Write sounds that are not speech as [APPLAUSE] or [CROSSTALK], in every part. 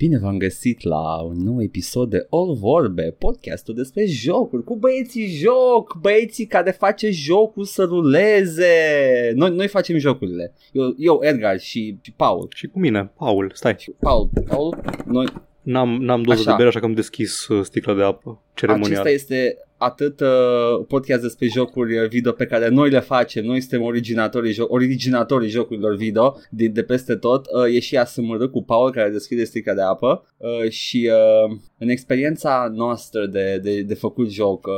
Bine v-am găsit la un nou episod de All Vorbe, podcastul despre jocuri, cu băieții joc, băieții care face jocul să ruleze. Noi, noi facem jocurile. Eu, eu Edgar și, și Paul. Și cu mine, Paul, stai. Paul, Paul, noi, N-am, n-am doză Așa. de bere, așa că am deschis uh, sticla de apă ceremonial. acesta este atât uh, podcast despre jocuri uh, video pe care noi le facem, noi suntem originatorii, jo- originatorii jocurilor video de, de peste tot, uh, e și ASMR cu Paul care deschide sticla de apă uh, și uh, în experiența noastră de, de, de făcut joc uh,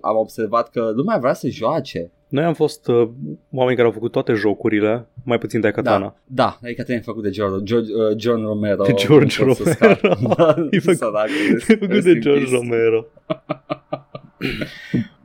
am observat că lumea vrea să joace. Noi am fost uh, oameni care au făcut toate jocurile, mai puțin de Katana. Da, da, adică te-ai făcut de George, George, uh, John Romero. De George nu pot să scap. Romero. [LAUGHS] Da, E făcut- săracul, E făcut rest de in George peace. Romero. [LAUGHS]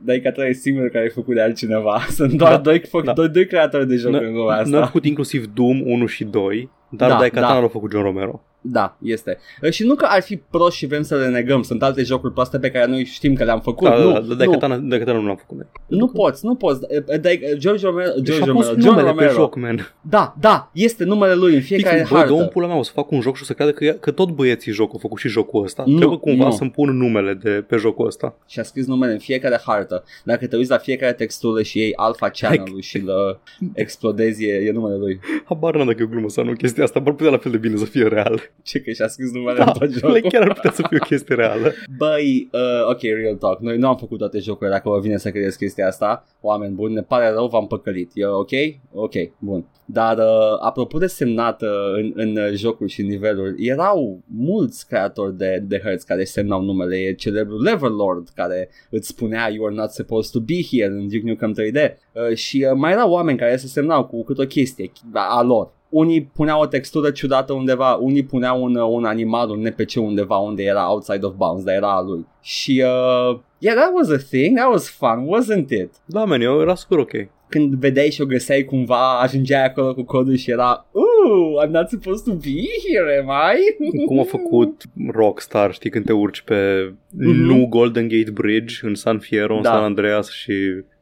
Dar e că tu e singurul care ai făcut de altcineva. [LAUGHS] Sunt doar Da, doi, făc, da. doi, doi creatori de jocuri Noi în lumea noi am asta. făcut inclusiv Doom 1 și 2, dar Da, da, Daikatana da. l-a făcut John Romero. Da, este. Uh, Și nu că ar fi prost și vrem să le negăm. Sunt alte jocuri proaste pe care noi știm că le-am făcut. Da, nu, da, da, Daikatana, Daikatana nu l-am făcut noi. nu poți, nu poți. Uh, uh, Dai- George Romero, George Și-a Romero, pus John numele pe Romero. joc, man. Da, da, este numele lui în fiecare Fix, bă, hartă. dă un pula mea, o să fac un joc și o să creadă că, că tot băieții joc au făcut și jocul ăsta. Nu, Trebuie cumva nu. să-mi pun numele de pe jocul ăsta. Și a scris numele în fiecare hartă. Dacă te uiți la fiecare textură și iei alfa channel-ul și îl explodezi, e, e numele lui. Habar n-am dacă e o glumă sau nu chestia asta, ar putea la fel de bine să fie real. Ce că și-a scris numele Da, în tot jocul. like, chiar ar putea să fie o chestie reală. Băi, uh, ok, real talk. Noi nu am făcut toate jocurile dacă vă vine să credeți chestia asta. Oameni buni, ne pare rău, v-am păcălit. E ok? Ok, bun. Dar uh, apropo de semnat uh, în, în uh, jocuri și niveluri, erau mulți creatori de, de hărți care semnau numele. E celebrul Leverlord care îți spunea You are not supposed to be here în Duke Nukem 3D. Uh, și uh, mai erau oameni care se semnau cu câte o chestie a lor. Unii puneau o textură ciudată undeva, unii puneau un, uh, un animal, un NPC undeva unde era outside of bounds, dar era a lui. Și uh, yeah, that was a thing, that was fun, wasn't it? Da, man, eu era super ok. Când vedeai și o găseai cumva, ajungeai acolo cu codul și era Ooh, I'm not supposed to be here, am I? [LAUGHS] Cum a făcut Rockstar, știi, când te urci pe Mhm. nu Golden Gate Bridge în San Fierro, în Da. San Andreas și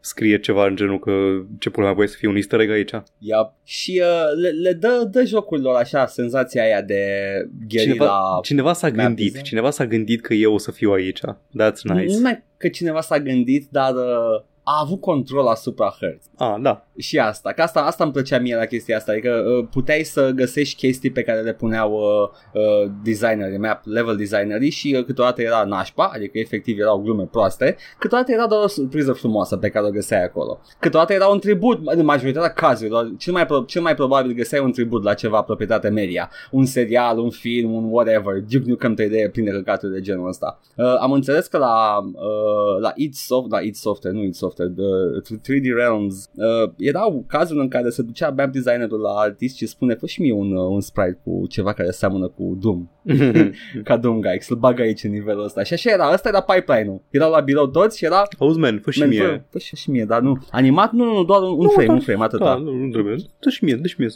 scrie ceva în genul că ce pula mea voie să fie un easter egg aici. Yep. Și uh, le, le dă, dă jocurilor așa senzația aia de gherila. Cineva, cineva s-a map gândit, design. cineva s-a gândit că eu o să fiu aici. That's Nu nice. numai că cineva s-a gândit, dar uh, a avut control asupra hărți. Ah, da. și asta, că asta, asta îmi plăcea mie la chestia asta, adică uh, puteai să găsești chestii pe care le puneau uh, uh, designerii, map level designerii și uh, câteodată era nașpa, adică efectiv erau glume proaste, câteodată era doar o surpriză frumoasă pe care o găseai acolo. Câteodată era un tribut, în majoritatea cazurilor, cel mai, pro- cel mai probabil găseai un tribut la ceva proprietate media, un serial, un film, un whatever, Duke Nukem 3D e plin de căcaturi de genul ăsta. Uh, am înțeles că la, uh, la id Soft, la id Software, nu id Software, uh, 3D Realms, uh, erau cazuri în care se ducea map designerul la artist și spune, fă și mie un, uh, un sprite cu ceva care seamănă cu Doom, [LAUGHS] ca Doom Guy, să-l bag aici în nivelul ăsta. Și așa era, ăsta era pipeline-ul. Erau la birou toți și era, Auzi, man, fă și "Man, mie. fă, fă și, și mie, dar nu. Animat? Nu, nu, nu, doar un, un Nu, frame, da, un frame, atâta. Da, nu, nu trebuie. Dă și mie, dă și mie.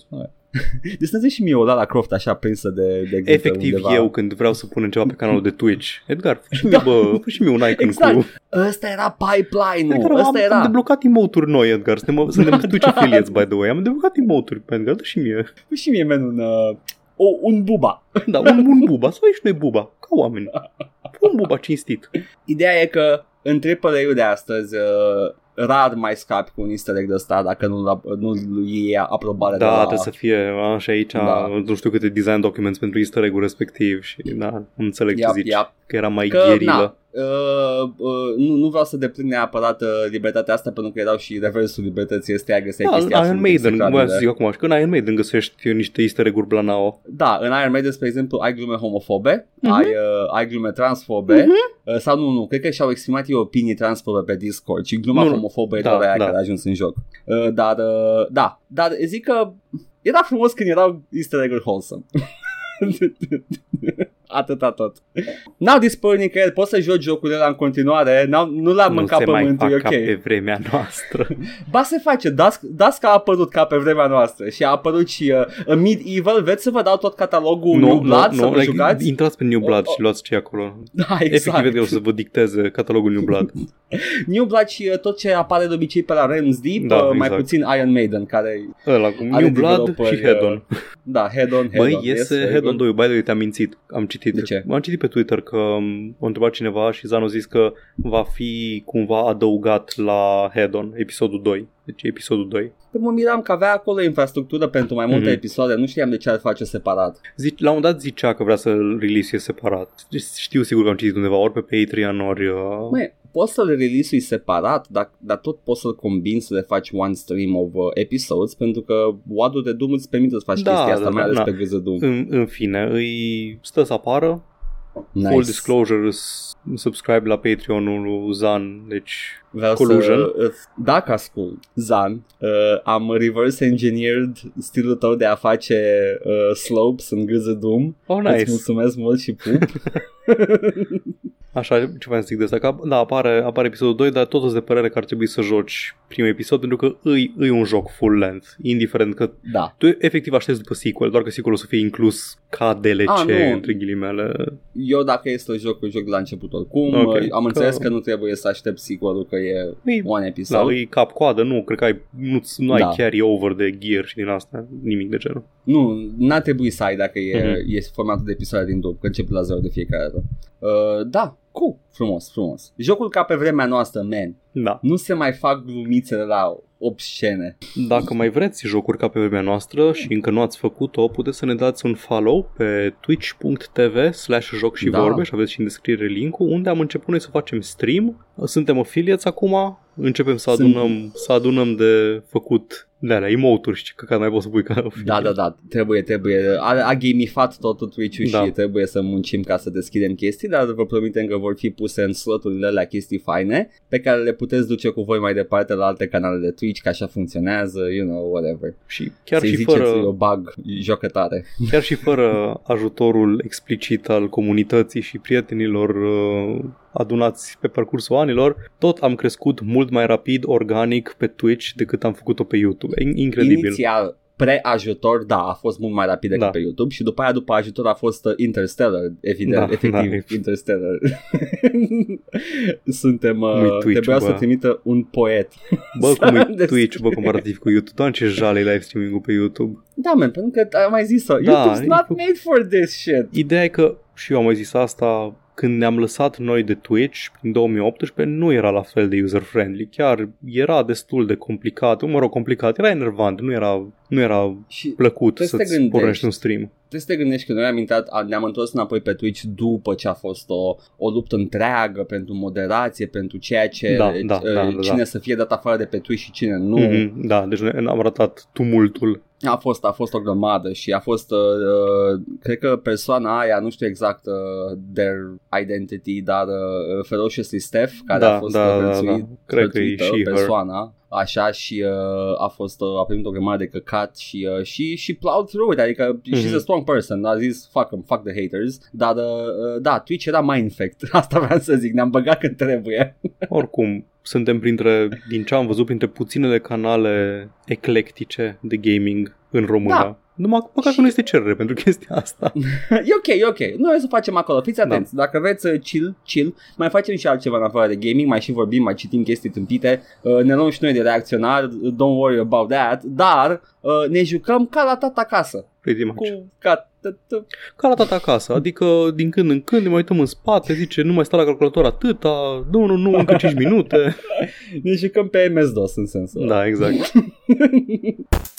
[LAUGHS] Deci să și mie o Lara Croft așa prinsă de, de glitter Efectiv, undeva. eu când vreau să punem ceva pe canalul de Twitch, Edgar, fă și mie, Da. bă, fă și mie un icon Exact. cu... Ăsta era pipeline-ul, Edgar, ăsta am, era. am deblocat emote-uri noi, Edgar. Suntem, [LAUGHS] suntem Twitch affiliates, by the way. Am deblocat emote-uri pe Edgar, dă și mie. Fă și mie, men, un, uh, o, un buba. Da, un, un buba, să și noi buba, ca oameni. [LAUGHS] Fă un buba cinstit. Ideea e că în AAA-ul de astăzi uh, rar mai scapi cu un easter egg de ăsta dacă nu, nu iei aprobare de Da, la... trebuie să fie așa aici, Da. nu știu câte design documents pentru easter egg-ul respectiv și da, înțeleg ce Yep, zici, yep. că era mai Că, gherilă. na, uh, uh, nu, nu vreau să deplâng neapărat uh, libertatea asta pentru că erau și reversul libertății ăsteia găseai Da, în chestii Iron absolut Maiden, execrabile. voiam să zic acum, și că în Iron Maiden găsești niște easter egg-uri blanao. Da, în Iron Maiden, spre exemplu, ai glume homofobe, Mhm. ai, uh, ai glume transfobe, uh, sau nu, nu, cred că și-au exprimat ei opinii transfobe pe Discord și gluma Nu, nu. homofobă e Da, doar aia da. care a ajuns în joc. Uh, dar, uh, da, dar zic că era frumos când erau easter egg-uri wholesome. [LAUGHS] Atâta tot. N-au dispărut nicăieri, poți să joci jocurile ăla în continuare, N-au, nu l-am nu mâncat se mai pământul, fac e ok. ca pe vremea noastră. [LAUGHS] Ba se face, Dusk, Dusk a apărut ca pe vremea noastră și a apărut și uh, Medieval, veți să vă dau tot catalogul New Blood să vă like, jucați? Intrați pe New Blood O- o- și luați ce e acolo. [LAUGHS] Da, Efectiv, exact. vede o să vă dicteze catalogul New Blood. [LAUGHS] New Blood și uh, tot ce apare de obicei pe la Realms Deep, Da, uh, mai exact. puțin Iron Maiden, care Ăla cu Are New Blood developeri, și Head-On. da, Head On, Head Băi, On. iese yes, very Head-On good. 2, by the way, te-am mințit. Am citit. De ce? Am citit pe Twitter că um, a întrebat cineva și Zan a zis că va fi cumva adăugat la Head-On, episodul 2. Deci episodul 2. Păi mă miram că avea acolo infrastructură pentru mai multe Mhm. episoade, nu știam de ce ar face separat. Zic, la un moment dat zicea că vrea să-l release separat. Deci știu sigur că am citit undeva, ori pe Patreon, ori... Uh... Măi, poți să-l release separat, dar, dar tot poți să-l combini să le faci one stream of uh, episodes, pentru că WAD-ul de Doom îți permite să faci Da, chestia asta, da, mai da, ales da. pe gâză Doom. În, în fine, îi stă să apară. Nice. Full disclosure, s- subscribe la Patreon-ul lui Zan, deci Vreau Collusion. să, uh, dacă ascult, Zan, uh, am reverse engineered stilul tău de a face uh, slopes în gâză Doom. Oh, Îți nice. mulțumesc mult și pup. [LAUGHS] Așa, ce vreau să zic de asta? Că, da, apare, apare episodul 2, dar tot sunt de părere că ar trebui să joci primul episod, pentru că îi, îi un joc full length, indiferent că da. tu efectiv aștepți după sequel, doar că sequelul o să fie inclus ca DLC, Ah, nu. între ghilimele. Eu dacă este să joc, îl joc de la început oricum. Ok, Uh, am că- înțeles că nu trebuie să aștept sequel că e Îi, one da, episod. îi cap-coadă, nu, cred că ai, nu, nu ai Da. carry over de gear și din asta, nimic de genul. Nu, n-ar trebui să ai dacă e, Mhm. e formatul de episoade din Doom, că începe la zero de fiecare dată. Uh, da, cool, frumos, frumos. Jocul ca pe vremea noastră, man. Da. Nu se mai fac glumițe de la obscene. Dacă mai vreți jocuri ca pe vremea noastră și încă nu ați făcut-o, puteți să ne dați un follow pe twitch.tv slash joc și Da. vorbe și aveți și în descriere linkul unde am început noi să facem stream. Suntem affiliates acum, începem să Sunt- adunăm, să adunăm de făcut de alea, emote-uri și că mai poți să pui ca [LAUGHS] Da, da, da, trebuie, trebuie. A, a gamifat totul Twitch-ul Da. și trebuie să muncim ca să deschidem chestii, dar vă promitem că vor fi puse în sloturile alea chestii faine pe care le puteți duce cu voi mai departe la alte canale de Twitch, că așa funcționează, you know, whatever. Și chiar Să-i și, ziceți fără, eu bug jocătare. [LAUGHS] chiar și fără ajutorul explicit al comunității și prietenilor uh, adunați pe parcursul anilor, tot am crescut mult mai rapid, organic pe Twitch decât am făcut-o pe YouTube. E incredibil. Inițial, pre-ajutor, da, a fost mult mai rapid decât Da. pe YouTube și după aia după ajutor a fost uh, Interstellar, evident, Da, efectiv, da. Interstellar. [LAUGHS] Suntem, Cum e uh, Twitch-ul, trebuia bă? să trimită un poet. Bă, cum e [LAUGHS] Să Twitch, bă, comparativ cu YouTube. Doamne, ce jale e live streaming-ul pe YouTube. Da, man, pentru că am mai zis-o, Da, YouTube's e- not made for this shit. Ideea e că, și eu am mai zis asta, când ne-am lăsat noi de Twitch, în 2018, nu era la fel de user-friendly. Chiar era destul de complicat. Mă rog, complicat. Era enervant. Nu era, nu era Și plăcut Trebuie să te să-ți gândești. pornești un stream. trebuie să te gândești că noi am intrat, a- ne-am întors înapoi pe Twitch după ce a fost o, o luptă întreagă pentru moderație, pentru ceea ce Da, uh, da, da, da, cine da. să fie dat afară de pe Twitch și cine nu. Mm-hmm, da, deci noi am ratat tumultul. A fost, a fost o grămadă și a fost, uh, uh, cred că persoana aia, nu știu exact uh, their identity, dar uh, Ferociously Steph, care Da, a fost da, uh, da, hărțuit- da. Cred că e hărțuită, she, her. Persoana, așa și uh, a fost uh, a primit o grămadă de căcat și uh, și și plowed through it, adică mm-hmm. she's Mhm. a strong person, a zis fuck them, fuck the haters, dar uh, uh, da, Twitch era mind infect, [LAUGHS] asta vreau să zic, ne-am băgat când trebuie. [LAUGHS] Oricum, suntem printre, din ce am văzut, printre puținele canale eclectice de gaming în România. Da. Numai măcar că nu este cerere pentru chestia asta. [LAUGHS] e ok, e ok. Noi o să facem acolo. Fiți Da. atenți. Dacă vreți uh, chill, chill, mai facem și altceva în afară de gaming, mai și vorbim, mai citim chestii tâmpite. Uh, ne luăm și noi de reacționar, don't worry about that, dar uh, ne jucăm ca la tata acasă. Pretty much. Cu ca t- Ca la tata acasă, adică din când în când ne mai uităm în spate, zice nu mai sta la calculator atâta, nu, nu, nu, încă 5 minute. [LAUGHS] ne jucăm pe MS-DOS în sensul ăla. Da, exact. [LAUGHS]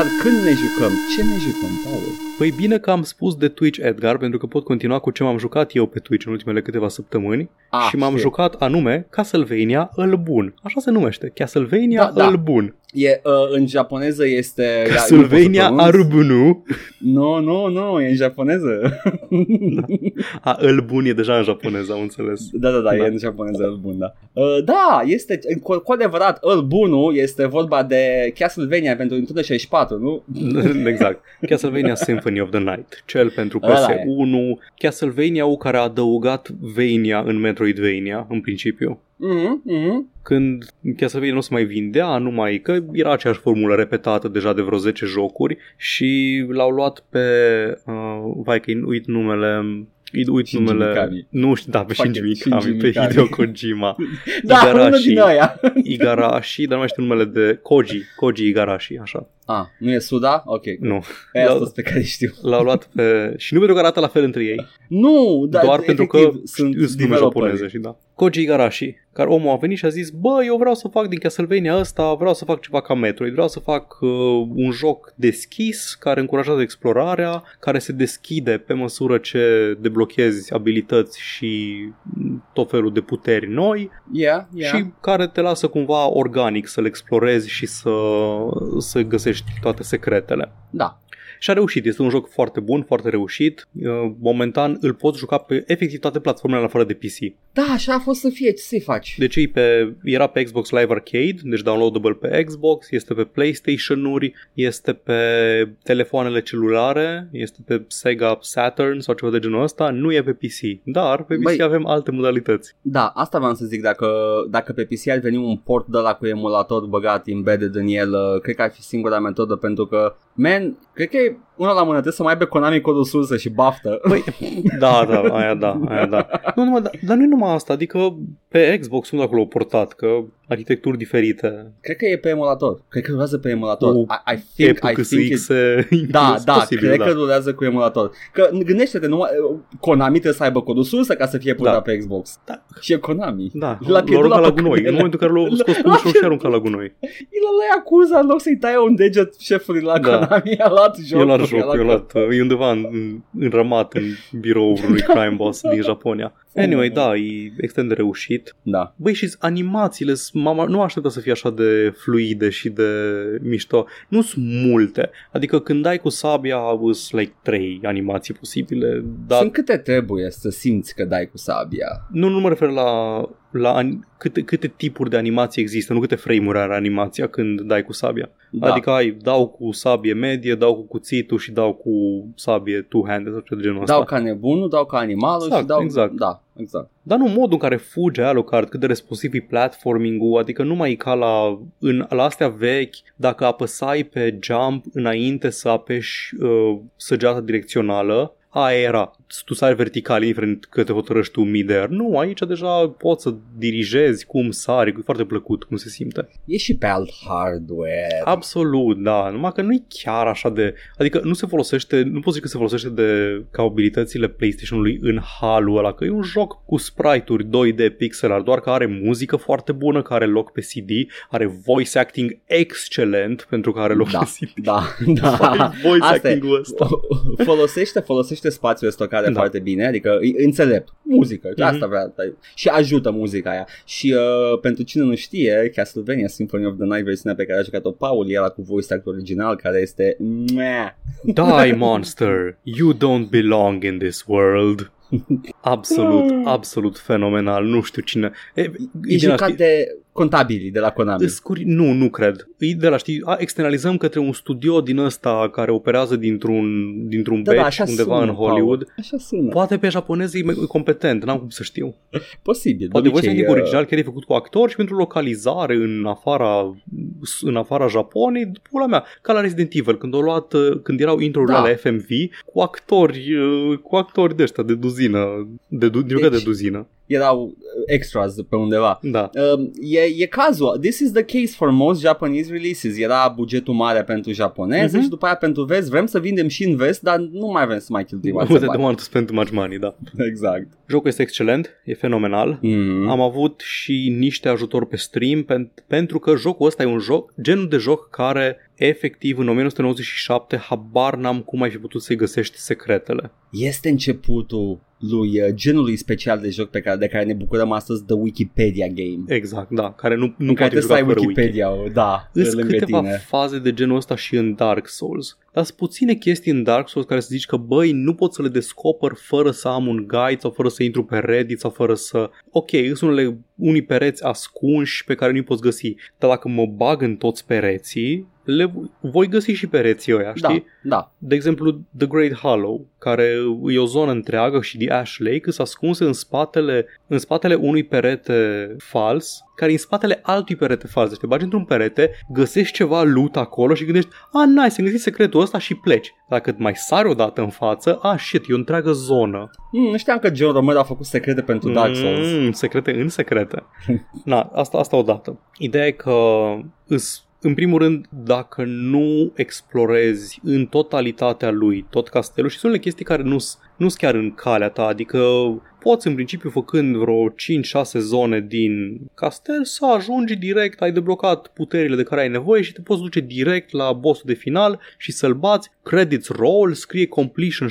Dar când ne jucăm? Ce ne jucăm, Paul? Păi bine că am spus de Twitch Edgar, pentru că pot continua cu ce m-am jucat eu pe Twitch în ultimele câteva săptămâni Ah, și m-am shit. jucat anume Castlevania îl bun. Așa se numește, Castlevania Da, da. îl bun. E, uh, în japoneză este... Castlevania nu pot să pronunț. Arbunu. Nu, nu, nu, e în japoneză. [LAUGHS] A, îl bun e deja în japoneză, am înțeles. Da, da, da, Da. e în japoneză îl bun, da. Uh, da, este, cu, cu adevărat, îl bunul este vorba de Castlevania pentru Nintendo 64, nu? [LAUGHS] exact. Castlevania Symphony of the Night, cel pentru Ăla PS1, Castlevania-ul care a adăugat Vania în Metroidvania, în principiu. Mhm, mhm. când Castlevania nu se mai vindea, nu mai că era aceeași formulă repetată deja de vreo 10 jocuri și l-au luat pe uh, vai că uit numele îi uit Shinji numele Mikami. Nu știu, da, pe Fuck Shinji it, Mikami, Shinji pe Mikami. Hideo Kojima [LAUGHS] Da, unul Igarashi. din aia. [LAUGHS] Igarashi, dar nu mai știu numele de Koji Koji Igarashi, așa Ah, nu e Suda? Ok. Nu, Aia Da. sunt pe care știu. l-au luat pe... Și nu pentru că arată la fel între ei Nu, dar Doar pentru că efectiv, sunt sunt nume developeri. japoneze și da. Koji Igarashi, care omul a venit și a zis, bă, eu vreau să fac din Castlevania ăsta, vreau să fac ceva ca Metroid, vreau să fac uh, un joc deschis, care încurajează explorarea, care se deschide pe măsură ce deblochezi abilități și mm, tot felul de puteri noi Yeah, yeah. și care te lasă cumva organic să-l explorezi și să, să găsești toate secretele. Da. Și a reușit, este un joc foarte bun, foarte reușit. Uh, Momentan îl poți juca pe efectiv toate platformele în afară de PC. Da, așa a fost să fie, ce să-i faci? Deci e pe, era pe Xbox Live Arcade, deci downloadable pe Xbox, este pe PlayStation-uri, este pe telefoanele celulare, este pe Sega Saturn sau ceva de genul ăsta, nu e pe PC. Dar pe PC Băi. avem alte modalități. Da, asta vreau să zic, dacă, dacă pe PC ar veni un port de la cu emulator băgat, embedded în el, uh, cred că ar fi singura metodă pentru că, man, cred că e group una la mână, trebuie să mai aibă Konami codul sursă și baftă. Păi, [LAUGHS] da, da, aia da, aia da. Nu, numai, da, dar nu e numai asta, adică pe Xbox nu acolo portat, că arhitecturi diferite. Cred că e pe emulator. Cred că rulează pe emulator. Cu I, I think, I Epoch think it, SX [LAUGHS] Da, da, posibil, cred da. că rulează cu emulator. Că gândește-te, numai, Konami trebuie să aibă codul sursă ca să fie portat Da. pe Xbox. Da. Și e Konami. Da, L-a l-a pierdut aruncat la la gunoi. păcănele. În momentul în care l-au scos pe ușă și aruncat la gunoi. El la acuza în loc să-i taie un deget șefului la Da. Konami, a luat jocul. Eu l-am i-a joc, eu luat, e undeva în, în, înramat în biroul [LAUGHS] unui crime boss din Japonia. Anyway, da, e extrem de reușit. Da. Băi, și animațiile, s- mama, nu aștepta să fie așa de fluide și de mișto. Nu sunt multe. Adică când dai cu sabia, sunt like trei animații posibile, dar Sunt câte trebuie să simți că dai cu sabia. nu, nu mă refer la, la an, câte, câte tipuri de animații există, nu câte frame-uri are animația când dai cu sabia. Da. Adică ai, dau cu sabie medie, dau cu cuțitul și dau cu sabie two-handed sau ceva de genul ăsta. Dau ca nebunul, dau ca animalul Exact, și dau... exact. Da, exact. Dar nu modul în care fuge Alucard, cât de responsiv e platforming-ul, adică nu mai e ca la, în, la astea vechi, dacă apăsai pe jump înainte să apeși uh, săgeata direcțională, aia era, tu sari vertical, indiferent că te hotărăști tu mid-air. Nu, aici deja poți să dirigezi cum sari, e foarte plăcut cum se simte. E și pe alt hardware. Absolut, da, numai că nu e chiar așa de... Adică nu se folosește, nu pot zic că se folosește de ca abilitățile PlayStation-ului în halul ăla, că e un joc cu sprite-uri 2D pixel art, doar că are muzică foarte bună, care are loc pe CD, are voice acting excelent pentru că are loc Da, pe CD. da, da. voice Asta e. acting-ul ăsta. folosește, folosește spațiul de stocare Da. foarte bine, adică e înțelept. Muzică, mm-hmm. Mhm. asta vrea. Și ajută muzica aia. Și uh, pentru cine nu știe, Castlevania Symphony of the Night, versiunea pe care a jucat-o Paul, era cu voice actor original, care este... Mwah. Die, [LAUGHS] monster! You don't belong in this world! Absolut, absolut fenomenal. Nu știu cine... E, E din jucat asta- de contabilii de la Konami. Îs curi- Nu, nu cred. E de la, știi, a, externalizăm către un studio din ăsta care operează dintr-un, dintr-un Da, da, batch așa undeva sună, în Hollywood. Paul. Așa sună. Poate pe japoneză e mai- competent, n-am cum să știu. Posibil. Poate de voice obicei, acting uh, original chiar e făcut cu actori și pentru localizare în afara, în afara Japoniei, pula mea, ca la Resident Evil, când au luat, uh, când erau intro Da. la FMV, cu actori, uh, cu actori de ăștia, de duzină, de, du- din Deci- de duzină. Erau uh, extras pe undeva. Da. Um, e, e cazul. This is the case for most Japanese releases. Era bugetul mare pentru japoneze Mhm. și după aia pentru vest. Vrem să vindem și în vest, dar nu mai vrem să mai cheltuim We atâția don't bani. want to spend too much money, da. [LAUGHS] Exact. Jocul este excelent, e fenomenal. Mm. Am avut și niște ajutor pe stream pen- pentru că jocul ăsta e un joc, genul de joc care efectiv în 1997 habar n-am cum ai fi putut să-i găsești secretele. Este începutul lui uh, genului special de joc pe care, de care ne bucurăm astăzi de Wikipedia Game. Exact, da, care nu, nu în care poate trebuie să ai juca fără Wikipedia, da, Îs lângă câteva tine. faze de genul ăsta și în Dark Souls. Dar sunt puține chestii în Dark Souls care să zici că băi, nu pot să le descoper fără să am un guide sau fără să intru pe Reddit sau fără să... Ok, sunt unele, unii pereți ascunși pe care nu-i poți găsi, dar dacă mă bag în toți pereții, le voi găsi și pereții ăia, știi? Da, da. De exemplu, The Great Hollow, care e o zonă întreagă și The Ash Lake, sunt ascunse în spatele, în spatele unui perete fals, care e în spatele altui perete fals. Deci te bagi într-un perete, găsești ceva loot acolo și gândești, a, nice, am găsit secretul ăsta și pleci. Dacă mai sari o dată în față, a, shit, e o întreagă zonă. Mm, nu știam că John Romero a făcut secrete pentru Dark Souls. Mm, secrete în secrete. [LAUGHS] Na, asta, asta odată. Ideea e că îs în primul rând, dacă nu explorezi în totalitatea lui tot castelul și sunt unele chestii care nu sunt chiar în calea ta, adică poți în principiu făcând vreo 5-6 zone din castel să ajungi direct, ai deblocat puterile de care ai nevoie și te poți duce direct la bossul de final și să-l bați, credits roll, scrie completion 70%,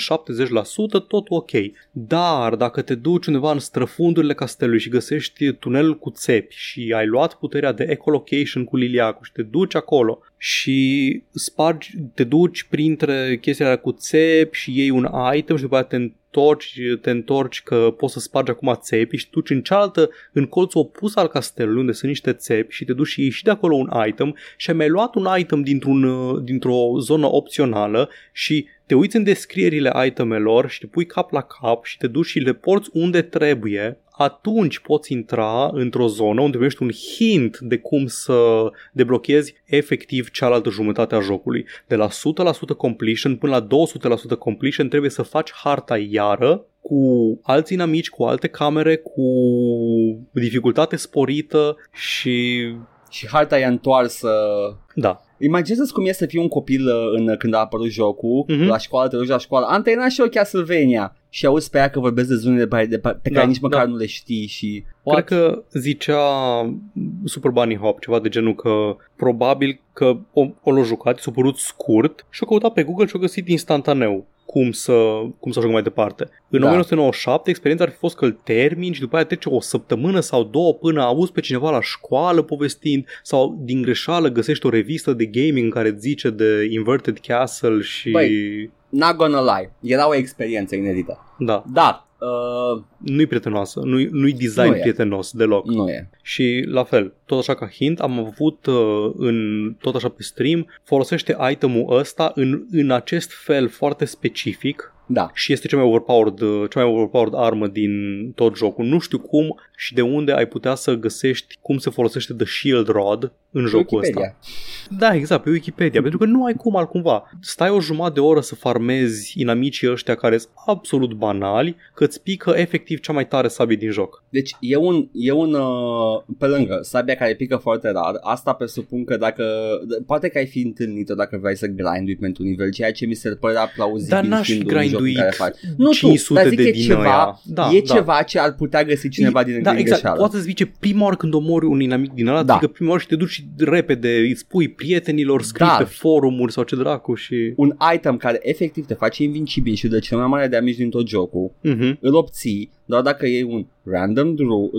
tot ok. Dar dacă te duci undeva în străfundurile castelului și găsești tunelul cu țepi și ai luat puterea de ecolocation cu liliacul și te duci acolo și spargi, te duci printre chestiile cu țepi și iei un item și după aceea te întorci, te întorci că poți să spargi acum țepi și tu duci în cealaltă, în colțul opus al castelului unde sunt niște țepi și te duci și ieși și de acolo un item și ai mai luat un item dintr-un, dintr-o zonă opțională și te uiți în descrierile itemelor și te pui cap la cap și te duci și le porți unde trebuie, atunci poți intra într-o zonă unde primești un hint de cum să deblochezi efectiv cealaltă jumătate a jocului. De la 100% completion până la 200% completion trebuie să faci harta iară cu alți inamici, cu alte camere, cu dificultate sporită și... Și harta e întoarsă. Da. Imaginează cum e să fii un copil uh, în, când a apărut jocul, mm-hmm. la școală, te duci la școală, am terminat și eu Castlevania și auzi pe ea că vorbesc de zonele pe, de, pe, pe da, care nici măcar da. nu le știi și... What? Cred că zicea Super Bunny Hop ceva de genul că probabil că o, o l-a jucat, s-a părut scurt și a căutat pe Google și a găsit instantaneu cum să, cum să ajung mai departe. În da. 1997 experiența ar fi fost că îl termin și după aia trece o săptămână sau două până auzi pe cineva la școală povestind sau din greșeală găsești o revistă de gaming în care zice de Inverted Castle și... Băi, not gonna lie, era o experiență inedită. Da. Da, Uh, nu-i prietenoasă, nu-i, nu-i design nu prietenos deloc. Nu e. Și la fel, tot așa ca hint, am avut uh, în, tot așa pe stream, folosește itemul ăsta în, în acest fel foarte specific da. Și este cea mai overpowered, uh, cea mai overpowered armă din tot jocul. Nu știu cum și de unde ai putea să găsești cum se folosește The Shield Rod în jocul Wikipedia. ăsta. Da, exact, pe Wikipedia, pentru că nu ai cum altcumva. Stai o jumătate de oră să farmezi inamicii ăștia care sunt absolut banali, că îți pică efectiv cea mai tare sabie din joc. Deci e un, e un uh, pe lângă, sabia care pică foarte rar, asta presupun că dacă, poate că ai fi întâlnit-o dacă vrei să grindui pentru nivel, ceea ce mi se părea plauzibil. Dar n-aș fi grinduit nu 500 tu, dar de din ceva, da, e da. ceva ce ar putea găsi cineva din Da, exact, poate să zice prima oară când omori un inamic din ăla, da. prima oară și te duci repede, îi spui prietenilor, scrii da. pe forumuri sau ce dracu și... Un item care efectiv te face invincibil și de cel mai mare damage din tot jocul, uh-huh. îl obții doar dacă e un random, draw,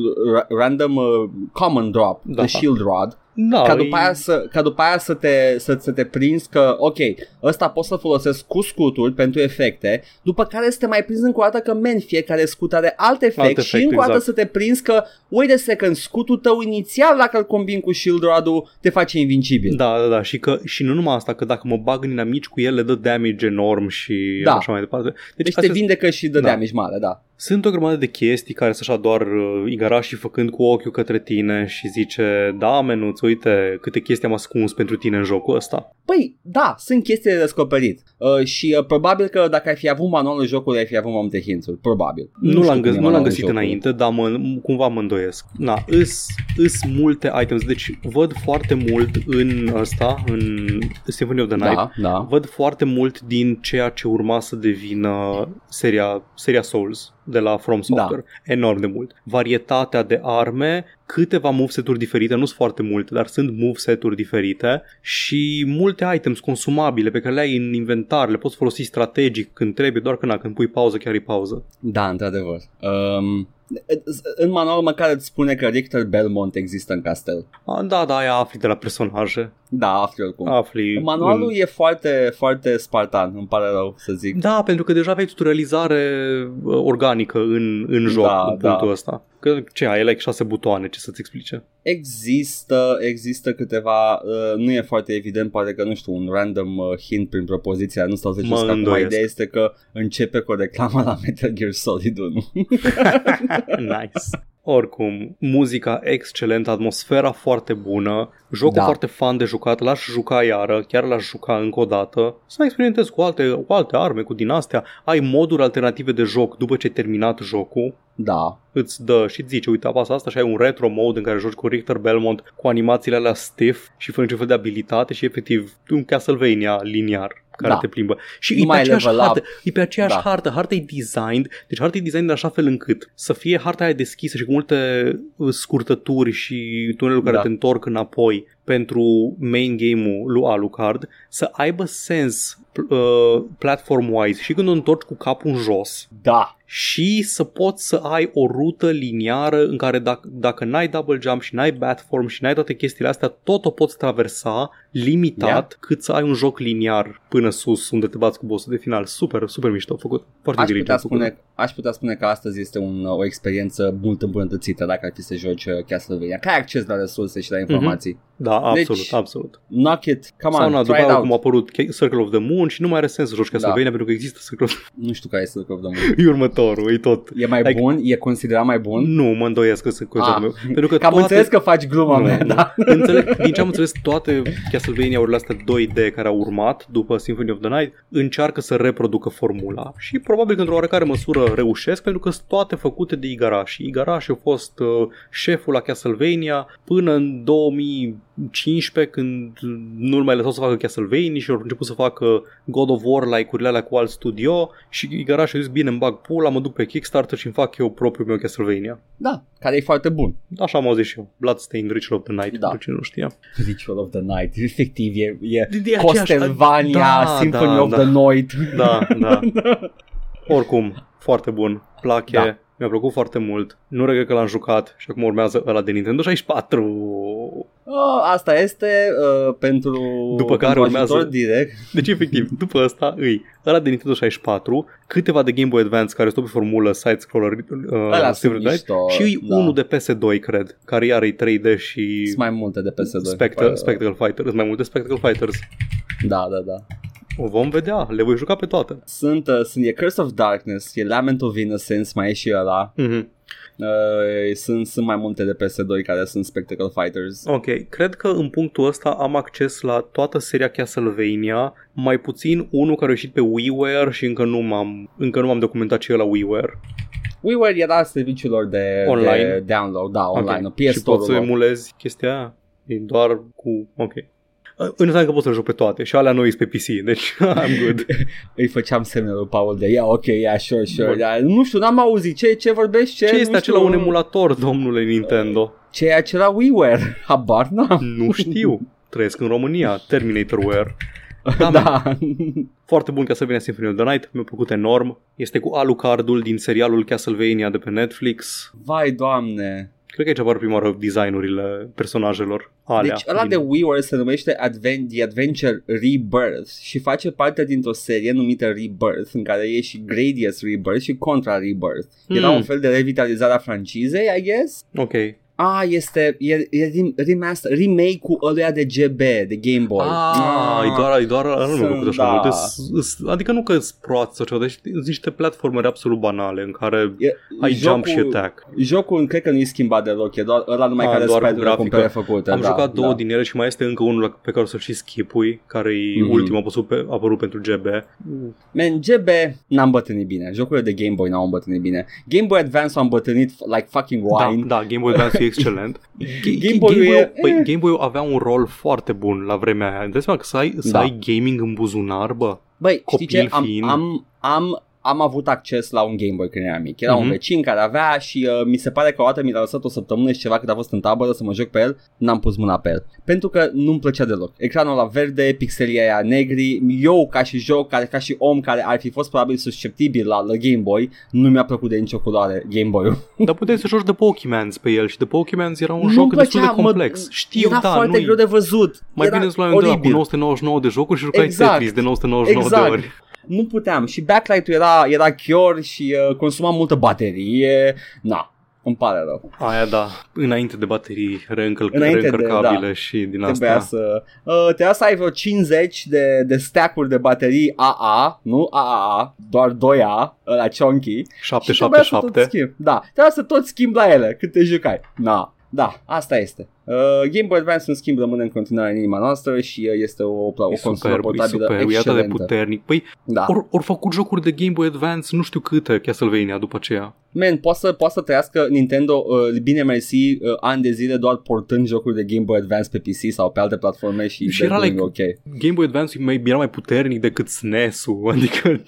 random uh, common drop, da. the shield rod, da, ca, după aia să, ca după aia să te, să, să te prinzi că, ok, ăsta pot să folosesc cu scuturi pentru efecte, după care să te mai prinzi încă o dată că, men, fiecare scut are alt efect alt și încă o dată exact. să te prinzi că, wait a second, scutul tău inițial, dacă îl combin cu shield rod te face invincibil. Da, da, da, și, că, și nu numai asta, că dacă mă bag în inamici cu el, le dă damage enorm și da. așa mai departe. Deci, deci te vindecă și dă da. damage mare, da. Sunt o grămadă de chestii care sunt așa doar uh, igarașii făcând cu ochiul către tine și zice, da, menuț, uite câte chestii am ascuns pentru tine în jocul ăsta. Păi, da, sunt chestii de descoperit. Uh, și uh, probabil că dacă ai fi avut manualul jocului, ai fi avut mai multe hinturi, probabil. Nu, nu l-am, găs- nu l-am găsit înainte, dar mă, cumva mă îndoiesc. Na, îs, îs multe items, deci văd foarte mult în ăsta, în Symphony of the Night, da, da. văd foarte mult din ceea ce urma să devină seria, seria Souls de la From Software. Da. Enorm de mult. Varietatea de arme, câteva moveset-uri diferite, nu sunt foarte multe, dar sunt moveset-uri diferite și multe items consumabile pe care le ai în inventar, le poți folosi strategic când trebuie, doar când, când pui pauză, chiar e pauză. Da, într-adevăr. Um, În manual măcar îți spune că Richter Belmont există în castel. A, da, da, aia afli de la personaje. Da, afli oricum. Afli Manualul în... e foarte, foarte spartan, îmi pare rău să zic. Da, pentru că deja aveai tutorializare uh, organică în, în joc Da, în punctul da. ăsta. Că ce ai, like șase butoane, ce să-ți explice? Există, există câteva, uh, nu e foarte evident, poate că nu știu, un random uh, hint prin propoziția, nu stau să Mă știți că acum îndoiesc. ideea este că începe cu o reclamă la Metal Gear Solid 1. [LAUGHS] [LAUGHS] nice. Oricum, muzica excelentă, atmosfera foarte bună, jocul Da. foarte fan de jucat, l-aș juca iară, chiar l-aș juca încă o dată, să mai experimentezi cu alte, cu alte arme, cu din astea, ai moduri alternative de joc după ce ai terminat jocul, da, îți dă și îți zice, uite, apasă asta și ai un retro mode în care joci cu Richter Belmont cu animațiile alea stiff și fără niciun fel de abilitate și efectiv un Castlevania liniar care Da. te plimbă. Și Nu e pe mai aceeași level up. hartă, e pe aceeași Da. hartă, harta e designed, deci harta e designed de așa fel încât să fie harta aia deschisă și cu multe uh, scurtături și tuneluri care Da. te întorc înapoi pentru main game-ul lui Alucard, să aibă sens uh, platform-wise și când o întorci cu capul în jos, da, și să poți să ai o rută liniară în care dacă, dacă n-ai double jump și n-ai batform și n-ai toate chestiile astea, tot o poți traversa limitat Yeah. cât să ai un joc liniar până sus unde te bați cu bossul de final. Super, super mișto făcut. Foarte aș putea, diligent făcut. Spune, aș putea spune că astăzi este un, o experiență mult îmbunătățită dacă ar fi să joci uh, Castlevania. Că ai acces la resurse și la informații. Da, absolut, Deci, absolut. Knock it, come Sau on, na, try după it aia out. cum a apărut Circle of the Moon și nu mai are sens să joci Castlevania pentru că există Circle of Nu știu care este Circle of the Moon. [LAUGHS] E următorul, e tot. E mai Like- bun? E considerat mai bun? Nu, mă îndoiesc că sunt cu Ah. meu. Pentru că Că am toate... înțeles că faci gluma Nu, mea, nu. da? [LAUGHS] Înțeleg, din ce am înțeles, toate Castlevania-urile astea 2D care au urmat după Symphony of the Night încearcă să reproducă formula și probabil că într-o oarecare măsură reușesc pentru că sunt toate făcute de Igarashi. Igarashi a fost uh, șeful la Castlevania până în 2015 când nu-l mai lăsau să facă Castlevania și au început să facă God of War like-urile alea cu alt studio și Igarashi a zis bine îmi bag pula, mă duc pe Kickstarter și îmi fac eu propriul meu Castlevania. Da, care e foarte bun. Așa am auzit și eu. Bloodstained Ritual of the Night, Da. pentru cine nu știa. Ritual of the Night, efectiv, e, e De- de aceeași- Castlevania, Da, Symphony da, of da. the Night. Da, da. [LAUGHS] Oricum, foarte bun. Plache. Da. Mi-a plăcut foarte mult. Nu regret că l-am jucat și acum urmează ăla de Nintendo 64. Oh, asta este uh, pentru După care pentru urmează- ajutor direct. Deci, efectiv, după ăsta îi ăla de Nintendo 64, câteva de Game Boy Advance care sunt pe formulă side-scroller uh, Ăla sunt Symphony of the Night, mișto. și da. unul de PS2, cred, care iar e 3D și Sunt mai multe de PS2. Spectre, Păi, Spectacle Fighter, sunt mai multe Spectacle Fighters. Da, da, da. O vom vedea, le voi juca pe toate. Sunt, uh, sunt e Curse of Darkness, e Lament of Innocence, mai e și ăla. Mhm. Uh, sunt, sunt mai multe de PS2 care sunt Spectacle Fighters. Ok, cred că în punctul ăsta am acces la toată seria Castlevania, mai puțin unul care a ieșit pe WiiWare și încă nu m-am, încă nu m-am documentat ce e la WiiWare. WiiWare era serviciul lor de, Online? de download, da, online, Ok. okay. PS Și poți să Store-ul lor. emulezi chestia aia? E doar cu... Ok. Înseamnă că poți să joc pe toate și alea noi sunt pe PC, deci [LAUGHS] I'm good. [LAUGHS] Îi făceam semnul lui Paul de, yeah, ok, yeah, sure, sure. Bun. Yeah. Nu știu, n-am auzit, ce, ce vorbești? Ce, Ce nu este știu, acela un emulator, domnule Nintendo? Ce e acela WiiWare? [LAUGHS] Habar n-am. Nu știu. Trăiesc în România, Terminatorware. Da, da. Foarte bun Castlevania Symphony of the Night, mi-a plăcut enorm. Este cu Alucardul din serialul Castlevania de pe Netflix. Vai, doamne. Cred că aici apar prima oară designurile personajelor alea. Deci ăla de WiiWare se numește Advent, The Adventure Rebirth și face parte dintr-o serie numită Rebirth în care e și Gradius Rebirth și Contra Rebirth. Era Hmm. un fel de revitalizare a francizei, I guess. Ok. Ah, este e, e rem- remaster, remake-ul ăluia de GB, de Game Boy. Ah, e doar, e doar nu Sunt, mă făcut așa da. multe. S- s- Adică nu că sunt proați sau ceva, deci sunt niște platformere absolut banale în care E, ai jump și attack. Jocul cred că nu e schimbat deloc, e doar ăla numai Ah, care doar cu sprite-urile grafică. complet făcute. Am da, jucat două da. din ele și mai este încă unul la- pe care o să-l și skipui, care e Mhm. ultimul apărut, pe, apărut pentru GB. Man, GB n-am îmbătrânit bine. Jocurile de Game Boy n-au îmbătrânit bine. Game Boy Advance a îmbătrânit like fucking wine. Da, da, Game Boy Advance e excelent. Ga- Game Boy-ul Game, e- Boy, eh. Game Boy avea un rol foarte bun la vremea aia. Îți dai seama că să ai, să Da. ai gaming în buzunar, bă? Băi, știi Copil ce? Am, fiind. am, am am avut acces la un Game Boy când eram mic. Era mm-hmm. un Mhm. vecin care avea și uh, mi se pare că o dată mi l-a lăsat o săptămână și ceva când a fost în tabără să mă joc pe el, n-am pus mâna pe el. Pentru că nu-mi plăcea deloc. Ecranul la verde, pixelii aia negri, eu ca și joc, ca, ca și om care ar fi fost probabil susceptibil la, la Game Boy, nu mi-a plăcut de nicio culoare Game Boy-ul. [LAUGHS] Dar puteai să joci de Pokemans pe el și de Pokemans era un Nu-mi joc destul de plăcea, mă- complex. Știu, Era da, foarte nu greu de văzut. Mai Era bine îți luai un de la cu oribil. 999 de jocuri și jucai Exact. Tetris de 999 Exact. de ori. Nu puteam și backlight-ul era, era chior și uh, consuma multă baterie. Na, îmi pare rău. Aia da, înainte de baterii reîncăl- Înainte de- reîncărcabile da. și din Trebuia asta. să, uh, trebuia să ai vreo 50 de, de stack-uri de baterii AA, nu AAA, doar 2A, la chunky. Și trebuia să tot 777. schimbi. Da, trebuia să tot schimbi la ele cât te jucai. Na, da, asta este. Uh, Game Boy Advance în schimb rămâne în continuare în inima noastră și uh, este o, o E consolă superb, e portabilă superb, e atât de excelentă. puternic. Păi, Da. ori or făcut jocuri de Game Boy Advance, nu știu câte, Castlevania după aceea. Man, poate să, poate să trăiască Nintendo, uh, bine mersi, uh, ani de zile doar portând jocuri de Game Boy Advance pe PC sau pe alte platforme și, Și they're era doing like- ok. Game Boy Advance mai, era mai puternic decât SNES-ul, [LAUGHS] adică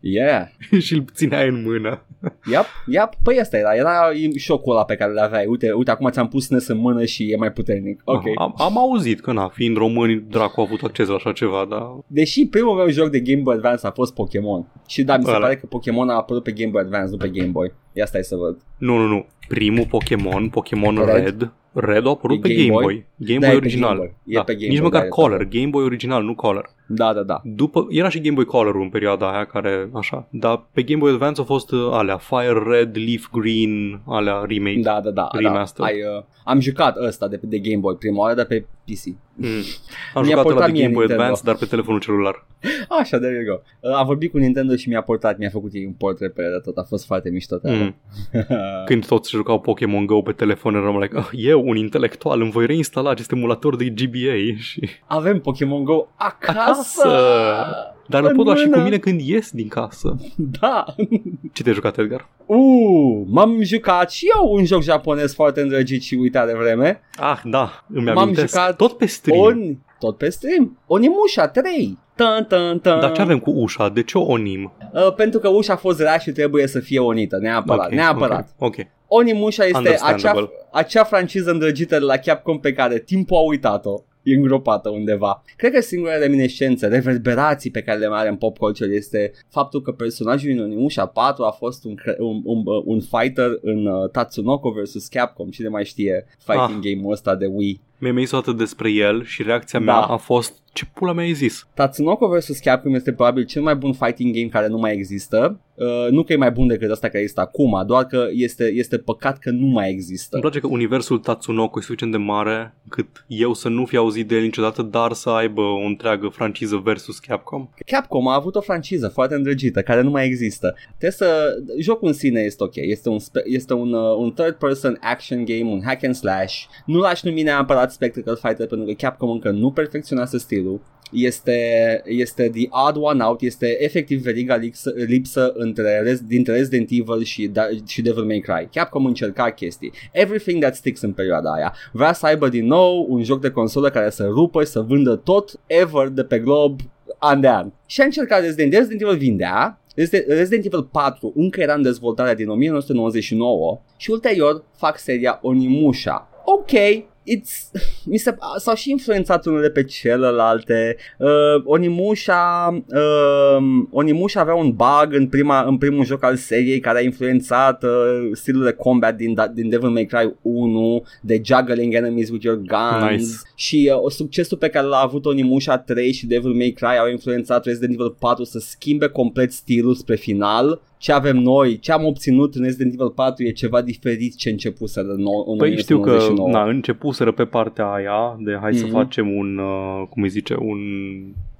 Yeah. [LAUGHS] și îl țineai în mână. Yep, yep. Păi asta era, era șocul ăla pe care l-aveai. Uite, uite, acum ți-am pus SNES în mână și e mai puternic. Ok. Am, am auzit că, na, fiind români, dracu a avut acces la așa ceva, dar Deși primul meu joc de Game Boy Advance a fost Pokémon. Și da, mi se Ăla. pare că Pokémon a apărut pe Game Boy Advance, nu pe Game Boy. Ia stai să văd. nu, nu, nu. Primul Pokémon, Pokémon Red. Red, Red a apărut E pe Game Game Boy? Boy. Game Da, Boy e pe original. Game Boy. E Da. pe Game Nici Boy, măcar da, Color, e Game Boy original, nu Color. Da, da, da. După, era și Game Boy Color în perioada aia care, așa, dar pe Game Boy Advance au fost uh, alea, Fire Red, Leaf Green, alea remake. Da, da, da. da. Remaster. Ai, uh, am jucat ăsta de, de Game Boy prima oară, dar pe PC. Mm. [LAUGHS] Am Mi-a jucat ăla portat de mie Game Boy Nintendo. Advance, dar pe telefonul celular. [LAUGHS] Așa, there you go. Uh, Am vorbit cu Nintendo și mi-a portat, mi-a făcut ei un port repede de tot. A fost foarte mișto. treaba. Mm. [LAUGHS] Când toți se jucau Pokémon Go pe telefon, eram like, ah, eu, un intelectual, îmi voi reinstala acest emulator de GBA și... Avem Pokémon Go acasă! Acasă! Dar îl În pot lua și cu mână. mine când ies din casă. Da! Ce te-ai jucat, Edgar? Uh, m-am jucat și eu un joc japonez foarte îndrăgit și uitat de vreme. Ah, da, îmi M-am amintesc. jucat Tot pe stream. On, tot pe stream. Onimusha 3. Tan, tan, tan. Dar ce avem cu ușa? De ce o onim? Uh, pentru că ușa a fost rea și trebuie să fie onită, neapărat, Ok, neapărat. Ok, ok. Onimusha este acea, Understandable. acea franciză îndrăgită de la Capcom pe care timpul a uitat-o. E îngropată undeva. Cred că singura reminiscență, reverberații pe care le mai are în pop culture este faptul că personajul din Onimusha 4 a fost un, cre- un, un, un fighter în uh, Tatsunoko vs. Capcom. Cine mai știe fighting Ah. game-ul ăsta de Wii? Mi-ai mai zis o dată despre el și reacția Da. mea a fost ce pula mea ai zis? Tatsunoko vs. Capcom este probabil cel mai bun fighting game care nu mai există. Uh, nu că e mai bun decât ăsta care există acum, doar că este, este păcat că nu mai există. Îmi place că universul Tatsunoko e suficient de mare cât eu să nu fi auzit de el niciodată, dar să aibă o întreagă franciză versus Capcom. Capcom a avut o franciză foarte îndrăgită care nu mai există. Trebuie să jocul în sine este ok, este un spe- este un, uh, un third person action game, un hack and slash. Nu l-aș numi neapărat Spectacle Fighter pentru că Capcom încă nu perfecționează stilul. Este, este the odd one out, este efectiv veriga lipsă, lipsă între res, dintre Resident Evil și, da, și Devil May Cry. Capcom încerca chestii. Everything that sticks în perioada aia. Vrea să aibă din nou un joc de consolă care să rupă și să vândă tot ever de pe glob an de an. Și a încercat Resident Evil, Resident Evil vindea, Resident Resident Evil 4 încă era în dezvoltare din 1999 și ulterior fac seria Onimusha. Ok, It's, mi se, s-au și influențat unele pe celelalte. Uh, Onimusha, uh, Onimusha avea un bug în, prima, în primul joc al seriei care a influențat uh, stilul de combat din, da, din Devil May Cry 1, de juggling enemies with your guns Nice. și uh, succesul pe care l-a avut Onimusha 3 și Devil May Cry au influențat Resident Evil 4 să schimbe complet stilul spre final. Ce avem noi, ce am obținut în Resident Evil 4 e ceva diferit ce începuse în, nou- în Păi știu că 1999. na, începuseră pe partea aia de hai să Mhm. facem un, uh, cum îi zice, un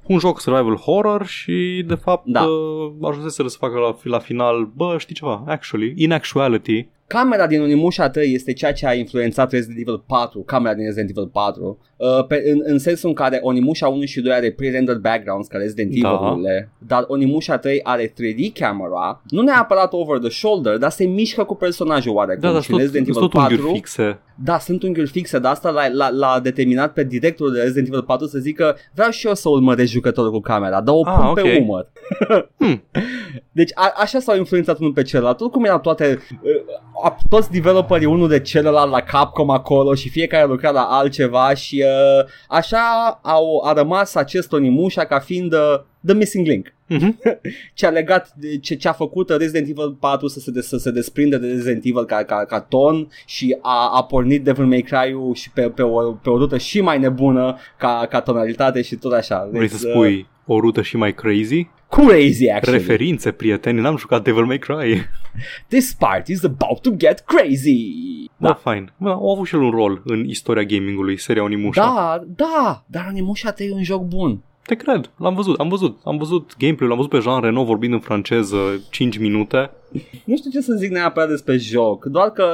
un joc survival horror și de fapt Da. uh, ajunseseră să facă la, la final, bă, știi ceva, actually, in actuality, Camera din Onimusha 3 este ceea ce a influențat Resident Evil 4, camera din Resident Evil 4, uh, pe, în, în sensul în care Onimusha 1 și 2 are pre-rendered backgrounds ca Resident Da. Evil-urile, dar Onimusha 3 are 3D camera, nu neapărat over the shoulder, dar se mișcă cu personajul oarecum. da, dar și sunt în tot, Resident sunt Evil tot unghiuri 4 fixe. Da, sunt unghiuri fixe, dar asta l-a, l-a, l-a determinat pe directorul de Resident Evil 4 să zică vreau și eu să urmăresc jucătorul cu camera, dă o Ah, pun ok. pe umăr. Hmm. [LAUGHS] Deci a, așa s-au influențat unul pe celălalt. Oricum erau toate, uh, a, toți developerii unul de celălalt la Capcom acolo și fiecare lucra la altceva și uh, așa au, a rămas acest Onimusha ca fiind uh, The Missing Link. Mhm. [LAUGHS] Ce a legat, de- ce, ce a făcut Resident Evil 4 să se, de, să se desprinde de Resident Evil ca, ca, ca ton și a, a pornit Devil May Cry-ul și pe, pe, o, pe o rută și mai nebună ca, ca tonalitate și tot așa. Vrei Deci, să spui o rută și mai crazy? uh, crazy actually. Referințe, prieteni, n-am jucat Devil May Cry. This part is about to get crazy. Da, Da. fain. Bă, au avut și el un rol în istoria gamingului, seria Onimusha. Da, da, dar Onimusha 3 e un joc bun. Te cred, l-am văzut, am văzut, am văzut gameplay-ul, l-am văzut pe Jean Reno vorbind în franceză 5 minute. Nu știu ce să zic neapărat despre joc, doar că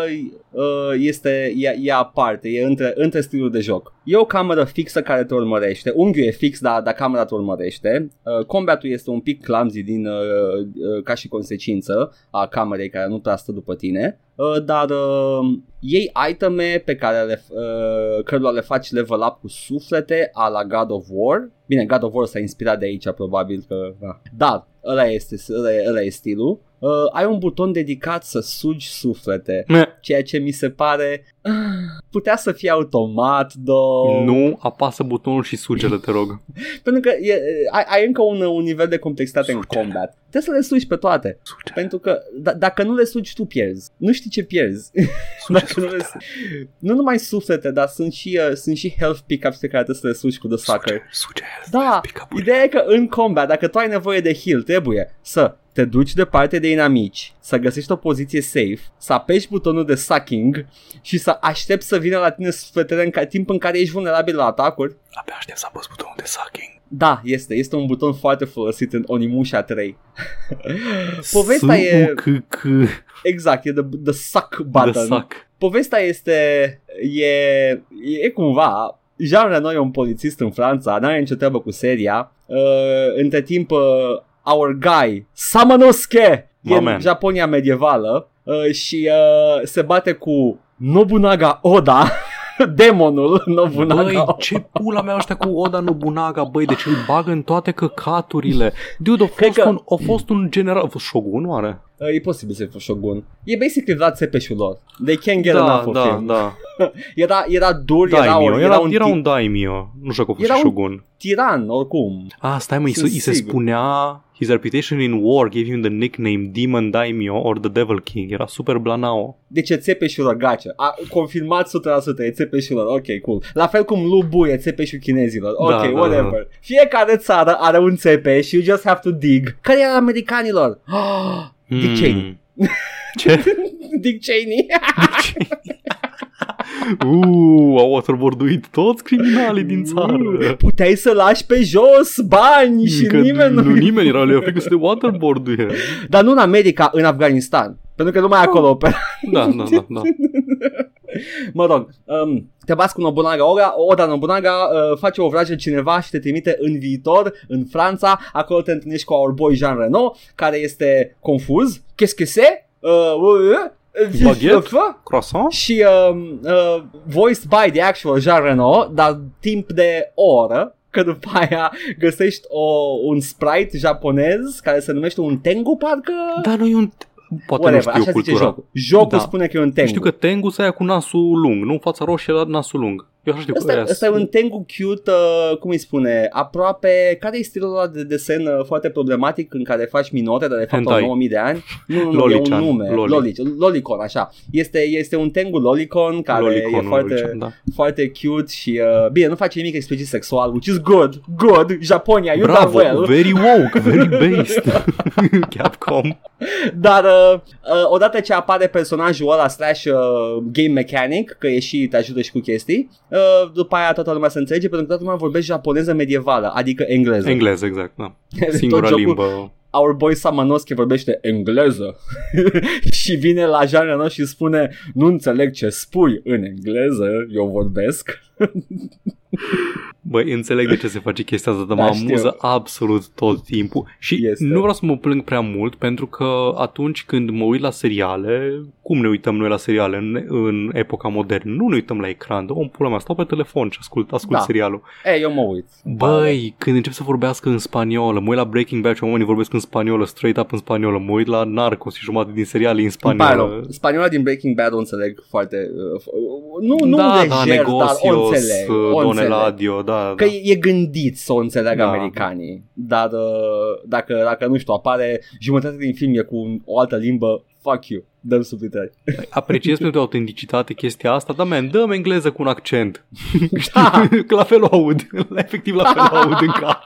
uh, este, e, e aparte, e între, între stiluri de joc. E o cameră fixă care te urmărește, unghiul e fix, dar, dar camera te urmărește. Uh, combatul este un pic clumsy din, uh, uh, ca și consecință a camerei care nu prea stă după tine. Uh, dar uh, iei iteme pe care le, uh, cărora le faci level up cu suflete a la God of War. Bine, God of War s-a inspirat de aici probabil că... Da. Dar ăla este, ăla e, ăla e stilul. Uh, ai un buton dedicat să sugi suflete, Meh, ceea ce mi se pare ah, [SIGHS] putea să fie automat, do. Nu apasă butonul și sugele, te rog. [LAUGHS] Pentru că e, ai, ai încă un, un nivel de complexitate în Sugele. combat. Trebuie să le sugi pe toate. Suge, Pentru că d- dacă nu le sugi, tu pierzi. Nu știi ce pierzi. [LAUGHS] suge, Dacă nu, le, suflete. nu numai suflete, dar sunt și, uh, sunt și health pickups pe care trebuie să le sugi cu The Sucker. Suge, suge, Da, pick-up-uri. ideea e că în combat, dacă tu ai nevoie de heal, trebuie să te duci departe de inamici, să găsești o poziție safe, să apeși butonul de sucking și să aștepți să vină la tine sufletele în ca, timp în care ești vulnerabil la atacuri. Abia aștept să apăs butonul de sucking. Da, este. Este un buton foarte folosit în Onimusha 3. [LAUGHS] Povestea e... S-U-C-C. Exact, e the, the suck button. The suck. Povestea este... E, e cumva... Jean Reno e un polițist în Franța, n-are nicio treabă cu seria. Uh, între timp, uh, our guy, Samanosuke, e My în man. Japonia medievală uh, și uh, se bate cu Nobunaga Oda, [LAUGHS] demonul Nobunaga Băi, Oda. ce pula mea ăștia cu Oda Nobunaga, băi, deci îl bagă în toate căcaturile. Dude, a Cred fost, că- un, a fost un general, a fost Shogun, oare? Uh, e posibil să fie Shogun. E basically Vlad Țepeșul lor. They can't get da, enough of da, him. da. [LAUGHS] Era, era dur, era, Daimyo, era, era, un, era ti- un daimyo. Nu știu dacă a fost Era și un- Shogun. tiran, oricum. Ah, stai mă, îi se, Sunt îi se sigur. spunea His reputation in war gave him the nickname Demon Daimyo or the Devil King. Era super blanao. Deci e Țepeșul lor, gacea. A, confirmat 100%, e Țepeșul lor, ok, cool. La fel cum Lu Bu e Țepeșul chinezilor, ok, Da, da, whatever. Fiecare țară are un Țepeș, you just have to dig. Care e al [GASPS] americanilor? Dick Cheney. [LAUGHS] Ce? Dick Cheney. [LAUGHS] Uuu, au waterboarduit toți criminalii din țară. Puteai să lași pe jos bani și Că nimeni nu nu... nimeni era le frică să de waterboard Dar nu în America, în Afganistan. Pentru că numai acolo opera. Da, da, da, da. [LAUGHS] Mă rog, um, te bați cu Nobunaga Oda, Oda Nobunaga uh, face o vrajă cineva și te trimite în viitor, în Franța, acolo te întâlnești cu our boy Jean Reno, care este confuz, qu'est-ce que c'est? Uh, uh, uh, Baguette? [LAUGHS] uh, Croissant? și um, uh, voiced by the actual Jean Reno, dar timp de o oră, că după aia găsești o, un sprite japonez care se numește un Tengu, parcă? Da, nu e un... Poate Whatever, nu știu așa zice cultura. jocul. Jocul Da. spune că e un Tengu. Știu că Tengu se aia cu nasul lung, nu fața roșie la nasul lung. Eu așa știu că Ăsta, aia ăsta e un Tengu cute, uh, cum îi spune, aproape, care e stilul ăla de desen uh, foarte problematic în care faci minore, dar de fapt au Hentai. 9000 de ani? Nu, nu, nu, e Lolichan, un nume, Loli. Loli. Lolicon, așa. Este, este un Tengu Lolicon care Lolicon, e foarte, Lolicon, da. foarte cute și, uh, bine, nu face nimic explicit sexual, which is good, good, Japonia, you done Bravo, well. very woke, very [LAUGHS] based. [LAUGHS] Capcom. Dar uh, uh, odată ce apare personajul ăla slash uh, game mechanic, că e și te ajută și cu chestii, uh, după aia toată lumea se înțelege pentru că toată lumea vorbește japoneză medievală, adică engleză. Englez, exact, da. [LAUGHS] Tot Singura jocul- limbă. Our boy Samanoschi vorbește engleză [LAUGHS] și vine la Jean Reno și spune nu înțeleg ce spui în engleză, eu vorbesc. [LAUGHS] Băi, înțeleg de ce se face chestia asta, dar Da, mă știu. amuză absolut tot timpul. Și Este. nu vreau să mă plâng prea mult, pentru că atunci când mă uit la seriale, cum ne uităm noi la seriale în, în epoca modernă? Nu ne uităm la ecran, dă om pula mea, stau pe telefon și ascult, ascult Da. serialul. E, eu mă uit. Băi, când încep să vorbească în spaniolă, mă uit la Breaking Bad și oamenii vorbesc în spaniolă, straight up în spaniolă, mă uit la Narcos și jumătate din seriale în Îmi pare spaniolă. rău. Spaniola din Breaking Bad o înțeleg foarte... Uh, f- nu, nu da, lejer, da, dar o negocios, înțeleg. uh, O Don înțeleg. Eladio, da, Că da. e gândit să o înțeleagă Da. americanii, dar uh, dacă, dacă nu știu, apare jumătate din film e cu un- o altă limbă, fuck you, dăm subtitrări. [LAUGHS] Apreciez pentru autenticitate chestia asta, dar man, dăm engleză cu un accent. [LAUGHS] Da. [LAUGHS] Că la fel o aud, la efectiv la fel o aud în cap.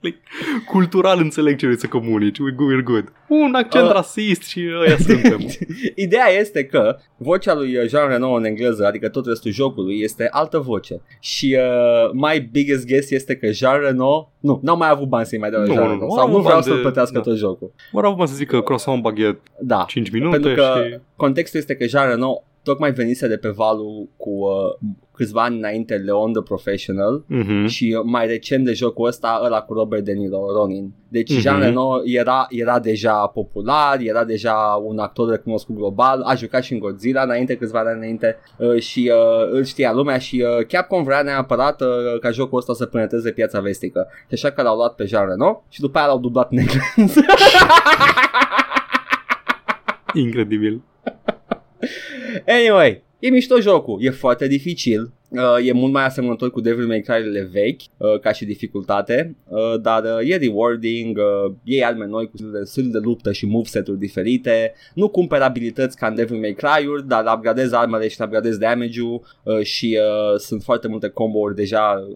Like, Cultural înțeleg ce vrei să comunici, we're good, we're good. Un accent Uh. rasist și ăia suntem. [LAUGHS] Ideea este că vocea lui uh, Jean Reno în engleză, adică tot restul jocului, este altă voce. Și uh, my biggest guess este că Jean Reno, nu, n-au mai avut bani să-i mai dea lui Nu, Jean nu, Reno, nu, sau au nu vreau bani să-l de- plătească da. tot jocul. Mă rog, mă să zic că croissant baguette Da, 5 minute pentru că și... contextul este că Jean Reno tocmai venise de pe valul cu uh, câțiva ani înainte Leon the Professional Mhm. și uh, mai recent de jocul ăsta ăla cu Robert De Niro, Ronin. Deci Mhm. Jean Reno era, era deja popular, era deja un actor recunoscut global, a jucat și în Godzilla înainte, câțiva ani înainte uh, și uh, îl știa lumea și uh, Capcom vrea neapărat uh, ca jocul ăsta să penetreze piața vestică. Și așa că l-au luat pe Jean Reno și după aia l-au dublat în engleză. [LAUGHS] Incredibil. Anyway, e mișto jocul, e foarte dificil, uh, e mult mai asemănător cu Devil May Cry-urile vechi, uh, ca și dificultate, uh, dar uh, e rewarding, uh, iei arme noi cu stil de, stil de luptă și moveset-uri diferite, nu cumperi abilități ca în Devil May Cry-uri, dar upgradezi armele și upgradezi damage-ul uh, și uh, sunt foarte multe combo-uri deja,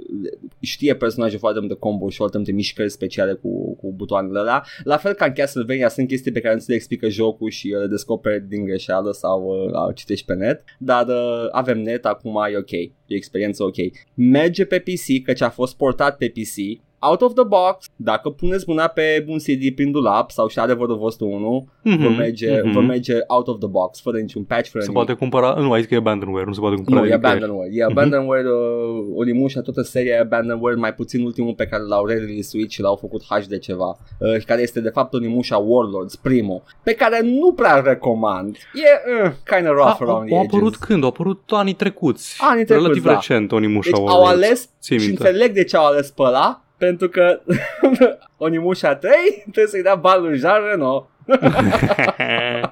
știe personajul foarte multe combo și foarte multe mișcări speciale cu, cu butoanele alea. La fel ca în Castlevania sunt chestii pe care nu ți le explică jocul și uh, le descoperi din greșeală sau uh, citești pe net, dar uh, avem net, acum e ok, e experiență ok. Merge pe PC, căci a fost portat pe PC, out of the box, dacă puneți mâna pe un CD prin dulap sau și adevărul vostru 1, vă, Mhm, merge, mhm. vă merge out of the box, fără niciun patch, fără Se nimic. poate cumpăra, nu, ai zis că e abandonware, nu se poate cumpăra Nu, e nicăieri. Abandonware. E Abandonware, uh, Onimusha, toată seria e Abandonware, mai puțin ultimul pe care l-au re-release și l-au făcut HD ceva, uh, care este de fapt Onimusha Warlords, primul, pe care nu prea recomand. E uh, kind of rough A, around the au edges. apărut când? Au apărut anii trecuți. Anii trecuți, Relativ da. recent, Onimusha Deci au Warlords. ales Ții și minte. înțeleg de ce au ales pe ăla, pentru că [LAUGHS] Onimusha 3 trebuie să-i dea bani lui Jean Reno. [LAUGHS]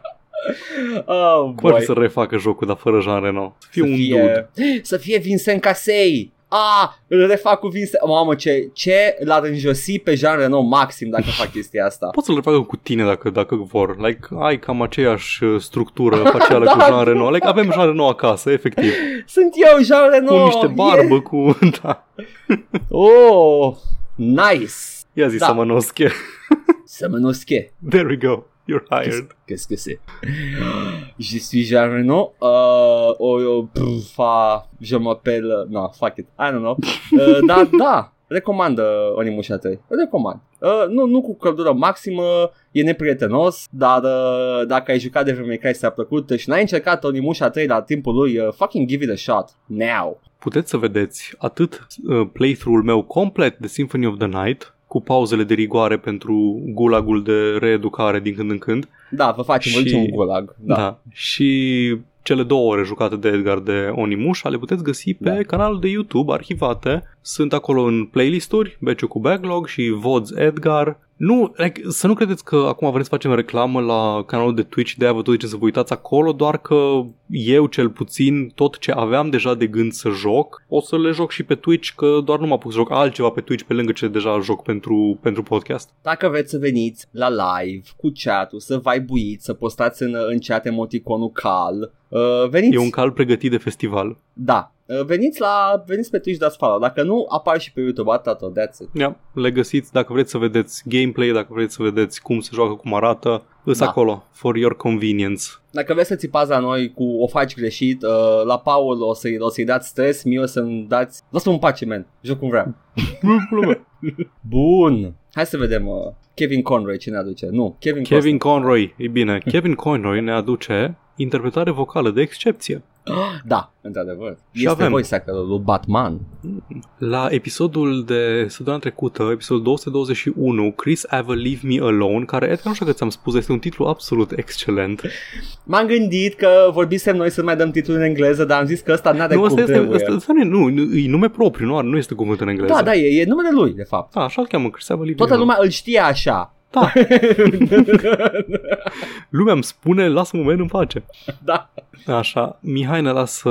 Oh, Cum ar boy. fi să refacă jocul, dar fără Jean Reno? Să fie să un fie, dude. Să fie Vincent Casei. Ah, îl refac cu Vincent. Mamă, ce, ce l-ar înjosi pe Jean Reno maxim dacă fac chestia asta. Pot să-l refacă cu tine dacă, dacă vor. Like, ai cam aceeași uh, structură [LAUGHS] facială Da, cu Jean da. Reno. Like, avem Jean Reno acasă, efectiv. Sunt eu, Jean Reno. Cu niște barbă, Yeah. cu... Da. Oh, nice. Ia zi Da. da. Samanosche. Să mă nosche. [LAUGHS] There we go. You're hired. Qu'est-ce que c'est? Je suis Jean Reno. Uh, oh, oh, pff, ah, je m'appelle... No, fuck it. I don't know. Uh, [LAUGHS] da, da. Recomandă Onimusha 3. Recomand. Uh, nu, nu cu căldură maximă, e neprietenos, dar uh, dacă ai jucat de vreme care ți-a plăcut și n-ai încercat Onimusha 3 la timpul lui, uh, fucking give it a shot. Now. Puteți să vedeți atât uh, playthrough-ul meu complet de Symphony of the Night, cu pauzele de rigoare pentru gulagul de reeducare din când în când, Da, vă facem, vă Și- ducem un gulag. Da. Da. da. Și cele două ore jucate de Edgar de Onimusha le puteți găsi pe Da. canalul de YouTube arhivate. Sunt acolo în playlisturi, Beciu cu Backlog și VODs Edgar. Nu, like, să nu credeți că acum vrem să facem reclamă la canalul de Twitch, de aia vă tot zice să vă uitați acolo, doar că eu cel puțin tot ce aveam deja de gând să joc, o să le joc și pe Twitch, că doar nu m-a pus să joc altceva pe Twitch pe lângă ce deja joc pentru, pentru podcast. Dacă vreți să veniți la live cu chat-ul, să vibuiți, să postați în, în chat emoticonul cal, uh, veniți. E un cal pregătit de festival. Da, uh, veniți la veniți pe Twitch, dați follow. Dacă nu, apar și pe YouTube, atât, that's it. Yeah, le găsiți dacă vreți să vedeți gameplay, dacă vreți să vedeți cum se joacă, cum arată, îs Da. acolo, for your convenience. Dacă vreți să țipați la noi cu o faci greșit, uh, la Paul o să-i, o să-i dați stres, mie o să-mi dați... Lasă-mă în pace, man. Joc cum vreau. [LAUGHS] Bun. Hai să vedem uh, Kevin Conroy ce ne aduce. Nu, Kevin, Kevin Conroy, e bine, Kevin Conroy ne aduce interpretare vocală de excepție. Da, într-adevăr. Și este avem. voice actorul lui Batman. La episodul de săptămâna trecută, episodul 221, Chris Ever Leave Me Alone, care, Edgar, nu știu că ți-am spus, este un titlu absolut excelent. M-am gândit că vorbisem noi să mai dăm titlul în engleză, dar am zis că ăsta n-are nu, cum asta este, trebuie. asta, asta nu, e- nu, nu, e nume propriu, nu, are- nu este cuvânt în engleză. Da, da, e, e numele lui, de fapt. Da, așa îl cheamă, Chris Ever Leave Toată Me Alone. lumea îl știe așa. Da. [LAUGHS] Lumea îmi spune, lasă-mă moment în pace. da. Așa, Mihai ne lasă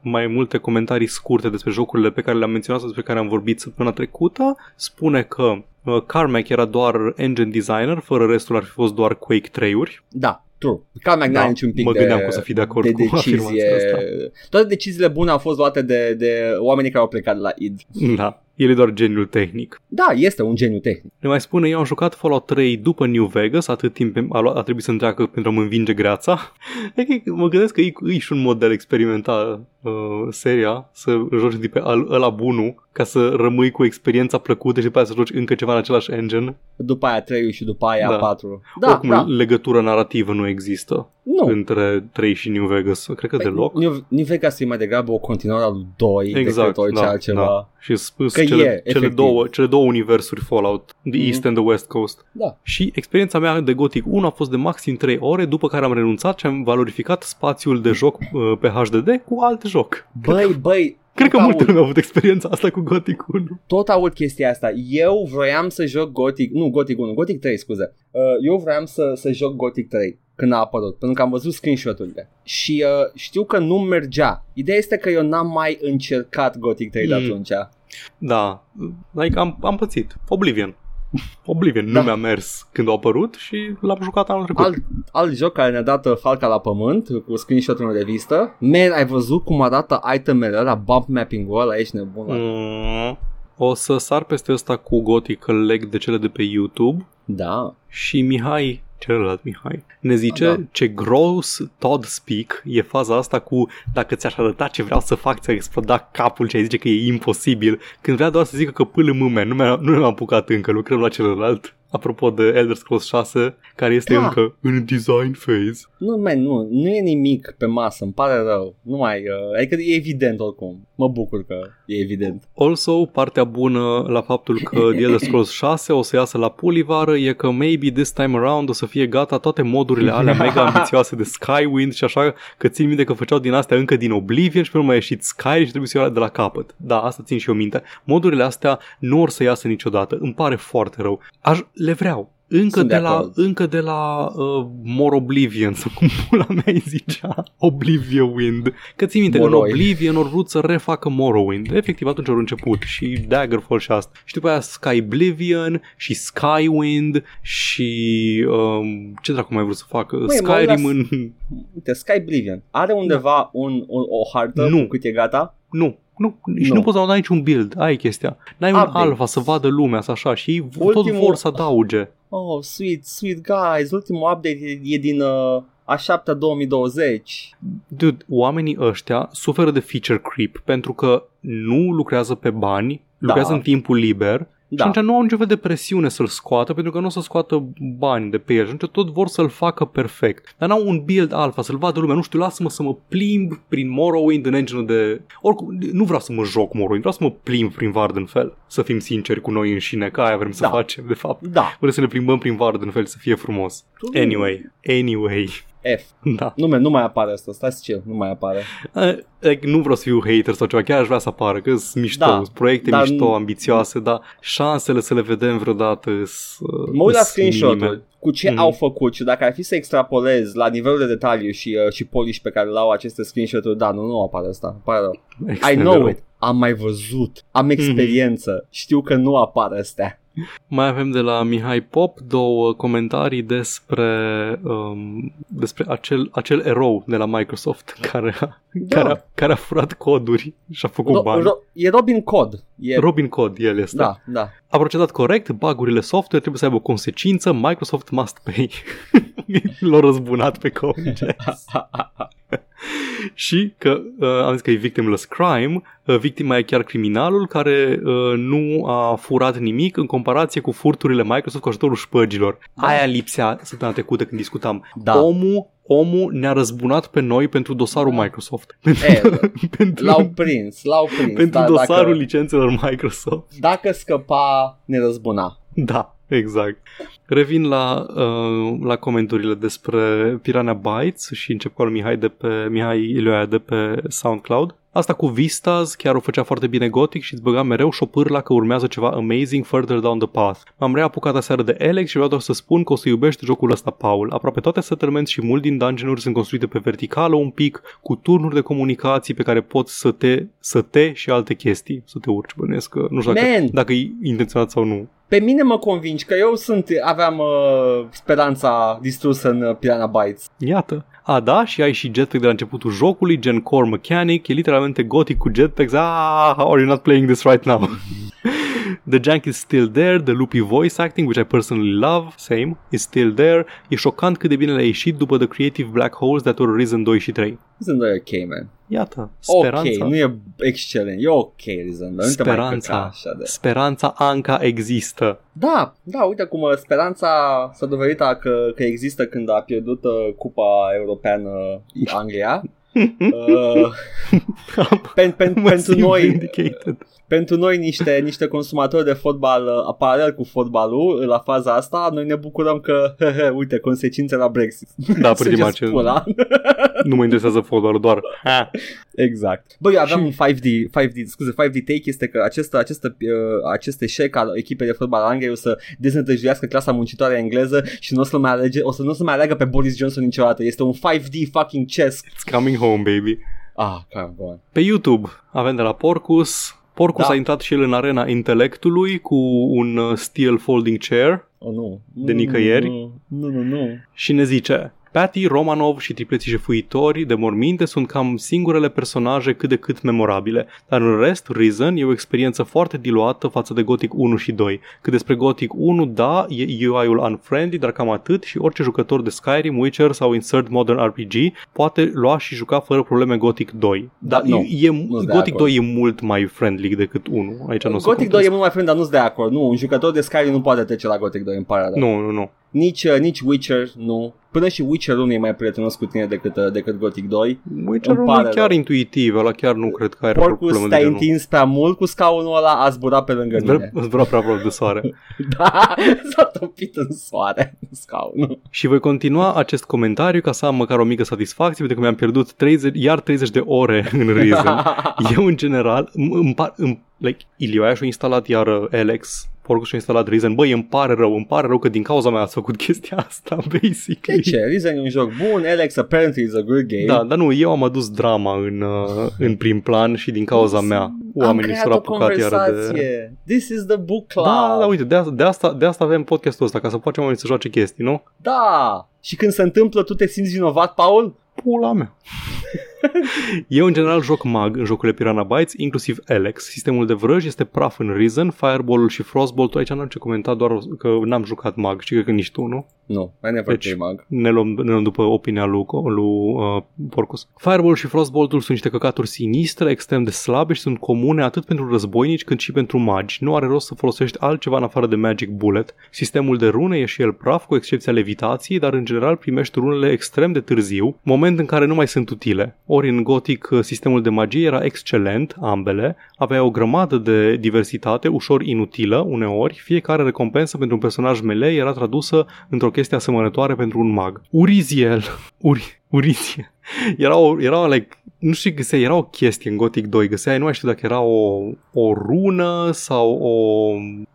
mai multe comentarii scurte despre jocurile pe care le-am menționat sau despre care am vorbit săptămâna trecută. Spune că uh, Carmack era doar engine designer, fără restul ar fi fost doar Quake 3-uri. Da, true. Carmack Da, n-are niciun pic mă de, gândeam că o să fii de acord de cu afirmația decizie. asta. Toate deciziile bune au fost luate de, de oamenii care au plecat de la id. Da, el e doar geniul tehnic. Da, este un geniu tehnic. Ne mai spune, eu am jucat Fallout 3 după New Vegas, atât timp a, luat, a trebuit să întreacă pentru a mă învinge greața. [LAUGHS] Adică mă gândesc că e, e și un model experimental uh, seria, să joci de pe al, ăla bunul, ca să rămâi cu experiența plăcută și după aia să joci încă ceva în același engine. După aia 3 și după aia Da. 4. Da, Oricum, da. legătură narrativă nu există Nu. între 3 și New Vegas. Cred că deloc. New, New Vegas e mai degrabă o continuare a lui 2 Exact, decât orice da, altceva. da. Și sunt Că cele, e, cele, efectiv. două, cele două universuri Fallout, The Mhm. East and the West Coast. Da. Și experiența mea de Gothic 1 a fost de maxim 3 ore, după care am renunțat și am valorificat spațiul de joc uh, pe HDD cu alt joc. Băi, băi, Cred că tot multe aud- lume au avut experiența asta cu Gothic 1. tot aud chestia asta. Eu vroiam să joc Gothic, nu Gothic 1, Gothic 3, scuze. Uh, eu vroiam să, să joc Gothic 3 când a apărut, pentru că am văzut screenshot-urile. Și uh, știu că nu mergea. Ideea este că eu n-am mai încercat Gothic 3 de Mm. atunci. Da, like, am, am pățit. Oblivion. Oblivion Da. nu mi-a mers când a apărut și l-am jucat anul trecut. Alt, alt joc care ne-a dat uh, falca la pământ cu screenshot-ul în revistă. Man, ai văzut cum arată itemele ăla, bump mapping-ul ăla, ești nebun. Mm. Mm. O să sar peste ăsta cu Gothic că leg de cele de pe YouTube Da. și Mihai, celălalt Mihai, ne zice Da. ce gross Todd speak e faza asta cu dacă ți-aș arăta ce vreau să fac, ți-a explodat capul și ai zice că e imposibil, când vrea doar să zică că pâlă mâme, nu, mi-a, nu ne-am apucat încă, lucrăm la celălalt. Apropo de Elder Scrolls 6, care este Da. încă în design phase. Nu, man, nu, nu e nimic pe masă, îmi pare rău. Nu mai, uh, adică e evident oricum. Mă bucur că e evident. Also, partea bună la faptul că The [LAUGHS] Elder Scrolls 6 o să iasă la pulivară e că maybe this time around o să fie gata toate modurile alea [LAUGHS] mega ambițioase de Skywind și așa că țin minte că făceau din astea încă din Oblivion și pe urmă a ieșit Sky și trebuie să iau de la capăt. Da, asta țin și eu minte. Modurile astea nu or să iasă niciodată. Îmi pare foarte rău. Aș, le vreau. Încă Sunt de, de la, acord. încă de la uh, More Oblivion, sau [LAUGHS] cum pula mea îi zicea, Oblivion Că ții minte, în Moroi. Oblivion au vrut să refacă Morrowind. Efectiv, atunci au început și Daggerfall și asta. Și după aia Skyblivion și Skywind și um, ce dracu mai vrut să facă? Măi, mă Skyrim las- în... Uite, Skyblivion. Are undeva un, un, o hartă Nu. cu cât e gata? Nu, nu, și Nu. nu poți să da niciun build, ai chestia. N-ai un Update. alfa să vadă lumea să așa și ei tot Ultimul- vor să adauge. Oh, sweet, sweet guys, ultimul update e, e din uh, a 7 2020. Dude, oamenii ăștia suferă de feature creep pentru că nu lucrează pe bani, lucrează în timpul liber Da. Și atunci nu au niciun fel de presiune să-l scoată pentru că nu o să scoată bani de pe el. Și atunci tot vor să-l facă perfect. Dar n-au un build alfa, să-l vadă lumea. Nu știu, lasă-mă să mă plimb prin Morrowind în engine de... Oricum, nu vreau să mă joc Morrowind, vreau să mă plimb prin Vardenfell. Să fim sinceri cu noi înșine, că aia vrem să Da. facem, de fapt. Da. Vrem să ne plimbăm prin Vardenfell să fie frumos. Anyway, anyway. F. Da. Nu, man, nu mai apare asta, stați chill, nu mai apare. Uh, like, nu vreau să fiu hater sau ceva, chiar aș vrea să apară, că sunt mișto, Da, sunt proiecte dar mișto, nu- ambițioase, dar șansele să le vedem vreodată sunt Mă uit la sunt minime. screenshot-uri cu ce Mhm. au făcut și dacă ar fi să extrapolez la nivelul de detaliu și, uh, și polish pe care l-au aceste screenshot-uri, da, nu, nu apare asta, apare rău. I Extrem de know rău. Mhm. it, am mai văzut, am experiență, știu că nu apare astea. Mai avem de la Mihai Pop două comentarii despre, um, despre acel, acel erou de la Microsoft care a, Da. care, a, care a furat coduri și a făcut Ro- bani. Ro- e Robin Cod. E... Robin Cod, el este. Da, da. A procedat corect, bagurile software trebuie să aibă o consecință, Microsoft must pay. [LAUGHS] L-au răzbunat pe cod. [LAUGHS] [LAUGHS] și că uh, am zis că e victimless crime, uh, victima e chiar criminalul care uh, nu a furat nimic în comparație cu furturile Microsoft cu ajutorul șpăgilor. Da. Aia lipsea săptămâna trecută când discutam. Da. Omul omul ne-a răzbunat pe noi pentru dosarul Da. Microsoft. E, [LAUGHS] pentru l-au prins, l-au prins. pentru da, dosarul dacă, licențelor Microsoft. dacă scăpa, ne răzbuna. Da, exact. Revin la, uh, la comenturile despre Piranha Bytes și încep cu al Mihai, de pe, Mihai Ilioaia de pe SoundCloud. Asta cu Vistas chiar o făcea foarte bine Gothic și îți băga mereu șopârla că urmează ceva amazing further down the path. M-am reapucat aseară de Alex și vreau doar să spun că o să iubești jocul ăsta, Paul. Aproape toate settlements și mult din dungeon-uri sunt construite pe verticală un pic, cu turnuri de comunicații pe care poți să te, să te și alte chestii, să te urci, bănuiesc că nu știu dacă, Man! dacă e intenționat sau nu. Pe mine mă convingi că eu sunt, aveam uh, speranța distrusă în uh, Piranha Bytes. Iată. A, da, și ai și jetpack de la începutul jocului, gen core mechanic, e literalmente gothic cu jetpacks. Ah, how are you not playing this right now? [LAUGHS] the jank is still there, the loopy voice acting, which I personally love, same, is still there. E șocant cât de bine le-a ieșit după The Creative Black Holes that were Risen 2 și 3. Sunt doi ok, man. Iată, speranța, Ok, nu e excelent, e ok, Risen, dar nu te mai căca speranța, așa de... speranța Anca există. Da, da, uite cum uh, speranța s-a dovedit a că, că există când a pierdut uh, Cupa Europeană [LAUGHS] Anglia. [LAUGHS] uh, pen, pen, Mă pentru simt noi vindicated. Pentru noi niște, [LAUGHS] niște consumatori de fotbal uh, paralel cu fotbalul la faza asta, noi ne bucurăm că, [LAUGHS] uite, consecințe la Brexit. Da, pretty much. Sugeți pula. Nu mă interesează fotbalul, doar ha. Exact. Băi, eu aveam Și- un 5D, 5D, scuze, 5D take este că acest, acest, uh, acest eșec al echipei de fotbal al Angliei o să deznădăjduiască clasa muncitoare engleză și nu o să mai alege, o să nu o să mai aleagă pe Boris Johnson niciodată. Este un 5D fucking chess. It's coming home, baby. Ah, come on. Pe YouTube avem de la Porcus. Porcus Da. a intrat și el în arena intelectului cu un uh, steel folding chair Oh, nu. De Nu, nicăieri? Nu, nu, nu. nu. și ne zice Patty, Romanov și tripleții jefuitori de morminte sunt cam singurele personaje cât de cât memorabile, dar în rest, Risen e o experiență foarte diluată față de Gothic 1 și 2. Cât despre Gothic 1, da, e UI-ul unfriendly, dar cam atât și orice jucător de Skyrim, Witcher sau Insert Modern RPG poate lua și juca fără probleme Gothic 2. Da, Dar nu, e, e, nu-s de Gothic acord. 2 e mult mai friendly decât 1. Aici nu o să Gothic 2 contest. e mult mai friend, dar nu-s de acord. Nu, un jucător de Skyrim nu poate trece la Gothic 2, îmi pare rău. Nu, nu, nu. Nici, uh, nici Witcher, nu. Până și Witcher 1 e mai prietenos cu tine decât, uh, decât Gothic 2. Witcher Îmi 1 e pare chiar rău. intuitiv, ăla chiar nu cred că are Porcus, problemă de te-ai genul. întins prea mult cu scaunul ăla, a zburat pe lângă mine. Îți vrea prea aproape de soare. [LAUGHS] Da, s-a topit în soare scaunul. Și voi continua acest comentariu ca să am măcar o mică satisfacție, pentru că mi-am pierdut 30, iar 30 de ore [LAUGHS] în Risen. [LAUGHS] Eu, în general, îmi, îmi, par- îmi like, Ilioaia și-a instalat iar uh, Alex, Porcus și-a instalat Risen. Băi, îmi pare rău, îmi pare rău că din cauza mea ați făcut chestia asta, [LAUGHS] basically. De ce? Risen e un joc bun, Alex apparently is a good game. Da, dar nu, eu am adus drama în, uh, în prim plan și din cauza mea oamenii Am s-au creat o apucat iar de... conversație. This is the book club. Da, da, uite, de, asta- de, asta, de asta avem podcastul ăsta, ca să facem oamenii să joace chestii, nu? Da. Și când se întâmplă, tu te simți vinovat, Paul? Pula mea. Eu în general joc mag în jocurile Piranha Bytes, inclusiv Alex. Sistemul de vrăj este praf în Risen, Fireball și Frostbolt. Aici n-am ce comenta, doar că n-am jucat mag și cred că nici tu, nu? Nu, I never Deci- play mag. Ne luăm, ne luăm după opinia lui, lui uh, Porcus. Fireball și Frostboltul sunt niște căcaturi sinistre, extrem de slabe și sunt comune atât pentru războinici cât și pentru magi. Nu are rost să folosești altceva în afară de Magic Bullet. Sistemul de rune e și el praf, cu excepția levitației, dar în general primești runele extrem de târziu, moment în care nu mai sunt utile. Ori în Gothic uh, sistemul de magie era excelent, ambele, avea o grămadă de diversitate, ușor inutilă uneori, fiecare recompensă pentru un personaj melee era tradusă într-o chestie asemănătoare pentru un mag. Uriziel, [LAUGHS] Uri, Uriziel, era o, era o, like, nu știu ce găsea, era o chestie în Gothic 2, găseai, nu mai știu dacă era o, o rună sau o,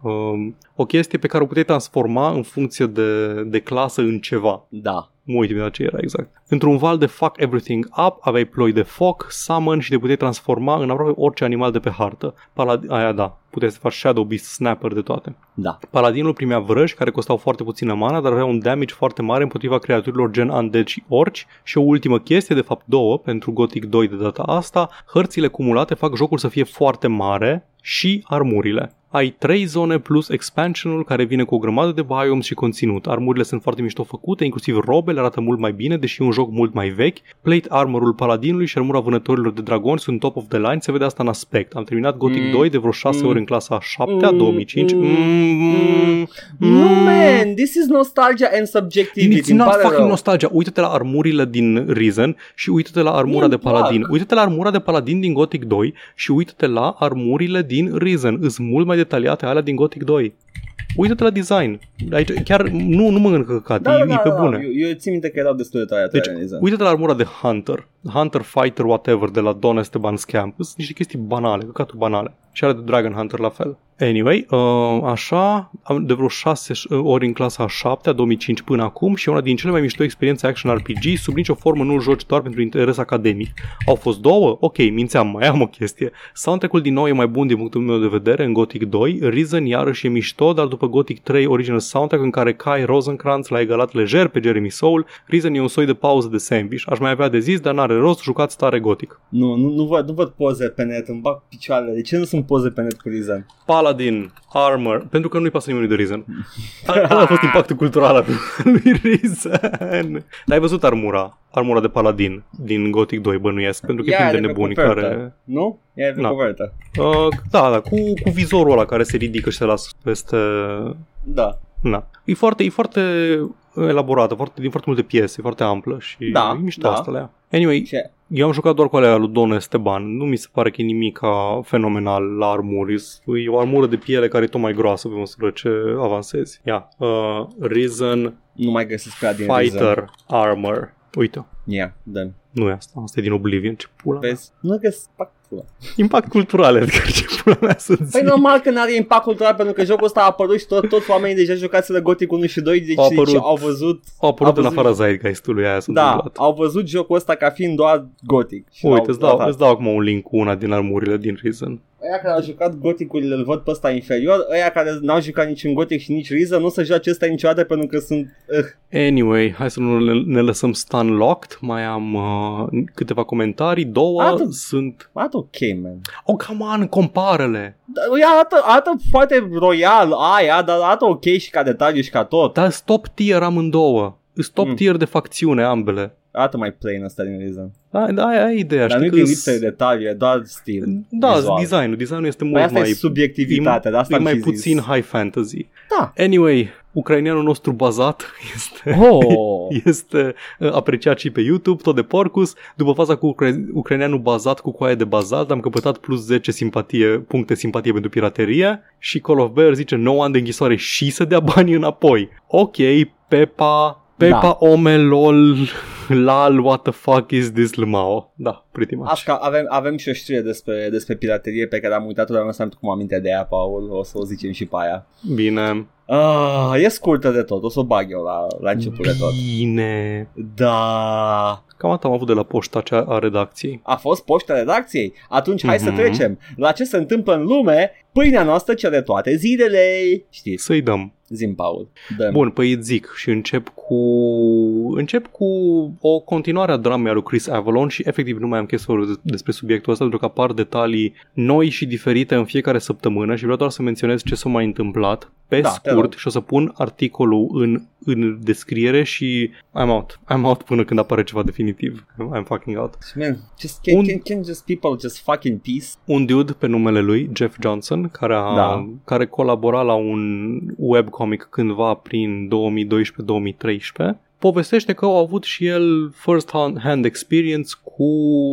um, o chestie pe care o puteai transforma în funcție de, de clasă în ceva. Da. Mă uit imediat ce era exact. Într-un val de fuck everything up, aveai ploi de foc, summon și te puteai transforma în aproape orice animal de pe hartă. Palad- aia da, puteai să faci Shadow Beast Snapper de toate. Da. Paladinul primea vrăji care costau foarte puțină mana, dar avea un damage foarte mare împotriva creaturilor gen undead și orci și o ultimă chestie, de fapt două, pentru Gothic 2 de data asta, hărțile cumulate fac jocul să fie foarte mare și armurile. Ai trei zone plus expansionul care vine cu o grămadă de biomes și conținut. Armurile sunt foarte mișto făcute, inclusiv robele arată mult mai bine, deși e un joc mult mai vechi. Plate armorul paladinului și armura vânătorilor de dragoni sunt top of the line, se vede asta în aspect. Am terminat Gothic Mm. 2 de vreo 6 Mm. ori în clasa a 7 a Mm. 2005. Mm. Mm. No, man, this is nostalgia and subjectivity. It's îmi not pare fucking rău. nostalgia. Uită-te la armurile din Risen și uită-te la armura Mie-mi de paladin. plac. Uită-te la armura de paladin din Gothic 2 și uită-te la armurile din Risen. Îs mult mai detaliate alea din Gothic 2. Uită-te la design. Aici, chiar nu, nu mă gând căcat, Da, e, da, e da, pe da, bune. Eu, eu țin minte că erau destul de tare Deci, deci, uite-te la armura de Hunter. Hunter Fighter whatever de la Don Esteban Scamp. Sunt niște chestii banale, căcatul banale. Și are de Dragon Hunter la fel. Anyway, uh, așa, am de vreo 6 ori în clasa a 7 a 2005 până acum și e una din cele mai mișto experiențe action RPG, sub nicio formă nu-l joci doar pentru interes academic. Au fost două? Ok, mințeam, mai am o chestie. Soundtrack-ul din nou e mai bun din punctul meu de vedere în Gothic 2, Risen iarăși e mișto, dar după Gothic 3 Original Soundtrack în care Kai Rosenkrantz l-a egalat lejer pe Jeremy Soule, Risen e un soi de pauză de sandwich. Aș mai avea de zis, dar n-are rost, jucați tare Gothic. Nu, nu, nu, văd, nu văd poze pe net, îmi bag picioarele. De ce nu sunt poze pe net cu Rizan? Paladin, Armor, pentru că nu-i pasă nimănui de Risen. Ăla [LAUGHS] a fost impactul cultural al lui Risen. Dar ai văzut armura, armura de Paladin din Gothic 2, bănuiesc, pentru că e Ea plin de are pe nebuni copertă, care... Nu? E pe Da. copertă. Uh, da, da, cu, cu vizorul ăla care se ridică și se lasă peste... Da. Na. E foarte, e foarte elaborată, foarte, din foarte multe piese, e foarte amplă și Da, e mișto da. asta la ea. Anyway, Ce? Eu am jucat doar cu alea lui Don Esteban. Nu mi se pare că e nimic ca fenomenal la armuri. E o armură de piele care e tot mai groasă pe măsură ce avansezi. Ia, uh, Risen Nu mai găsesc prea din Fighter Rizan. Armor. Uite, Ia, dă nu e asta. Asta e din Oblivion. Ce pula mea. Vezi? Nu găsesc fac pula. Impact cultural, Edgar. Ce pula mea să Păi zic. normal că n-are impact cultural pentru că jocul ăsta a apărut și tot, toți oamenii deja jucați Gothic 1 și 2 deci, Au apărut. deci au văzut Au apărut au în văzut- afara Zeitgeist-ului aia s-a da, întâmplat. au văzut jocul ăsta ca fiind doar Gothic. Și Uite, l-au îți dau, tratat. îți dau acum un link cu una din armurile din Risen. Aia care au jucat Gothic-urile îl văd pe ăsta inferior, aia care n-au jucat niciun Gothic și nici Reason nu o să joace ăsta niciodată pentru că sunt... Uh. Anyway, hai să nu ne, ne lăsăm stun locked. Mai am uh, câteva comentarii. Două Arată- sunt... Arată ok, man. Oh, come on, comparele. Da, ea arată, arată foarte royal aia, dar arată ok și ca detaliu și ca tot. Dar stop tier amândouă. Sunt top Mm. tier de facțiune ambele. Arată mai plain ăsta din Reason. Da, da, aia e ideea. Dar nu știi din că lipsă de detaliu, e doar stil. Da, vizual. designul. Designul este Păi mult asta mai... e subiectivitatea, de asta e am mai și puțin zis. high fantasy. Da. Anyway, ucraineanul nostru bazat [LAUGHS] este... Oh. este uh, apreciat și pe YouTube, tot de Porcus. După faza cu ucra- ucraineanul bazat cu coaie de bazalt, am căpătat plus 10 simpatie, puncte simpatie pentru piraterie și Call of Bear zice 9 ani de închisoare și să dea banii înapoi. Ok, Pepa, Pepa Da. Ome LOL Lal, what the fuck is this Lmao? Da, pretty much. Asta avem, avem și o știre despre, despre piraterie pe care am uitat-o, dar nu am cum aminte de ea, Paul, o să o zicem și pe aia. Bine. Ah, e scurtă de tot, o să o bag eu la, la început de tot. Bine. Da, Cam atât am avut de la poșta cea a redacției. a fost poșta redacției. Atunci hai să Mhm. trecem la ce se întâmplă în lume, pâinea noastră cea de toate zilele. Știți, Să-i dăm. zim, Paul. Dăm. Bun, păi îți zic și încep cu încep cu o continuare a dramei a lui Chris Avalon și efectiv nu mai am chestii să vorbesc despre subiectul ăsta pentru că apar detalii noi și diferite în fiecare săptămână și vreau doar să menționez ce s-a mai întâmplat pe Da, te scurt rog. și o să pun articolul în, în descriere și I'm out. I'm out până când apare ceva definitiv. I'm fucking out. Man, just, can, Un- can, can just people just fucking peace? un dude pe numele lui, Jeff Johnson, care, a, Da. care colabora la un webcomic cândva prin 2012-2013, povestește că au avut și el first hand experience cu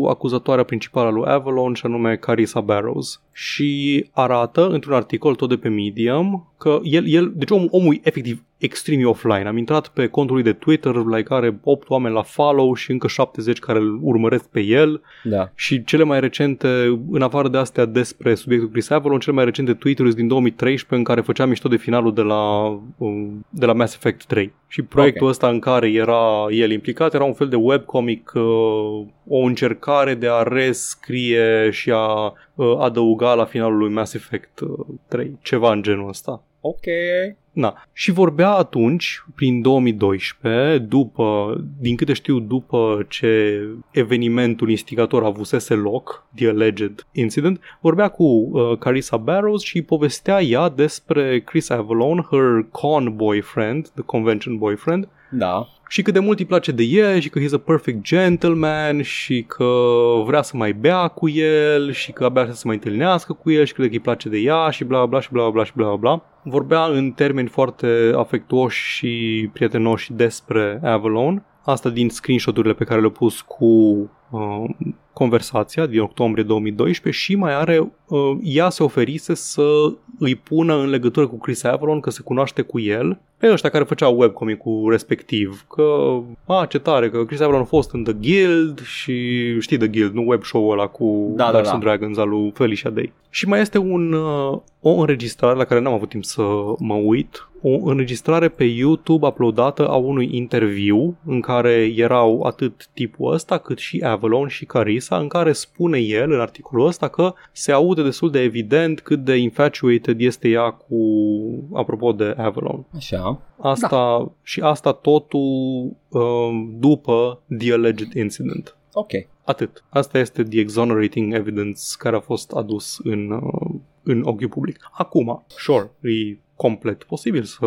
acuzatoarea principală a lui Avalon și anume Carissa Barrows și arată într-un articol tot de pe Medium că el, el deci om, omul e efectiv extremely offline. Am intrat pe contul lui de Twitter la care 8 oameni la follow și încă 70 care îl urmăresc pe el Da. și cele mai recente, în afară de astea despre subiectul Chris Avalon, cele mai recente tweet-uri sunt din 2013 în care făcea mișto de finalul de la, um, de la Mass Effect 3. Și proiectul Ok. ăsta în care era el implicat era un fel de webcomic, uh, o încercare de a rescrie și a uh, adăuga la finalul lui Mass Effect uh, 3, ceva în genul ăsta. Ok. Na. Și vorbea atunci, prin 2012, după, din câte știu, după ce evenimentul instigator avusese loc, The Alleged Incident, vorbea cu uh, Carissa Barrows și povestea ea despre Chris Avalon, her con boyfriend, the convention boyfriend, Da. și cât de mult îi place de el și că he's a perfect gentleman și că vrea să mai bea cu el și că abia să se mai întâlnească cu el și crede că îi place de ea și bla bla și bla bla și bla bla. Vorbea în termeni foarte afectuoși și prietenoși despre Avalon. Asta din screenshot-urile pe care le-a pus cu uh, conversația din octombrie 2012 și mai are, uh, ea se oferise să îi pună în legătură cu Chris Avalon, că se cunoaște cu el, pe ăștia care făceau webcomic-ul respectiv, că, a, ce tare, că Chris Avalon a fost în The Guild și știi The Guild, nu web show-ul ăla cu Da, da, Dungeons da. and Dragons al lui Felicia Day. Și mai este un, uh, o înregistrare la care n-am avut timp să mă uit, o înregistrare pe YouTube uploadată a unui interviu în care erau atât tipul ăsta cât și Avalon și Carissa în care spune el în articolul ăsta că se aude destul de evident cât de infatuated este ea cu apropo de Avalon. Așa. Asta da. și asta totul um, după The Alleged Incident. Ok. Atât. Asta este the exonerating evidence care a fost adus în, uh, în ochiul public. Acum, sure, e complet posibil să,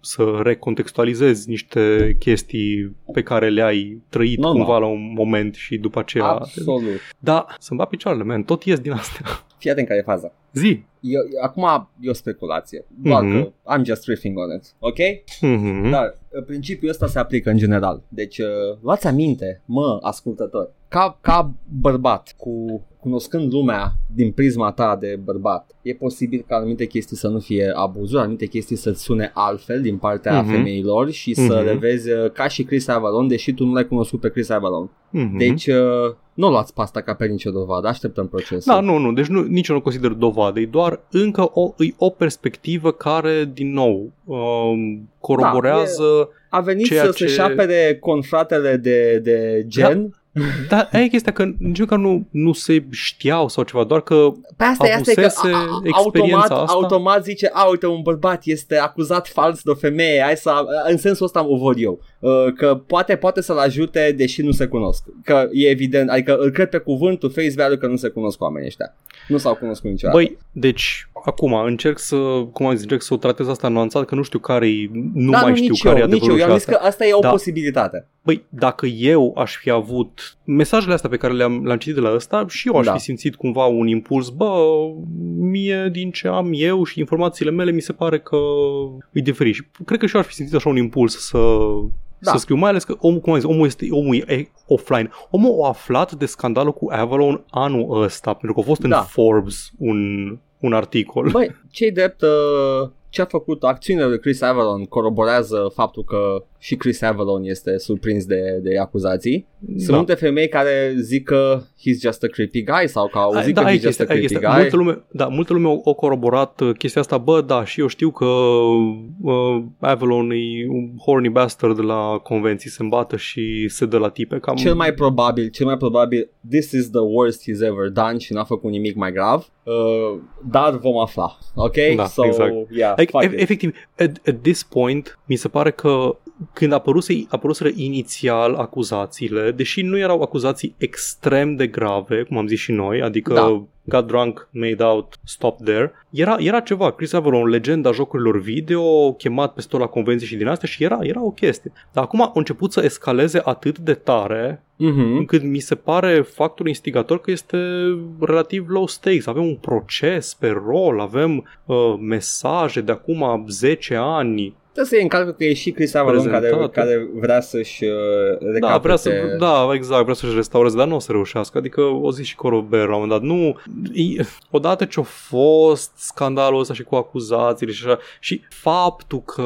să recontextualizezi niște chestii pe care le-ai trăit Normal. cumva la un moment și după aceea... Absolut. Da, să-mi bat picioarele, man, tot ies din astea. Fii atent care e faza. Zi! Eu, acum e o speculație. Doar Mhm. că I'm just riffing on it. Ok? Mm-hmm. Dar uh, principiul ăsta se aplică în general. Deci, uh, luați aminte, mă, ascultător, ca, ca bărbat, cu cunoscând lumea din prisma ta de bărbat, e posibil ca anumite chestii să nu fie abuzuri, anumite chestii să-ți sune altfel din partea Mhm. femeilor și să Mhm. le vezi uh, ca și Chris Avalon, deși tu nu l-ai cunoscut pe Chris Avalon. Mm-hmm. Deci, uh, nu luați pasta ca pe nicio dovadă, așteptăm procesul. Da, nu, nu, deci nu, nici eu nu consider dovadă, e doar încă o, e o perspectivă care, din nou, um, coroborează... A venit Ceea să ce- se-și șapere confratele de, de gen. Da, aia e chestia că nici măcar nu, nu se știau sau ceva, doar că Pe asta e, asta e că avusese a- a- experiența automat, asta. automat zice, a, uite, un bărbat este acuzat fals de o femeie, hai să, în sensul ăsta o văd eu, Uh, că poate, poate să-l ajute deși nu se cunosc, că e evident, adică îl cred pe cuvântul face value că nu se cunosc oamenii ăștia, nu s-au cunoscut niciodată. Băi, deci, acum încerc să, cum am zis, încerc să o tratez asta nuanțat, că nu știu care nu da, mai nu, știu nici care eu, e nici eu, adevărul eu și am zis asta. că asta e o Da. posibilitate. Băi, dacă eu aș fi avut mesajele astea pe care le-am, le-am citit de la ăsta și eu aș Da. fi simțit cumva un impuls, bă, mie din ce am eu și informațiile mele mi se pare că e diferit. Și cred că și eu aș fi simțit așa un impuls să, Da. să scriu, mai ales că omul, cum am zis, omul, este, omul e offline. Omul a aflat de scandalul cu Avalon anul ăsta, pentru că a fost în Da. Forbes un, un articol. Băi, cei drept, uh, ce a făcut acțiunile lui Chris Avalon coroborează faptul că și Chris Avalon este surprins de, de acuzații. Sunt Da. multe femei care zic că he's just a creepy guy sau că au zis da, că ai he's just a chestia, ai creepy chestia. guy. Multă lume, da, multă lume a, a coroborat uh, chestia asta, bă, da, și eu știu că uh, Avalon e un horny bastard de la convenții, se îmbată și se dă la tipe. Cam... Cel mai probabil, cel mai probabil, this is the worst he's ever done și n-a făcut nimic mai grav, uh, dar vom afla, ok? Da, so, exact. yeah, Like, fuck e- it. efectiv, at, at this point, mi se pare că când apăruse, apăruseră inițial acuzațiile, deși nu erau acuzații extrem de grave, cum am zis și noi, adică Da. got drunk, made out, stop there, era, era ceva, Chris Avalon, legenda jocurilor video, chemat peste tot la convenții și din astea și era, era o chestie. Dar acum a început să escaleze atât de tare Mhm. încât mi se pare factorul instigator că este relativ low stakes. Avem un proces pe rol, avem uh, mesaje de acum 10 ani. Trebuie să iei în calcul că e și Chris Avalon care, Prezentate. care vrea să-și uh, Da, recapete. vrea să, da, exact, vrea să-și restaureze, dar nu o să reușească. Adică o zi și Corobert la un moment dat. Nu, e, odată ce a fost scandalul ăsta și cu acuzațiile și așa, și faptul că,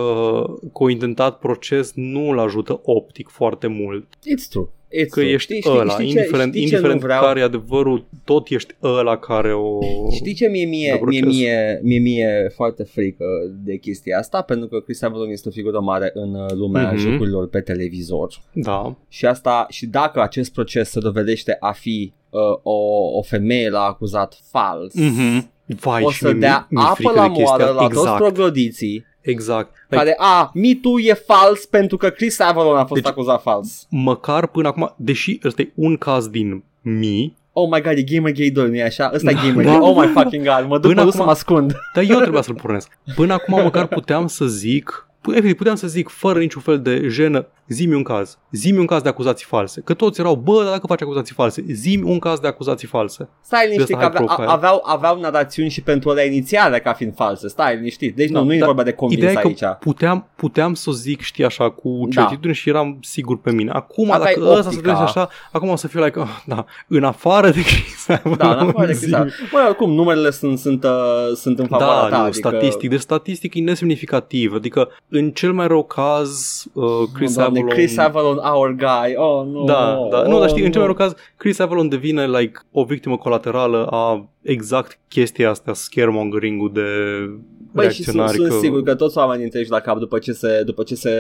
că a intentat proces nu îl ajută optic foarte mult. It's true. It's Că true. ești știi, știi, ăla, știi indiferent, ce, știi ce indiferent nu vreau? care e adevărul, tot ești ăla care o... Știi ce mie mie, de mie, proces. mie, mie, mie foarte frică de chestia asta? Pentru că Chris Avalon este o figură mare în uh, lumea Mhm. jocurilor pe televizor. Da, Și asta, și dacă acest proces se dovedește a fi uh, o, o femeie l-a acuzat fals, Mhm. Vai, o și să mi- dea mi-e apă frică la de chestia- moară la toți exact, troglodiții exact. Like, care, a, Me Too e fals pentru că Chris Avalon a fost Deci- acuzat fals. măcar până acum, deși ăsta e un caz din mii, Oh my god, e Gamergate 2, nu-i așa? Ăsta Da, e Gamergate. da, oh my da, da. fucking god, mă duc, Până mă duc să acum- mă ascund. dar eu trebuia să-l pornesc. Până acum măcar puteam să zic, efectiv, puteam să zic fără niciun fel de jenă, zi-mi un caz, zi-mi un caz de acuzații false. Că toți erau, bă, dar dacă faci acuzații false, zi-mi un caz de acuzații false. Stai liniștit ăsta că avea, high profile. a- aveau, aveau narațiuni și pentru alea inițiale ca fiind false. Stai liniștit. Deci nu, Da, nu e dar vorba de convins Ideea e aici. că puteam, puteam să o zic, știi, așa, cu Da. certitudine și eram sigur pe mine. Acum, Aveai dacă ăsta se optica. trece așa, acum o să fiu like, oh, da, în afară de Chris Da, în afară de zi. Chris Avalon. Bă, oricum, numerele sunt, sunt, uh, sunt în favoarea Da, ta. nu, adică... statistic. Deci statistic e nesemnificativ. Adică, în cel mai rău caz, uh, Chris Doamne, Avalon... Chris Avalon, our guy. Oh, nu. Da, da. Nu, oh, dar știi, în cel mai nu. rău caz, Chris Avalon devine like o victimă colaterală a exact chestia asta, scaremongering-ul de Băi, și sunt, reacționari. sunt sigur că toți oamenii întregi la cap după ce, se, după ce se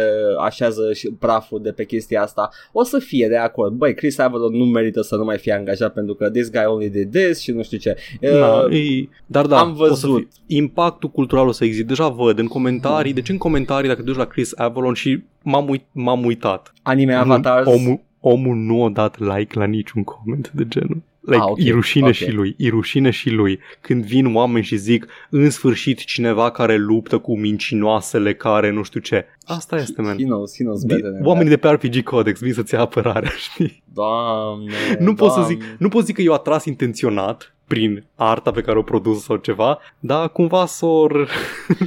așează și praful de pe chestia asta o să fie de acord. Băi, Chris Avalon nu merită să nu mai fie angajat pentru că this guy only did this și nu știu ce. Na, Uh, e, dar da, am O să văzut. fie, impactul cultural o să existe. Deja văd în comentarii, deci în comentarii dacă te duci la Chris Avalon și m-am, uit, m-am uitat. anime avatars. Nu, omul, omul nu a dat like la niciun coment de genul. Like, Ah, ok, e rușine ok. și lui, e rușine și lui. Când vin oameni și zic, în sfârșit cineva care luptă cu mincinoasele care nu știu ce. Asta este, man. He knows, he knows Di- better than Oamenii de pe RPG Codex vin să-ți ia apărarea, [LAUGHS] știi? that. Doamne, Nu pot să zic, doamne. nu pot zic că eu atras intenționat prin arta pe care o produs sau ceva, dar cumva s-or...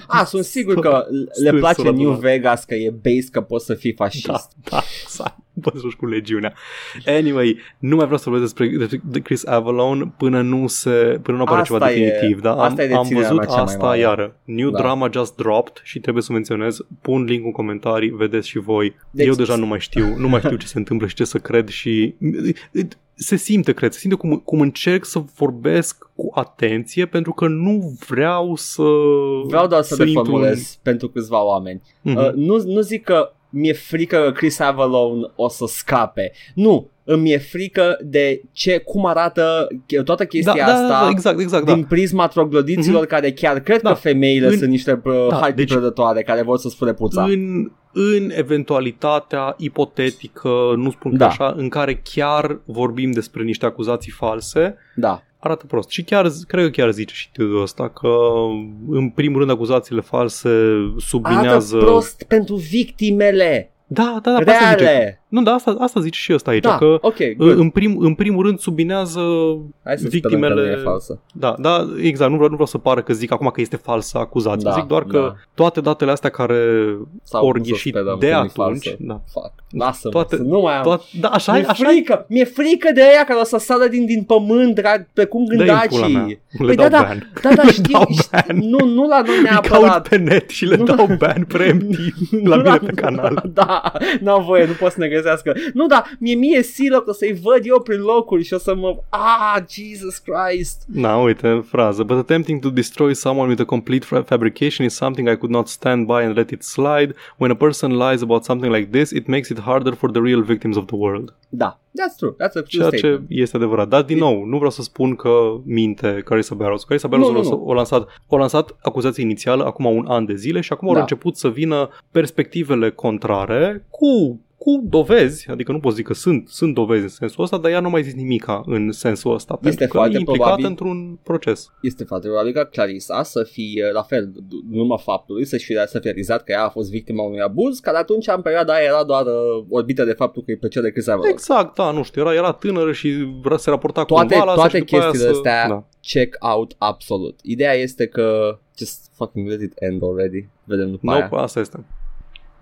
Ah, sunt [LAUGHS] sigur că le Strâns place s-o New adunat. Vegas că e base că poți să fii fascist. Da, da, exact. Poți să joci cu legiunea. Anyway, nu mai vreau să vorbesc despre, despre de Chris Avalon până nu se până nu apare Asta ceva e- definitiv, da? asta e am, am deținerea văzut mea cea mai asta mare. iară. New Da. drama just dropped și trebuie să menționez, pun link în comentarii, vedeți și voi. Deci- Eu deja nu mai știu, nu mai știu ce se întâmplă și ce să cred și se simte, cred, se simte cum, cum încerc să vorbesc cu atenție pentru că nu vreau să Vreau doar să, să intru deformulez pentru câțiva oameni. în... Uh, nu, nu zic că mi-e frică că Chris Avalon o să scape. Nu, îmi e frică de ce, cum arată toată chestia da, da, asta da, da, exact, exact, da. din prisma troglodiților care chiar cred Da. că femeile În- sunt niște uh, Da, da, deci- prădătoare care vor să spune puța. în, în eventualitatea ipotetică, nu spun că Da. așa, în care chiar vorbim despre niște acuzații false, Da. arată prost. Și chiar, cred că chiar zice și Tudor ăsta că în primul rând acuzațiile false sublinează... Arată prost pentru victimele Da, da, da, pe asta zice. Reale. Nu, da, asta, asta zice și ăsta aici, Da, că ok, good. în, prim, în primul rând sublinează Hai să victimele- sperăm că nu e falsă. Da, da, exact, nu vreau, nu vreau să pară că zic acum că este falsă acuzația. Da, zic doar că da. toate datele astea care Sau ori nu să ieșit sperăm de că nu-i atunci, falsă. da, Fuck. Lasă-mă, Toate- să nu mai am. toate, da, așa Mi-e e, așa e. frică, mi-e frică de aia care o să sară din, din pământ, drag, pe cum Dă-i în pula mea. gândacii. Le Păi dau da, da, ban. da, da, [LAUGHS] Le știu, dau știu, ban. nu, nu la noi Îi caut neapărat. pe net și le Nu. dau ban preemptiv [LAUGHS] la Nu mine la- pe canal. [LAUGHS] Da, n-am voie, nu pot să ne găsească. Nu, da, mie mie silă că o să-i văd eu prin locuri și o să mă... Ah, Jesus Christ. Na, uite, frază. But attempting to destroy someone with a complete fa- fabrication is something I could not stand by and let it slide. When a person lies about something like this, it makes it harder for the real victims of the world. Da, that's true, that's a true Ceea ce statement. este adevărat. Dar, din nou, nu vreau să spun că minte Carissa Barrows. Carissa Barrows Nu, nu, o, nu. o, lansat, o lansat acuzația inițială acum un an de zile și acum au Da. început să vină perspectivele contrare cu cu dovezi, adică nu pot zic că sunt, sunt dovezi în sensul ăsta, dar ea nu mai zis nimica în sensul ăsta, Este pentru că foarte e implicată probabil. într-un proces. Este foarte probabil ca Clarissa să fie la fel, în urma faptului să fie să fie realizat că ea a fost victima unui abuz, care atunci în perioada aia era doar uh, orbită de faptul că îi plăcea de Chris Evans. Exact, da, nu știu, era, era tânără și vra- se raporta Toate- cumva la asta toate și după aia chestiile să... astea- Da. Check out absolut. Ideea este că just fucking let it end already. Vedem după Nope, aia. asta este.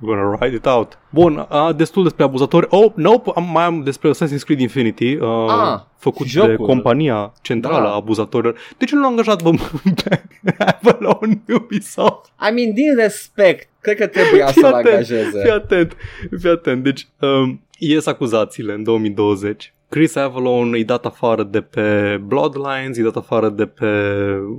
I'm gonna write it out. Bun, a, destul despre abuzatori. Oh, nope, am, mai am despre Assassin's Creed Infinity, uh, Ah, făcut de jocul. compania centrală Da. a abuzatorilor. De ce nu l-a angajat bă, pe Avalon Ubisoft? I mean, din respect, cred că trebuia Fii să-l atent, angajeze. Fii atent, fii atent. Deci, um, ies acuzațiile în 2020. Chris Avalon îi dat afară de pe Bloodlines, îi dat afară de pe...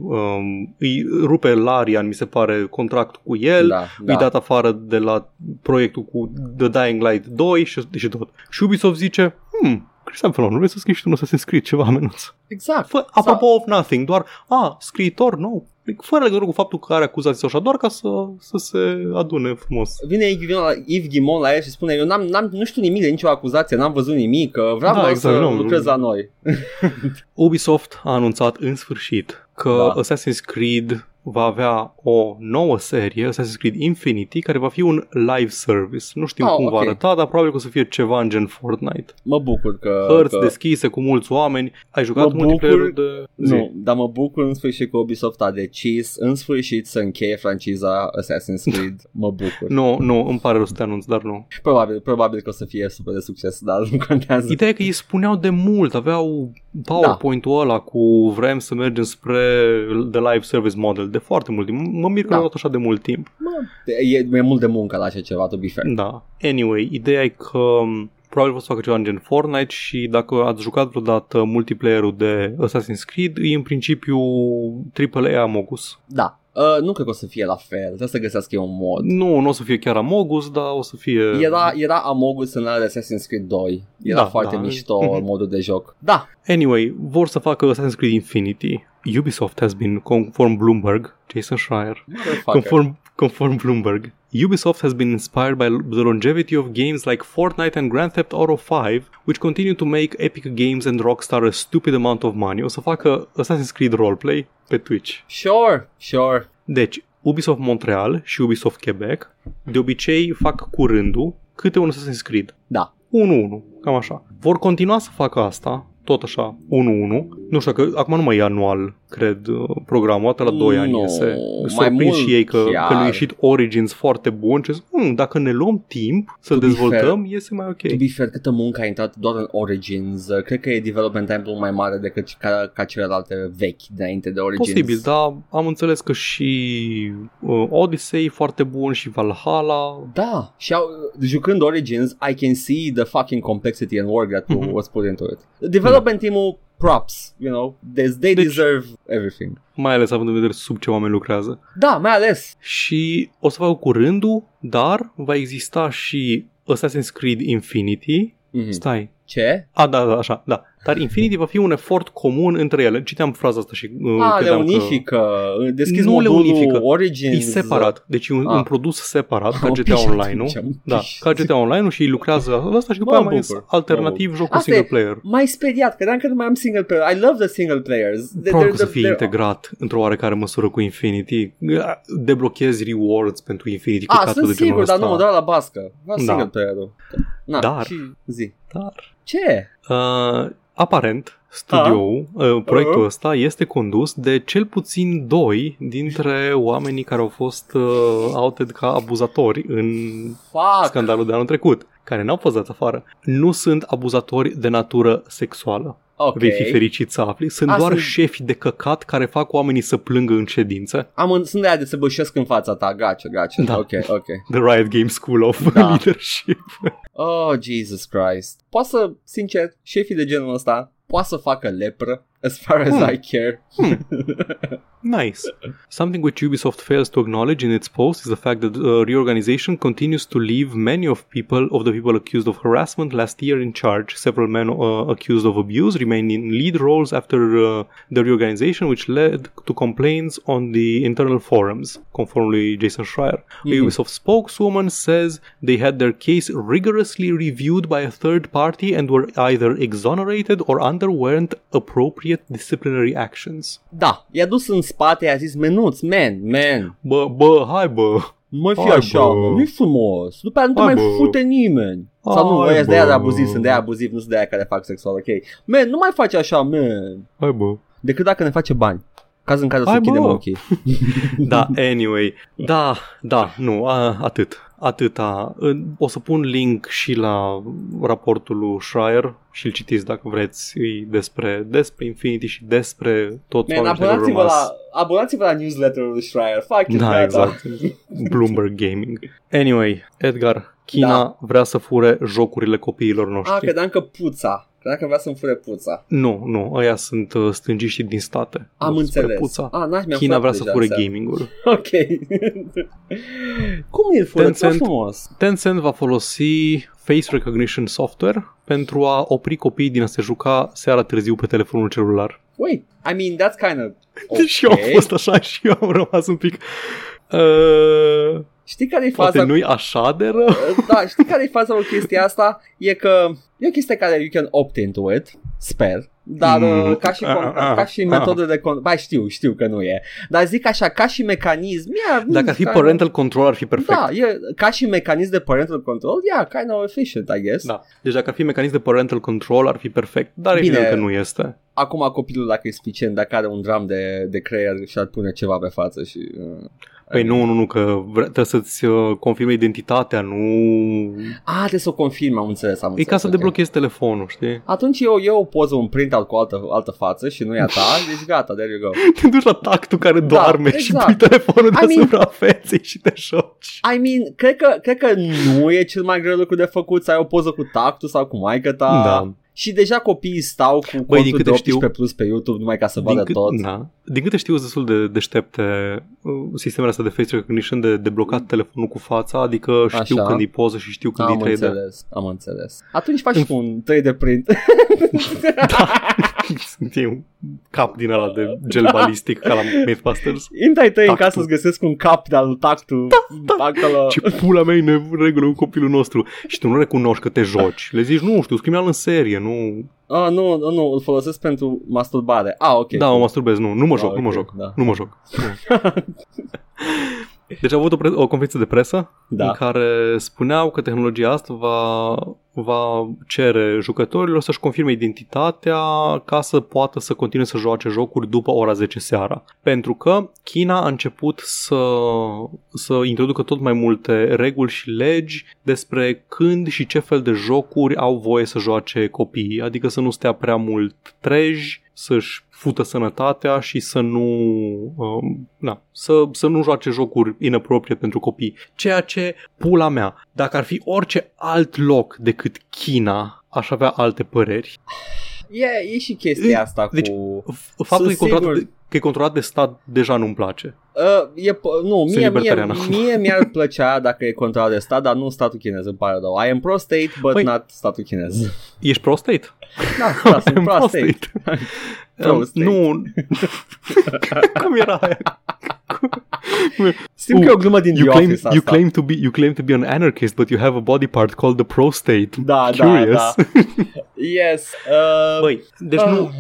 Um, îi rupe Larian, mi se pare, contract cu el. Da, îi da. dat afară de la proiectul cu The Dying Light 2 și, și tot. Și Ubisoft zice, hmm, Cristian Felon, nu vrei să scrii și tu un Assassin's Creed ceva menuț? Exact. Fă, apropo of nothing, doar, a, scriitor, nu. Fără legătură cu faptul că are acuzații sau așa, doar ca să, să se adune frumos. Vine Yves Ghimon la el și spune, eu n-am, n-am, nu știu nimic de nicio acuzație, n-am văzut nimic, că vreau Da, doar exact, să nu. lucrez la noi. [LAUGHS] Ubisoft a anunțat în sfârșit că Da. Assassin's Creed va avea o nouă serie, Assassin's Creed Infinity, care va fi un live service. Nu știm Ah, cum va ok. arăta, dar probabil că o să fie ceva în gen Fortnite. Mă bucur că... Hărți că... deschise cu mulți oameni. Ai jucat Mă multiplayer bucur- de zi? Nu, dar mă bucur în sfârșit că Ubisoft a decis în sfârșit să încheie franciza Assassin's [LAUGHS] Creed. Mă bucur. Nu, nu, îmi pare rău să te anunț, dar nu. Probabil, probabil că o să fie super de succes, dar nu contează. Ideea e că ei spuneau de mult, aveau PowerPoint-ul ăla cu vrem să mergem spre the live service model de foarte mult timp. Mă mir că Da. au luat așa de mult timp. Mă, e, e mult de muncă la așa ceva, to be fair. Da. Anyway, ideea e că m, probabil o să facă ceva în gen Fortnite și dacă ați jucat vreodată multiplayer-ul de Assassin's Creed, e în principiu AAA Amogus. Da. Uh, nu cred că o să fie la fel, trebuie să găsească eu un mod. Nu, nu o să fie chiar Amogus, dar o să fie... Era, era Amogus în ăla de Assassin's Creed 2. Era Da, foarte da. mișto Mhm. modul de joc. Da, Anyway, vor să facă Assassin's Creed Infinity. Ubisoft has been, conform Bloomberg, Jason Schreier, motherfucker. Conform, conform Bloomberg, Ubisoft has been inspired by the longevity of games like Fortnite and Grand Theft Auto 5, which continue to make Epic Games and Rockstar a stupid amount of money. O să facă Assassin's Creed roleplay pe Twitch. Sure, sure. Deci, Ubisoft Montreal și Ubisoft Quebec de obicei fac cu rândul câte un Assassin's Creed. Da. 1-1, cam așa. Vor continua să facă asta, tot așa, 1-1. Nu știu, că acum nu mai e anual, cred, uh, programul, atât la 2 ani Nu, iese. mai S-au prins mult și ei că, chiar. că le-a ieșit Origins foarte bun și zic, "Hmm, dacă ne luăm timp să To be dezvoltăm, iese mai ok. To be fair, câtă muncă a intrat doar în Origins. Uh, Cred că e development time mai mare decât ca, ca celelalte vechi dinainte de Origins. Posibil, dar am înțeles că și uh, Odyssey e foarte bun și Valhalla. Da, și au, jucând Origins, I can see the fucking complexity and work that Mhm. was put into it. Development team-ul, props, you know, they, they Deci- deserve everything. Mai ales având în vedere sub ce oameni lucrează. Da, mai ales. Și o să facă cu rândul, dar va exista și Assassin's Creed Infinity. Mhm. Stai. Ce? A, da, da, așa, da. Dar Infinity va fi un efort comun între ele. Citeam fraza asta și uh, A, le credeam că unifică. Deschizi Nu le modulul unifică. Origins. e separat. Deci e un, Ah. un produs separat, ca [LAUGHS] Am GTA pișat Online-ul. atunci, am Da, pișat. [LAUGHS] ca GTA Online-ul și ei lucrează la asta și după Mă aia mai ies bucur, alternativ mă jocul Asta single e- player. Mai speriat, credeam că nu mai am single player. I love the single players. They- Probabil că they're- să fie they're- integrat într-o oarecare măsură cu Infinity. Deblochezi rewards pentru Infinity. A, căcatul sunt de genul sigur, dar ăsta. nu, doar la bască. La Da. single player-ul. Na, Dar- și zi. Dar Ce? Uh, aparent, studioul, uh, proiectul Uh. ăsta este condus de cel puțin doi dintre oamenii care au fost uh, outed ca abuzatori în Fuck. scandalul de anul trecut, care n-au fost dați afară. Nu sunt abuzatori de natură sexuală. Ok. Vei fi fericit să afli. Sunt A, doar sunt- șefi de căcat care fac oamenii să plângă în ședință. Am în, sunt de aia de să bășesc în fața ta. Gace, gace. Da. Ok, ok. [LAUGHS] The Riot Game School of Da. [LAUGHS] Leadership. Oh, Jesus Christ. Poate să, sincer, șefii de genul ăsta poate să facă lepră as far as Hmm. I care. [LAUGHS] Nice. Something which Ubisoft fails to acknowledge in its post is the fact that uh, reorganization continues to leave many of people of the people accused of harassment last year in charge. Several men uh, accused of abuse remain in lead roles after uh, the reorganization, which led to complaints on the internal forums, Conformly, Jason Schreier. A Mhm. Ubisoft spokeswoman says they had their case rigorously reviewed by a third party and were either exonerated or underwent appropriate disciplinary actions. Da, i-a dus în spate, i-a zis, menuț, man, man, Bă, bă, hai bă. nu mai fi Hai, așa, bă. mă, nu-i frumos. După aia nu te Hai, mai bă. fute nimeni. Sau nu, Hai, ăia sunt de aia de bă. abuziv, sunt de aia abuziv, nu sunt de aia care fac sexual, ok. Man, nu mai faci așa, man. Hai bă. Decât dacă ne face bani. Caz în care o să Hai, închidem bă. ochii. [LAUGHS] Da, anyway. Da, da, nu, a, atât. Atâta. O să pun link și la raportul lui Schreier și îl citiți dacă vreți e despre, despre Infinity și despre tot Man, oamenii care au abonați-vă rămas. la, abonați-vă la newsletterul lui Schreier. Fuck it, Da, gata. exact. [LAUGHS] Bloomberg Gaming. Anyway, Edgar, China Da. vrea să fure jocurile copiilor Ah, noștri. credeam că puța. Credeam că vrea să-mi fure puța. Nu, nu, ăia sunt uh, stângiștii din state. Am Nu se fură înțeles. Puța. Ah, n-aș, mi-am China furat vrea să deja fure seara. gaming-ul. [LAUGHS] Ok. Cum îl fură? Ce Tencent- frumos. Tencent va folosi face recognition software pentru a opri copiii din a se juca seara târziu pe telefonul celular. Wait, I mean, that's kind of Okay. [LAUGHS] Și eu am fost așa și eu am rămas un pic... Uh, Știi care e poate faza? nu-i așa de rău? [LAUGHS] Da, știi care e faza cu chestia asta? E că e o chestie care you can opt into it, sper, dar Mm. mm. ca și, Ah, con- ah, ca și ah. metodă de con- Bai, știu, știu că nu e. Dar zic așa, ca și mecanism, yeah, Dacă ar fi kind parental control ar fi perfect. Da, e, ca și mecanism de parental control, yeah, kind of efficient, I guess. Da. Deci dacă ar fi mecanism de parental control ar fi perfect, dar Bine. evident că nu este. Acum copilul, dacă e suficient, dacă are un dram de, de creier și ar pune ceva pe față și... Uh, Păi nu, nu, nu, că vre- trebuie să-ți uh, confirme identitatea, nu... A, trebuie să o confirm, am înțeles, am E înțeles. ca să ok. deblochezi telefonul, știi? Atunci eu, eu o poză, un printout cu altă, altă față și nu e a ta, deci gata, there you go. [LAUGHS] Te duci la tactul care doarme și exact. pui telefonul I mean- deasupra feței și te joci. I mean, cred că, cred că nu e cel mai greu lucru de făcut să ai o poză cu tactul sau cu maică ta. Da. Și deja copiii stau cu din contul câte de 18 știu- plus pe YouTube numai ca să vadă cât- tot. Da. Din câte știu, sunt destul de deștepte uh, sistemele astea de face recognition de deblocat telefonul cu fața, adică știu Așa. când e poză și știu când Am e 3D. înțeles, am înțeles. Atunci faci și un 3D print. [LAUGHS] da. [LAUGHS] [LAUGHS] Sunt eu un cap din ăla de gel balistic ca la Mythbusters. Intrai tăi în Tactul. casă să găsesc un cap de-al tactul da, da. acolo. Ce pula mea e neregulă cu copilul nostru. Și tu nu recunoști că te joci. Le zici, nu știu, scrimi în serie, nu... Ah, nu, nu, nu, îl folosesc pentru masturbare. Ah, ok. da, mă masturbez, nu, nu mă Ah, joc, nu mă ok, joc, da. nu mă joc. [LAUGHS] Deci au avut o, pre- o conferință de presă Da. în care spuneau că tehnologia asta va, va cere jucătorilor să-și confirme identitatea ca să poată să continue să joace jocuri după ora 10 seara. Pentru că China a început să, să introducă tot mai multe reguli și legi despre când și ce fel de jocuri au voie să joace copiii, adică să nu stea prea mult trej, să-și fută sănătatea și să nu um, na, să, să nu joace jocuri inappropriate pentru copii. Ceea ce, pula mea, dacă ar fi orice alt loc decât China, aș avea alte păreri. E, e și chestia asta cu... Deci, F- Faptul că e, Sunt controlat sigur. de, că e controlat de stat deja nu-mi place. Uh, e, p- nu, Sunt mie, mie, libertarian acum. mie mi-ar plăcea dacă e controlat de stat, dar nu statul chinez, îmi pare rău. I am pro-state, but Păi- not statul chinez. Ești prostate? Da, da, sunt [LAUGHS] pro-state. [LAUGHS] Pro-state. nu. [LAUGHS] Cum era aia? Simt că e o glumă din You The claim, Office you, asta. claim to be, you claim to be an anarchist, but you have a body part called the prostate. Da, da, Curious. da. [LAUGHS] Yes. Uh, Băi, deci Ah. nu,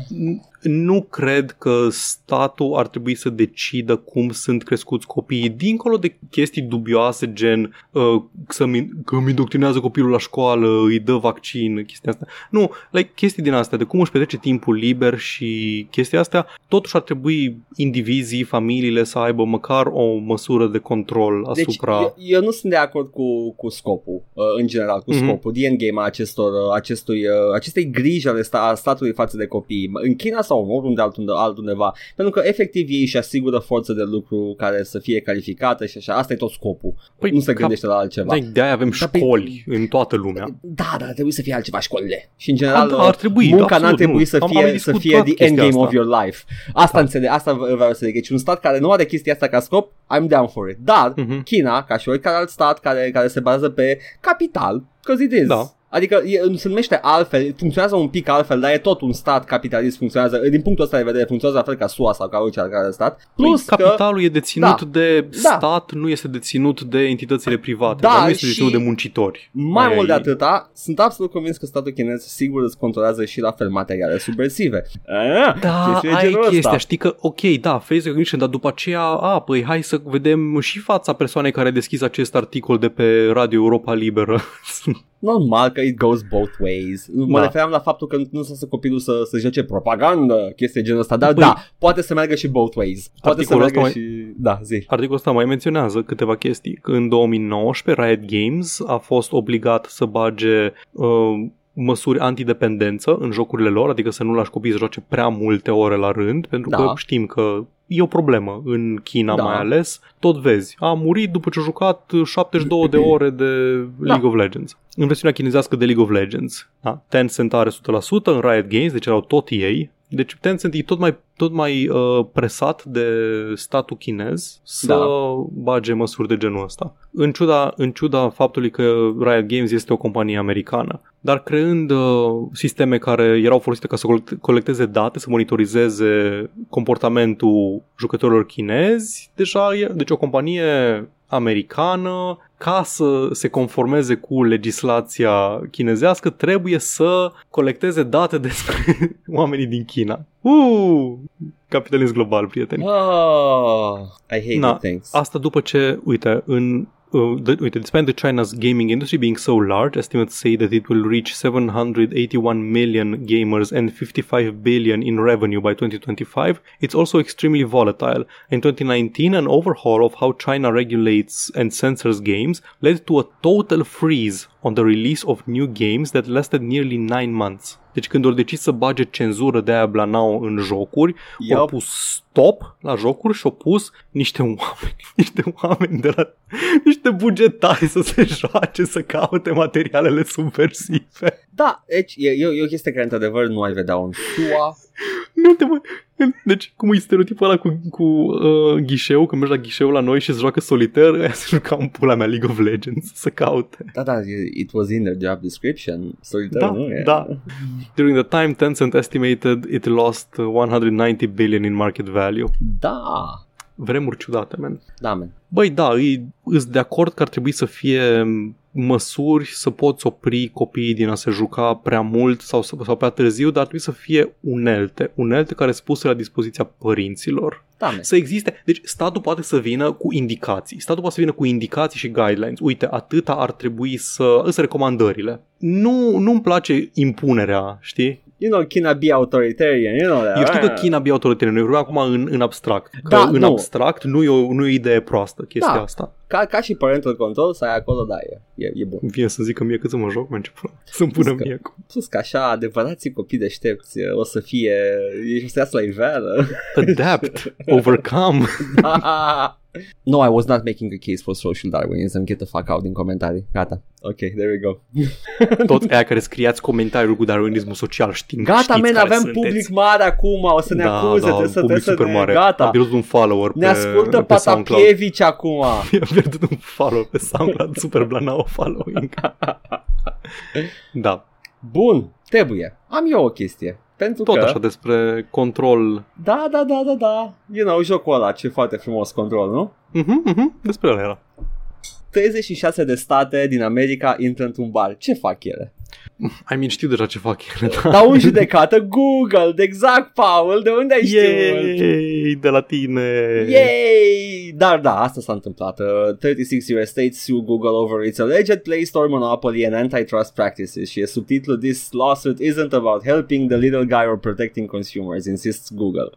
nu cred că statul ar trebui să decidă cum sunt crescuți copiii, dincolo de chestii dubioase, gen uh, să-mi, că îmi indoctrinează copilul la școală, îi dă vaccin, chestia asta. Nu, like, chestii din astea, de cum își petrece timpul liber și chestia astea, totuși ar trebui indivizii, familiile să aibă măcar o măsură de control deci, asupra... eu, eu nu sunt de acord cu, cu scopul, uh, în general, cu Mhm. scopul, the endgame a acestor, uh, acestui, uh, acestei griji ale sta, a statului față de copii, în China sau în oriunde altunde, altundeva, pentru că efectiv ei își asigură forță de lucru care să fie calificată și așa, asta e tot scopul, Păi, nu se ca- gândește la altceva. Da, de-aia avem Dar pe- școli în toată lumea. Da, dar trebuie să fie altceva școlile. Și în general, Da, da, ar trebui, munca absolut, n-ar trebui nu. să Am- am fie, să discutat fie the chestia endgame asta. of your life. Asta Da. înțeleg, asta vreau să zic. Deci un stat care nu are chestia asta ca scop, I'm down for it. Dar Mhm. China, ca și oricare alt stat care, care se bazează pe capital, because it is. Da. Adică e, se numește altfel, funcționează un pic altfel, dar e tot un stat capitalist, funcționează, din punctul ăsta de vedere, funcționează la fel ca SUA sau ca orice alt care stat. Plus Păi, că, capitalul e deținut Da. de Da. stat, nu este deținut de entitățile private, Da, dar nu este și- deținut de muncitori. mai Aia mult de e- atâta, sunt absolut convins că statul chinez sigur îți controlează și la fel materiale subversive. Ah, Da, chestii de aia e genul chestia, ăsta. știi că, ok, da, face recognition, dar după aceea, a, păi hai să vedem și fața persoanei care a deschis acest articol de pe Radio Europa Liberă. Normal că it goes both ways. Mă Da. referam la faptul că nu să copilul să, să joace propagandă, chestii de genul ăsta, dar Păi- da, poate să meargă și both ways. Poate să Articolul meargă ăsta și... Da, zi. Articolul ăsta mai menționează câteva chestii. Că în 2019 Riot Games a fost obligat să bage uh, măsuri antidependență în jocurile lor, adică să nu lași copiii să joace prea multe ore la rând, pentru Da. că știm că e o problemă în China Da. mai ales. Tot vezi, a murit după ce a jucat 72 de ore de League of Legends. În versiunea chinezească de League of Legends, da, Tencent are 100%, în Riot Games, deci erau tot ei. Deci Tencent e tot mai, tot mai uh, presat de statul chinez să Da. bage măsuri de genul ăsta. În ciuda, în ciuda faptului că Riot Games este o companie americană, dar creând uh, sisteme care erau folosite ca să colect- colecteze date, să monitorizeze comportamentul jucătorilor chinezi, deja e, deci o companie americană, ca să se conformeze cu legislația chinezească, trebuie să colecteze date [LAUGHS] despre oamenii din China. Uh, capitalism global, prieteni. Oh, I hate Na, the things. Asta după ce, uite, în Uh, the, uite, Uh, despite the China's gaming industry being so large, estimates say that it will reach 781 million gamers and 55 billion in revenue by 2025. It's also extremely volatile. In 2019, an overhaul of how China regulates and censors games led to a total freeze on the release of new games that lasted nearly 9 months. Deci când au decis să bage cenzură de aia blanau în jocuri, Yup. au pus stop la jocuri și au pus niște oameni, [LAUGHS] niște oameni de la niște bugetari să se [LAUGHS] joace, să caute materialele subversive. Da, deci e, e, e o chestie care într-adevăr nu ai vedea în SUA. Nu te mai... [LAUGHS] Deci, cum e stereotipul ăla cu, cu uh, ghișeu, când mergi la ghișeu la noi și se joacă solitaire, [LAUGHS] aia se juca în pula mea League of Legends să caute. Da, da, it was in their job description. Solitaire, Da, nu? E- da. During the time, Tencent estimated it lost 190 billion in market value. Da, Vremuri ciudate, man. da, man. Băi, da, îi, îs de acord că ar trebui să fie măsuri să poți opri copiii din a se juca prea mult sau, sau prea târziu, dar ar trebui să fie unelte, unelte care sunt puse la dispoziția părinților. Da, man. Să existe, deci statul poate să vină cu indicații, statul poate să vină cu indicații și guidelines. Uite, atâta ar trebui să, îs recomandările. Nu, nu-mi place impunerea, știi? You know, China be authoritarian, you know that. Eu știu că right? China be autoritarian, noi vorbim acum în, în abstract. Că Da, în nu. abstract nu e, o, nu e o idee proastă chestia Da. asta. Ca, ca și parental control, să ai acolo, da, e, e, e bun. Vine să zică mie cât să mă joc, mă început să-mi pună Plus că- mie. Plus că așa, adevărații copii deștepți o să fie, ești o să iasă la iveală. Adapt, [LAUGHS] overcome. No, I was not making a case for social Darwinism. Get the fuck out din comentarii. Gata. Ok, there we go. [LAUGHS] Toți aia care scriați comentariul cu darwinismul social știm Gata, știți men, care avem sunteți. public mare acum, o să ne da, acuze, da, trebuie să, public trebuie să super ne... mare. Gata. A pierdut un follower Ne pe, ascultă pe SoundCloud. Patapievici acum. [LAUGHS] A pierdut un follow pe SoundCloud, super blanau following. [LAUGHS] da, Bun, trebuie. Am eu o chestie. Pentru tot că... așa despre control. Da, da, da, da, da. You know, jocul ăla, ce foarte frumos control, nu? Mhm, mhm, despre ăla era. 36 de state din America intră într-un bar. Ce fac ele? Ai mean, știu deja ce fac ele, da. Dau în judecată Google, de exact, Paul, de unde ai știut? Yay, de la tine. Yay! Dar da, asta s-a întâmplat. Uh, 36 US states sue Google over its alleged Play Store monopoly and antitrust practices și e subtitlul This lawsuit isn't about helping the little guy or protecting consumers, insists Google.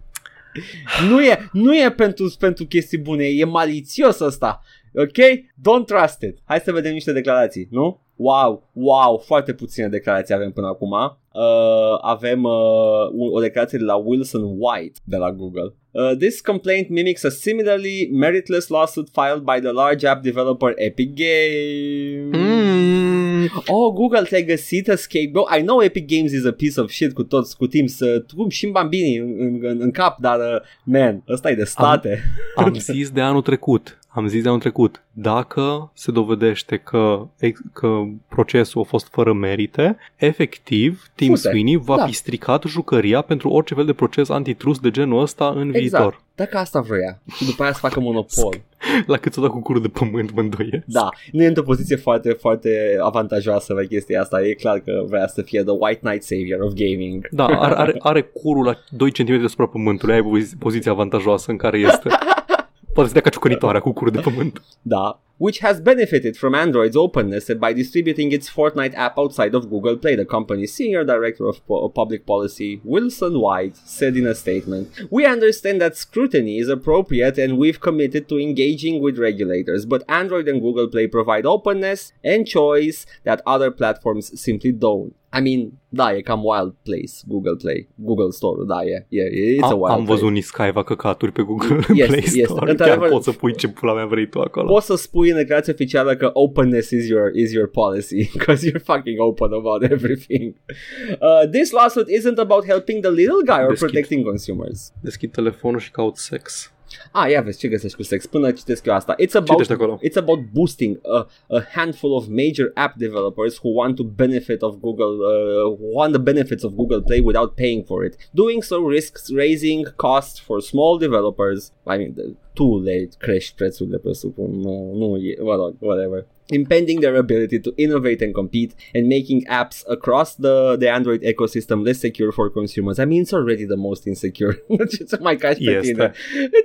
[LAUGHS] nu e, nu e pentru, pentru chestii bune, e malițios ăsta. Ok? Don't trust it. Hai să vedem niște declarații, nu? Wow, wow, foarte puține declarații avem până acum. Uh, avem uh, o declarație de la Wilson White de la Google. Uh, this complaint mimics a similarly meritless lawsuit filed by the large app developer Epic Games. Mm. Oh, Google, ți-ai găsit a scapegoat? I know Epic Games is a piece of shit cu toți, cu Teams, uh, cum și bambini în, în, în, în cap, dar, uh, man, ăsta e de state. Am zis de anul trecut, am zis de anul trecut, dacă se dovedește că, ex- că procesul a fost fără merite, efectiv, Tim Fute. Sweeney va Da. fi stricat jucăria pentru orice fel de proces antitrust de genul ăsta în Exact. viitor. Dacă asta vrea. Și după aia să facă monopol. [LAUGHS] La cât s-o dat cu curul de pământ, mă îndoiesc. Da, nu e într-o poziție foarte, foarte avantajoasă la chestia asta. E clar că vrea să fie the white knight savior of gaming. Da, are, are, [LAUGHS] are curul la 2 cm deasupra pământului, aia e pozi- poziția avantajoasă în care este. [LAUGHS] Poate să dea ca ciocănitoarea cu cur de pământ. Da. Which has benefited from Android's openness by distributing its Fortnite app outside of Google Play, the company's senior director of po- public policy, Wilson White, said in a statement. We understand that scrutiny is appropriate and we've committed to engaging with regulators, but Android and Google Play provide openness and choice that other platforms simply don't. I mean, da, e cam wild place, Google Play, Google Store, da, e, e, it's a Am, wild am place. văzut niscaiva căcaturi pe Google Este, Play este. Store. Chiar Într-adevăr- poți să pui ce pula mea vrei tu acolo. Poți să spui în declarația oficială că openness is your is your policy [LAUGHS] because you're fucking open about everything. Uh, this lawsuit isn't about helping the little guy or Deschid. protecting consumers. Deschid telefonul și caut sex. Ah, ia vezi ce găsești cu sex până citesc eu asta. It's about Citește acolo. It's about boosting a, a handful of major app developers who want to benefit of Google, uh, who want the benefits of Google Play without paying for it. Doing so risks raising costs for small developers. I mean, the- tu le crești prețurile presupun, nu, nu, e, mă rog, whatever. Impending their ability to innovate and compete and making apps across the, the Android ecosystem less secure for consumers. I mean, it's already the most insecure. Ce să mai cași pe Este. tine?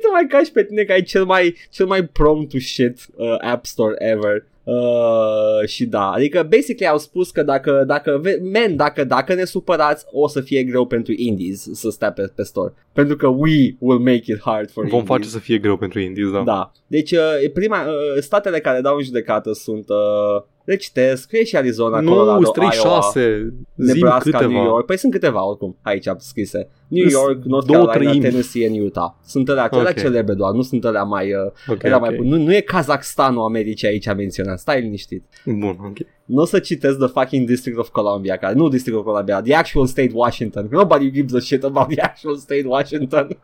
Nu mai cași pe tine că ai cel mai, cel mai prompt to shit uh, app store ever. Uh, și da, adică basically au spus că dacă, dacă, ve- man, dacă, dacă ne supărați, o să fie greu pentru indies să stea pe, pe store. Pentru că we will make it hard for Vom indies. face să fie greu pentru indies, da. Da. Deci, uh, e prima, uh, statele care dau în judecată sunt, uh, le citesc, e și Arizona, Nu, Colorado, 36, zim Nebraska, New câteva. York. Păi sunt câteva oricum aici scrise. New Sunt York, North două Carolina, treimi. Tennessee and Utah. Sunt alea, alea Ok. celebre doar, nu sunt alea mai... Uh, Ok, alea ok. mai nu, nu e Kazakhstanul Americii aici menționat, stai liniștit. Bun, ok. Nu o să citesc The fucking District of Columbia, care, nu District of Columbia, The Actual State Washington. Nobody gives a shit about the actual state Washington. [LAUGHS]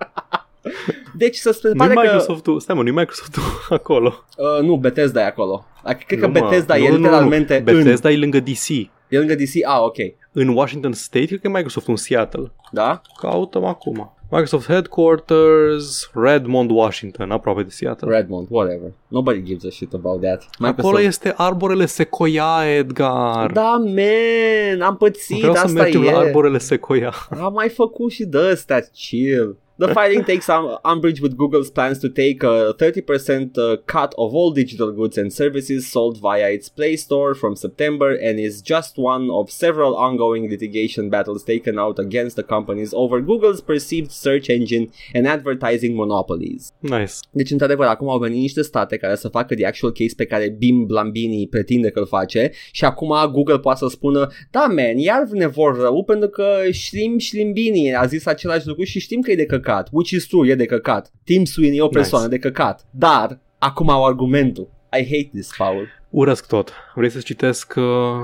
deci să se Nu pare că... Microsoft-ul, stai mă, nu Microsoft-ul [LAUGHS] acolo. Uh, nu, Bethesda e acolo. Adică Cred că Nu, mă. Bethesda Nu, e nu, nu, nu. literalmente în... Bethesda e lângă DC. E lângă DC? Ah, ok. În Washington State, cred că e Microsoft în Seattle. Da? Cautăm acum. Microsoft Headquarters, Redmond, Washington, aproape de Seattle. Redmond, whatever. Nobody gives a shit about that. Acolo este arborele Sequoia, Edgar. Da, man, am pățit, Vreau să asta mergem e. la arborele Sequoia. Am mai făcut și de astea, chill. The filing takes um, umbrage with Google's plans to take a 30% uh, cut of all digital goods and services sold via its Play Store from September and is just one of several ongoing litigation battles taken out against the companies over Google's perceived search engine and advertising monopolies. Nice. Deci, într-adevăr, acum au venit niște state care să facă the actual case pe care Bim Blambini pretinde că îl face și acum Google poate să spună da, man, iar ne vor rău pentru că Slim Slimbini a zis același lucru și știm că e de căcat, which is true, e de căcat. Tim Sweeney e o persoană Nice. de căcat, dar acum au argumentul. I hate this, Paul. Urăsc tot. Vrei să citesc uh,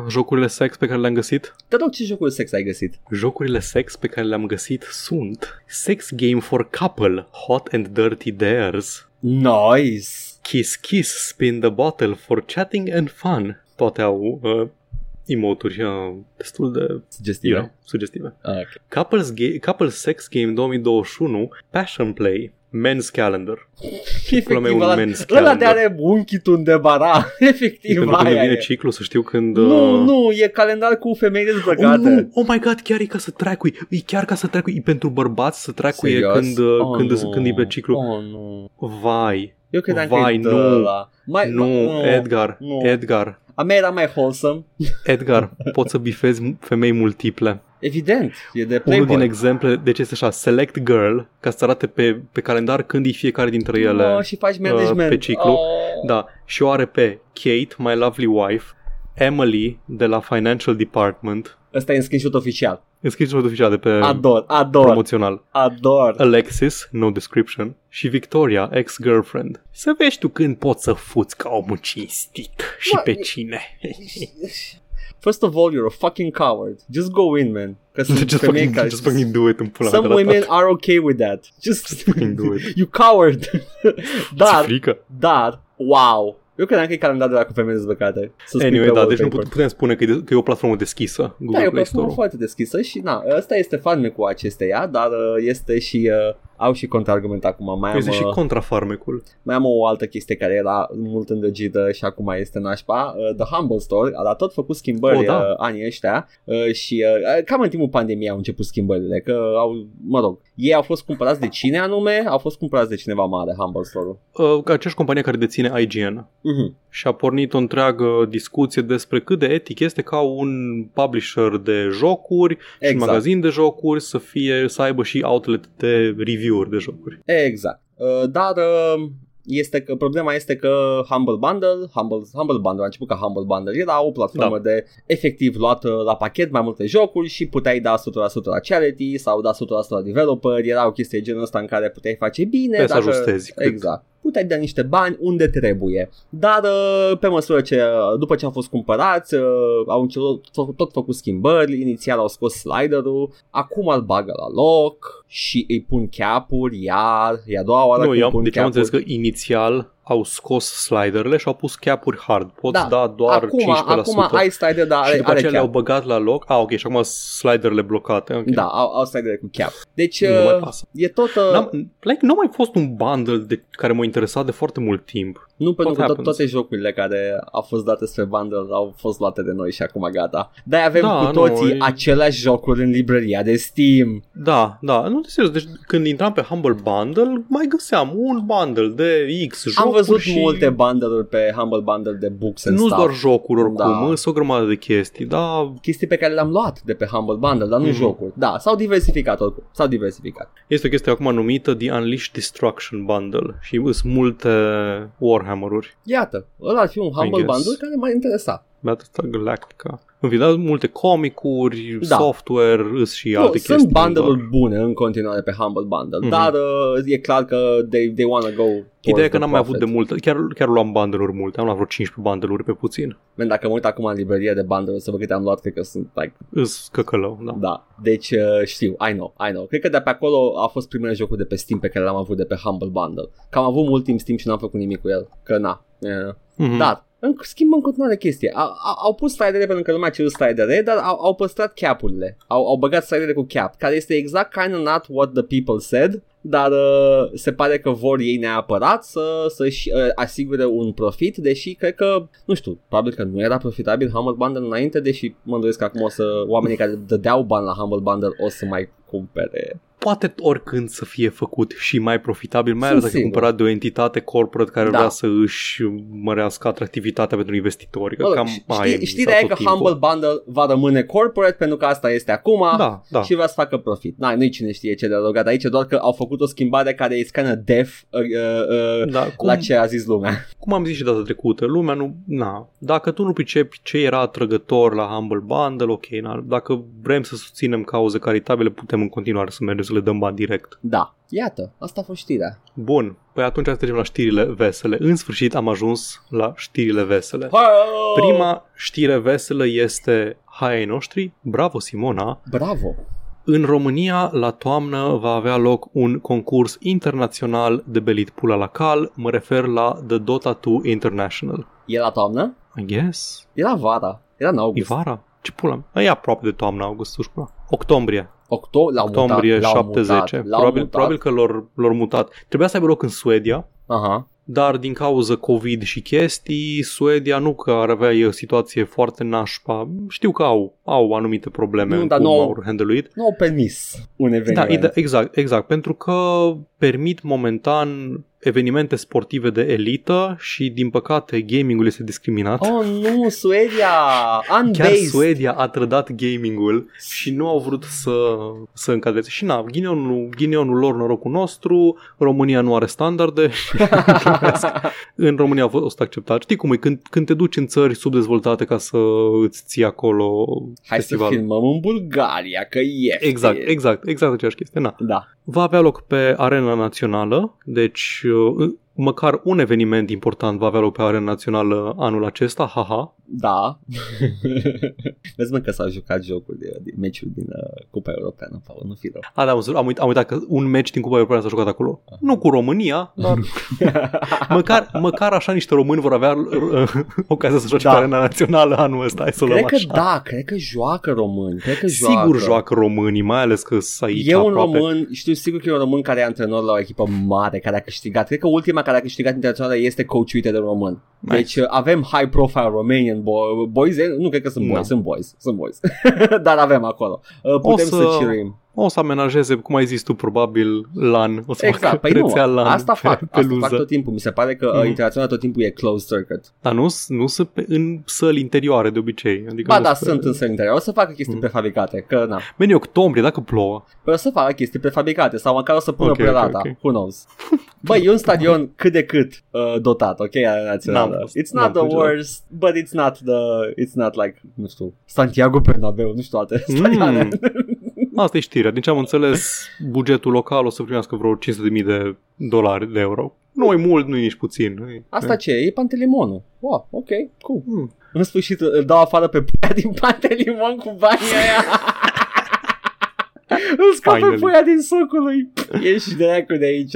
jocurile sex pe care le-am găsit? Te rog, ce jocuri sex ai găsit? Jocurile sex pe care le-am găsit sunt Sex Game for Couple, Hot and Dirty Dares, Nice! Kiss Kiss, Spin the Bottle for Chatting and Fun. Toate au uh, emoturi uh, destul de Sugestive. you know, sugestive. Ah, ok. Couples, ga- Couple Sex Game 2021, Passion Play, Men's Calendar. Pula mea, Efectiv, un ăla, men's ăla de calendar. are unchitul de bara. [LAUGHS] E Efectiv, pentru când aia vine e. ciclu să știu când... Nu, uh, nu, e calendar cu femei Oh, dezbrăcate. nu! oh my god, chiar e ca să tracui. E chiar ca să tracui. E pentru bărbați să tracuie Serios? când, uh, Oh, când, nu. când e pe ciclu. Oh, nu. Vai, Eu credeam Vai, că e nu. de ăla. Mai, nu, nu, Edgar, nu. Edgar, A mea era mai wholesome. Edgar, poți să bifezi femei multiple. Evident, e de Unul Playboy. din exemple, deci este așa, select girl, ca să arate pe, pe calendar când e fiecare dintre ele. oh, și faci management. pe ciclu. Oh. Da, și o are pe Kate, my lovely wife, Emily de la Financial Department, Ăsta e în screenshot oficial. În screenshot oficial de pe Ador, ador, promoțional. ador. Alexis, no description, și Victoria, ex-girlfriend. Să vezi tu când poți să fuți ca omul cinstit și Mă, pe e- cine. [LAUGHS] First of all, you're a fucking coward. Just go in, man. Că sunt [LAUGHS] just, femei fucking, care... just fucking do it în pula mea Some de la women tot. are okay with that. Just fucking do it. [LAUGHS] you coward. Ți-e dar, frică? dar, wow. Eu credeam că e calendar de la cu femei dezbrăcate. Să spui Anyway, pe da, deci nu wallpaper. put- putem spune că e, de- că e o platformă deschisă, Google Da, e o Play platformă Store. foarte deschisă și na, ăsta este farmecul acesteia, dar uh, este și uh, au și contraargument acum. Mai am, Este și uh, contrafarmecul. mai am o altă chestie care era mult îndrăgită și acum este nașpa. Uh, The Humble Store a tot făcut schimbări Oh, da. uh, anii ăștia uh, și uh, cam în timpul pandemiei au început schimbările, că au, mă rog, ei au fost cumpărați de cine anume? Au fost cumpărați de cineva mare, Humble Store-ul. Uh, aceeași companie care deține IGN. Mhm. Și a pornit o întreagă discuție despre cât de etic este ca un publisher de jocuri și un Exact. magazin de jocuri să fie să aibă și outlet de review-uri de jocuri. Exact. Uh, dar uh, este că problema este că Humble Bundle, Humble, Humble Bundle a început ca Humble Bundle, era o platformă Da. de efectiv luat uh, la pachet mai multe jocuri și puteai da 100% la charity sau da 100% la developer, era o chestie genul ăsta în care puteai face bine. Pe să dacă- ajustezi. cât. Exact. Puteai da niște bani unde trebuie. Dar uh, pe măsură ce, uh, după ce au fost cumpărați, uh, au început, tot, tot făcut schimbări, inițial au scos sliderul, acum îl bagă la loc și îi pun cap-uri, iar, e a doua oară Nu, când eu, pun deci am cap-uri. înțeles că inițial au scos sliderele și au pus cap-uri hard. Poți Da, da, doar acum, 15%. acum ai slider, dar și are, după are aceea le-au cap. băgat la loc. Ah, ok, și acum sliderele blocate. Okay. Da, au, au slider cu cap. Deci Nu mai uh, pasă. e tot... Uh, N-am, like, nu a mai fost un bundle de, care m-a interesat de foarte mult timp. Nu, pentru What că tot, happens? toate jocurile care au fost date spre bundle au fost luate de noi și acum gata. Dar avem Da, cu nu, toții e- aceleași jocuri în libreria de Steam. Da, da, nu de serios. Deci când intram pe Humble Bundle, mai găseam un bundle de X jocuri Am văzut și multe bundle-uri pe Humble Bundle de books and nu stuff. doar jocuri oricum, Da. da. sunt o grămadă de chestii, da, chestii pe care le-am luat de pe Humble Bundle, dar nu Mhm. jocuri. Da, s-au diversificat oricum. S-au diversificat. este o chestie acum numită The Unleashed Destruction Bundle și sunt multe Warhammer-uri. Iată, ăla ar fi un Humble guess. Bundle care m-ar interesa. Battlestar Galactica. În fine, dar multe comicuri, Da. software, îs și Nu, alte sunt chestii. bundle-uri doar. bune în continuare pe Humble Bundle, Mhm. dar uh, e clar că they, they wanna go Ideea e că towards n-am the mai avut de profit. multe, chiar, chiar luam bundle-uri multe, am luat vreo 15 bundle-uri pe puțin. Man, dacă mă uit acum în librerie de bundle să văd câte am luat, cred că sunt like, Îs căcălău, da. da. Deci uh, știu, I know, I know. Cred că de pe acolo a fost primele jocuri de pe Steam pe care l-am avut de pe Humble Bundle. Că am avut mult timp Steam și n-am făcut nimic cu el. Că na. Yeah. Mhm. Dar, în, schimbă în continuare chestie. Au, au, au pus slidere pentru că lumea a cerut slidere, dar au, au păstrat cap-urile. Au, au băgat slidere cu cap, care este exact kind of not what the people said, dar uh, se pare că vor ei neapărat să, să-și uh, asigure un profit, deși cred că, nu știu, probabil că nu era profitabil Humble Bundle înainte, deși mă îndoiesc că acum o să, oamenii care dădeau bani la Humble Bundle o să mai cumpere. Poate oricând să fie făcut și mai profitabil, mai Sunt ales dacă e sigur. cumpărat de o entitate corporate care Da. vrea să își mărească atractivitatea pentru investitori. Că Mă rog, cam aia știi, e știrea miza e că tot timpul. Humble Bundle va rămâne corporate pentru că asta este acum Da, da. și vrea să facă profit. Na, nu-i cine știe ce de adăugat aici, doar că au făcut o schimbare care e kind of deaf uh, uh, uh, Da, cum, la ce a zis lumea. [LAUGHS] cum am zis și data trecută, lumea nu... Na, dacă tu nu pricepi ce era atrăgător la Humble Bundle, ok, na, dacă vrem să susținem cauze caritabile, putem în continuare să mergem să le dăm bani direct. Da, iată, asta a fost știrea. Bun, păi atunci să trecem la știrile vesele. În sfârșit am ajuns la știrile vesele. Prima... Prima știre veselă este Hai ai noștri, bravo Simona, Bravo! În România, la toamnă, va avea loc un concurs internațional de belit pula la cal. Mă refer la The Dota 2 International. E la toamnă? I guess? Era vara. Era în E august. vara? Ce pula? E aproape de toamnă, august, nu știu. Octombrie. Octo- l-au Octombrie mutat, l-au 7-10. mutat, l-au Probabil, mutat. probabil că l-au, l-au mutat. Trebuia să aibă loc în Suedia, Aha. dar din cauza COVID și chestii, Suedia nu că ar avea e o situație foarte nașpa. Știu că au, au anumite probleme Nu, în dar cum nu au- au handle it. Nu au permis un eveniment. Da, ide- exact, exact, pentru că permit momentan evenimente sportive de elită și din păcate gamingul este discriminat. Oh, nu, Suedia! Chiar Unbased! Suedia a trădat gamingul și nu au vrut să, să încadreze. Și na, ghinionul, ghinionul lor, norocul nostru, România nu are standarde [LAUGHS] în România a fost acceptat. Știi cum e, când, când te duci în țări subdezvoltate ca să îți ții acolo Hai festival. să filmăm în Bulgaria, că e. Exact, exact, exact aceeași chestie. Na. Da. Va avea loc pe arena națională, deci uh, măcar un eveniment important va avea loc pe arena națională anul acesta, haha. Da. [LAUGHS] Vezi mă că s-au jucat jocuri de, de meciuri din uh, Cupa Europeană, Paul, nu fi rău. A, da, am uitat, am uitat că un meci din Cupa Europeană s-a jucat acolo. Nu cu România, dar [LAUGHS] măcar, măcar așa niște români vor avea uh, [LAUGHS] ocazia să joace Da. pe arena națională anul ăsta. Hai să o luăm Cred că așa. da, cred că joacă români, cred că joacă. Sigur joacă românii, mai ales că sunt aici E un aproape. român, știu sigur că e un român care e antrenor la o echipă mare, care a câștigat. Cred că ultima care a câștigat internațională este coachuită de un român. Nice. Deci uh, avem high profile Romanian boy, boys, eh? nu cred că sunt boys, Da. sunt boys, sunt boys. [LAUGHS] Dar avem acolo. Uh, Putem să- să cirim. O să amenajeze, cum ai zis tu, probabil LAN. O să Exact, facă păi nu, rețea LAN asta pe, fac, pe asta luză. fac tot timpul. Mi se pare că Mhm. uh, internațional tot timpul e closed circuit. Dar nu, nu sunt pe, în săli interioare de obicei. Adică Ba nu da, pe- sunt în săli interior. O să facă chestii Mhm. prefabricate, că na. Veni octombrie, dacă plouă. Păi o să facă chestii prefabricate sau măcar o să pună Ok, okay, ok, prelata. ok. Who knows? [LAUGHS] Băi, e un stadion cât de cât uh, dotat, ok, al N-am națională. fost, It's n-am not the fost niciodată. worst, but it's not the, it's not like, nu știu, Santiago Bernabeu, nu știu alte stadioane. [LAUGHS] Asta e știrea. Din ce am înțeles, bugetul local o să primească vreo 500.000 de dolari, de euro. Nu e mult, nu e nici puțin. Nu e, Asta ce e? E Pantelimonul. Wow, ok, cool. Hmm. În sfârșit îl dau afară pe puia [LAUGHS] din Pantelimon cu banii aia. [LAUGHS] Îl scap pe Finally. puia din socul lui. Ești dracu de aici.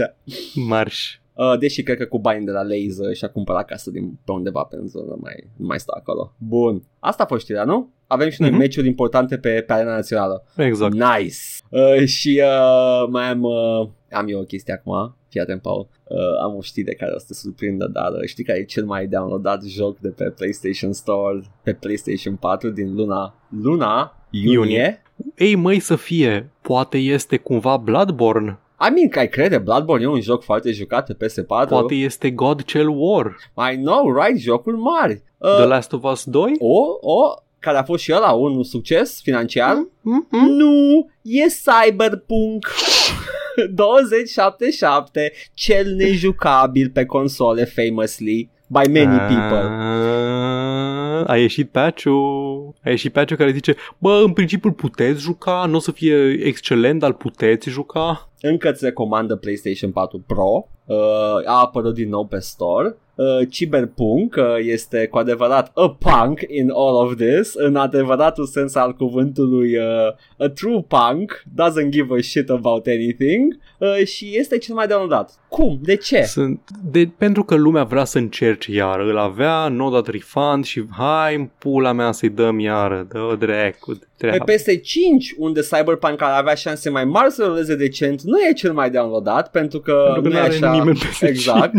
Marș. Uh, deși cred că cu bani de la Laser și-a cumpărat casă din, pe undeva pe în zonă, mai, nu mai stă acolo. Bun. Asta a fost știrea, nu? Avem și noi Mhm. meciuri importante pe, pe arena națională. Exact. Nice. Uh, și uh, mai am, uh, am eu o chestie acum. Fii atent, Paul. Uh, am o știre care o să te surprindă, dar uh, știi care e cel mai downloadat joc de pe PlayStation Store, pe PlayStation 4 din luna, luna iunie? Iunie. Ei, măi, să fie. Poate este cumva Bloodborne. I mean, că ai crede, Bloodborne e un joc foarte jucat pe PS4. Poate este God Cell War. I know, right? Jocuri mari. Uh, The Last of Us 2? o, o, care a fost și ăla un succes financiar. Mm-hmm. Nu, e Cyberpunk [LAUGHS] 2077, cel nejucabil pe console famously by many Ah. people. A ieșit patch-ul A ieșit patch care zice Bă, în principiu îl puteți juca Nu o să fie excelent, dar îl puteți juca Încă îți recomandă PlayStation 4 Pro, uh, a apărut din nou pe store. Uh, Cyberpunk uh, este cu adevărat a punk in all of this, în adevăratul sens al cuvântului uh, a true punk, doesn't give a shit about anything uh, și este cel mai downloadat. Cum? De ce? Sunt, de, Pentru că lumea vrea să încerce iar Îl avea, nu a dat refund Și hai în pula mea să-i dăm iară Dă-o dracu de treabă. Pe PS5, unde Cyberpunk ar avea șanse mai mari să ruleze decent, nu e cel mai downloadat pentru că, Pentru că nu e n-are așa. nimeni pe Exact.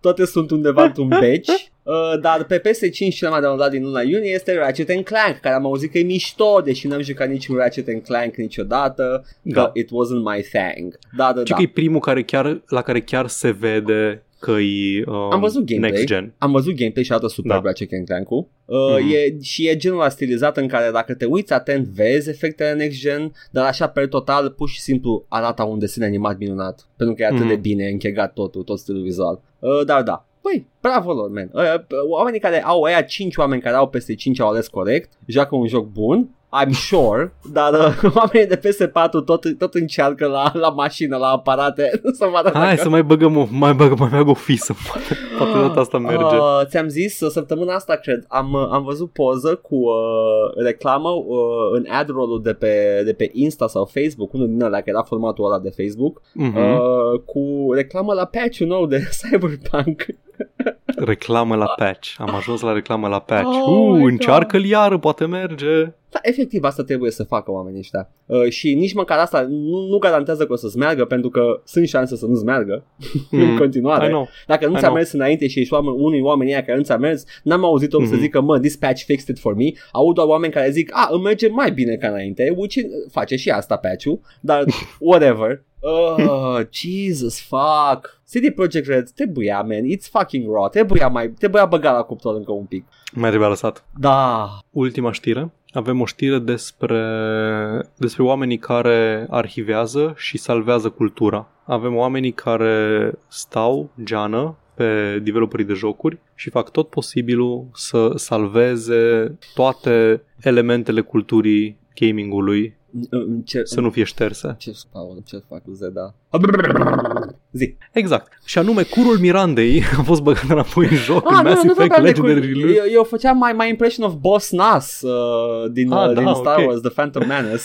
toate sunt undeva într-un batch, [LAUGHS] uh, dar pe PS5 cel mai downloadat din luna iunie este Ratchet and Clank, care am auzit că e mișto, deși n-am jucat niciun Ratchet and Clank niciodată, că Da. it wasn't my thing. Da, da, Ce da. că e primul care chiar, la care chiar se vede că e um, Am văzut gameplay. next gen. Am văzut gameplay și arată super Da. da. Ratchet and Clank-ul. Uh, Mhm. e, și e genul ăla stilizat în care dacă te uiți atent vezi efectele next gen, dar așa pe total pur și simplu arată un desen animat minunat. Pentru că e atât Mhm. de bine închegat totul, tot stilul vizual. Uh, dar da, Păi, bravo lor, man. Uh, oamenii care au aia 5 oameni care au peste 5 au ales corect, joacă un joc bun, I'm sure, dar uh, [LAUGHS] oamenii de PS4 tot, tot încearcă la, la mașină, la aparate [LAUGHS] să vadă Hai să mai băgăm o, mai băgăm, mai bag o fisă. Poate, poate data asta merge. Uh, ți-am zis, uh, săptămâna asta, cred, am, uh, am văzut poză cu uh, reclamă uh, în ad roll de pe, de pe Insta sau Facebook, unul din ăla, că era formatul ăla de Facebook, Mhm. uh, cu reclamă la patch-ul nou de [LAUGHS] Cyberpunk. Reclamă la patch. Am ajuns la reclamă la patch. Oh uh, my God. încearcă-l iară, poate merge. Da, efectiv, asta trebuie să facă oamenii ăștia. Uh, și nici măcar asta nu, nu garantează că o să-ți meargă, pentru că sunt șanse să nu-ți meargă [LAUGHS] în Mm. continuare. I know. Dacă nu I ți-a know. mers înainte și ești oameni, unui oameni aia care nu ți-a mers, n-am auzit om să Mhm. zică, mă, this patch fixed it for me. Aud doar oameni care zic, a, îmi merge mai bine ca înainte, which in- face și asta patch-ul, dar [LAUGHS] whatever. Oh, Jesus, fuck. CD Projekt Red, trebuia, man, it's fucking raw, trebuia mai, trebuia băga la cuptor încă un pic. Mai trebuia lăsat. Da, Ultima știre. Avem o știre despre, despre oamenii care arhivează și salvează cultura. Avem oamenii care stau geană pe developerii de jocuri și fac tot posibilul să salveze toate elementele culturii gamingului Ce, să nu fie șterse. Ce, Paul, ce fac cu Zeda? Zi. Exact. Și anume, curul Mirandei a fost băgat înapoi în joc Ah, în nu, Mass nu Effect vorbeam de cu... Legendary eu, eu făceam my, my impression of Boss Nass uh, din, Ah, uh, da, din Star ok. Wars, The Phantom Menace.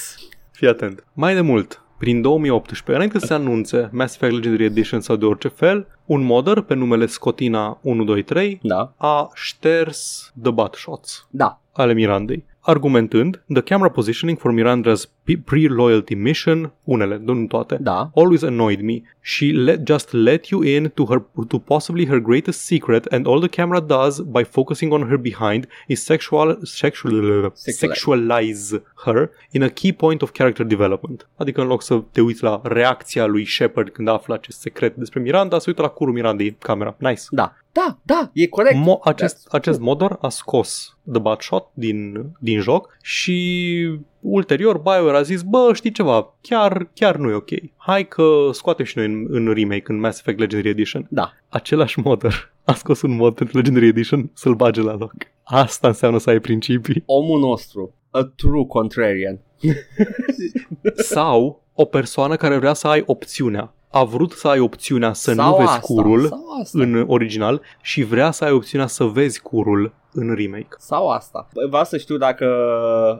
Fii atent. Mai de mult, prin 2018, înainte să se anunțe Mass Effect Legendary Edition sau de orice fel, un modder pe numele Scotina 123 Da. a șters the butt shots Da. Ale Mirandei, argumentând the camera positioning for Miranda's p- pre-loyalty mission, unele, nu toate, Da. always annoyed me. She let, just let you in to her to possibly her greatest secret, and all the camera does by focusing on her behind is sexual, sexual sexualize her in a key point of character development. Adică în loc să te uiți la reacția lui Shepard când află acest secret despre Miranda, se uită la curul Mirandei camera. Nice. Da. Da, da, e corect. Mo- acest, acest modder a scos The Bad Shot din, din joc și ulterior BioWare a zis, bă, știi ceva, chiar, chiar nu e ok. Hai că scoatem și noi în, în remake, în Mass Effect Legendary Edition. Da. Același modder [LAUGHS] a scos un mod pentru Legendary Edition să-l bage la loc. Asta înseamnă să ai principii. Omul nostru. A true contrarian. [LAUGHS] Sau o persoană care vrea să ai opțiunea. A vrut să ai opțiunea să Sau nu vezi asta, curul Sau asta. în original și vrea să ai opțiunea să vezi curul în remake. Sau asta. Vreau să știu dacă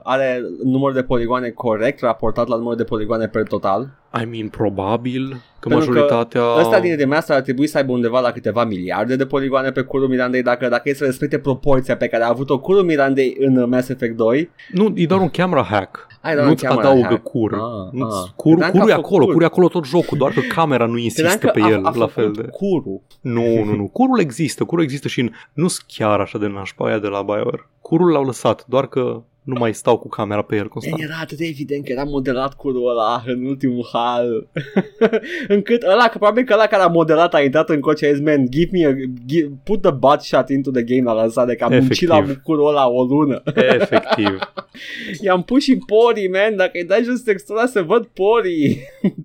are număr de poligoane corect raportat la numărul de poligoane per total. I mean, probabil că Pentru că majoritatea... Ăsta din remaster ar trebui să aibă undeva la câteva miliarde de poligoane pe curul Mirandei dacă, dacă e să respecte proporția pe care a avut-o curul Mirandei în Mass Effect 2. Nu, e doar un camera hack. Ai doar un Nu-ți camera adaugă hack. cur. Ah, Nu ah. cur Credeam că curul e a acolo, făcut. curul e acolo tot jocul, doar că camera nu Credeam insistă că pe a, el a la fel făcut de... curul. Nu, nu, nu. Curul există, curul există și nu sunt chiar așa de nașpa aia de la BioWare. Curul l-au lăsat, doar că nu mai stau cu camera pe el constant. Era atât de evident că era modelat curul ăla în ultimul hal. [LAUGHS] Încât ăla, că probabil că ăla care a modelat a intrat în coach și a zis, man, give me a, give, put the butt shot into the game la lansare, că am muncit la Efectiv. curul ăla o lună. Efectiv. [LAUGHS] I-am pus și porii, man, dacă îi dai jos textura se văd porii.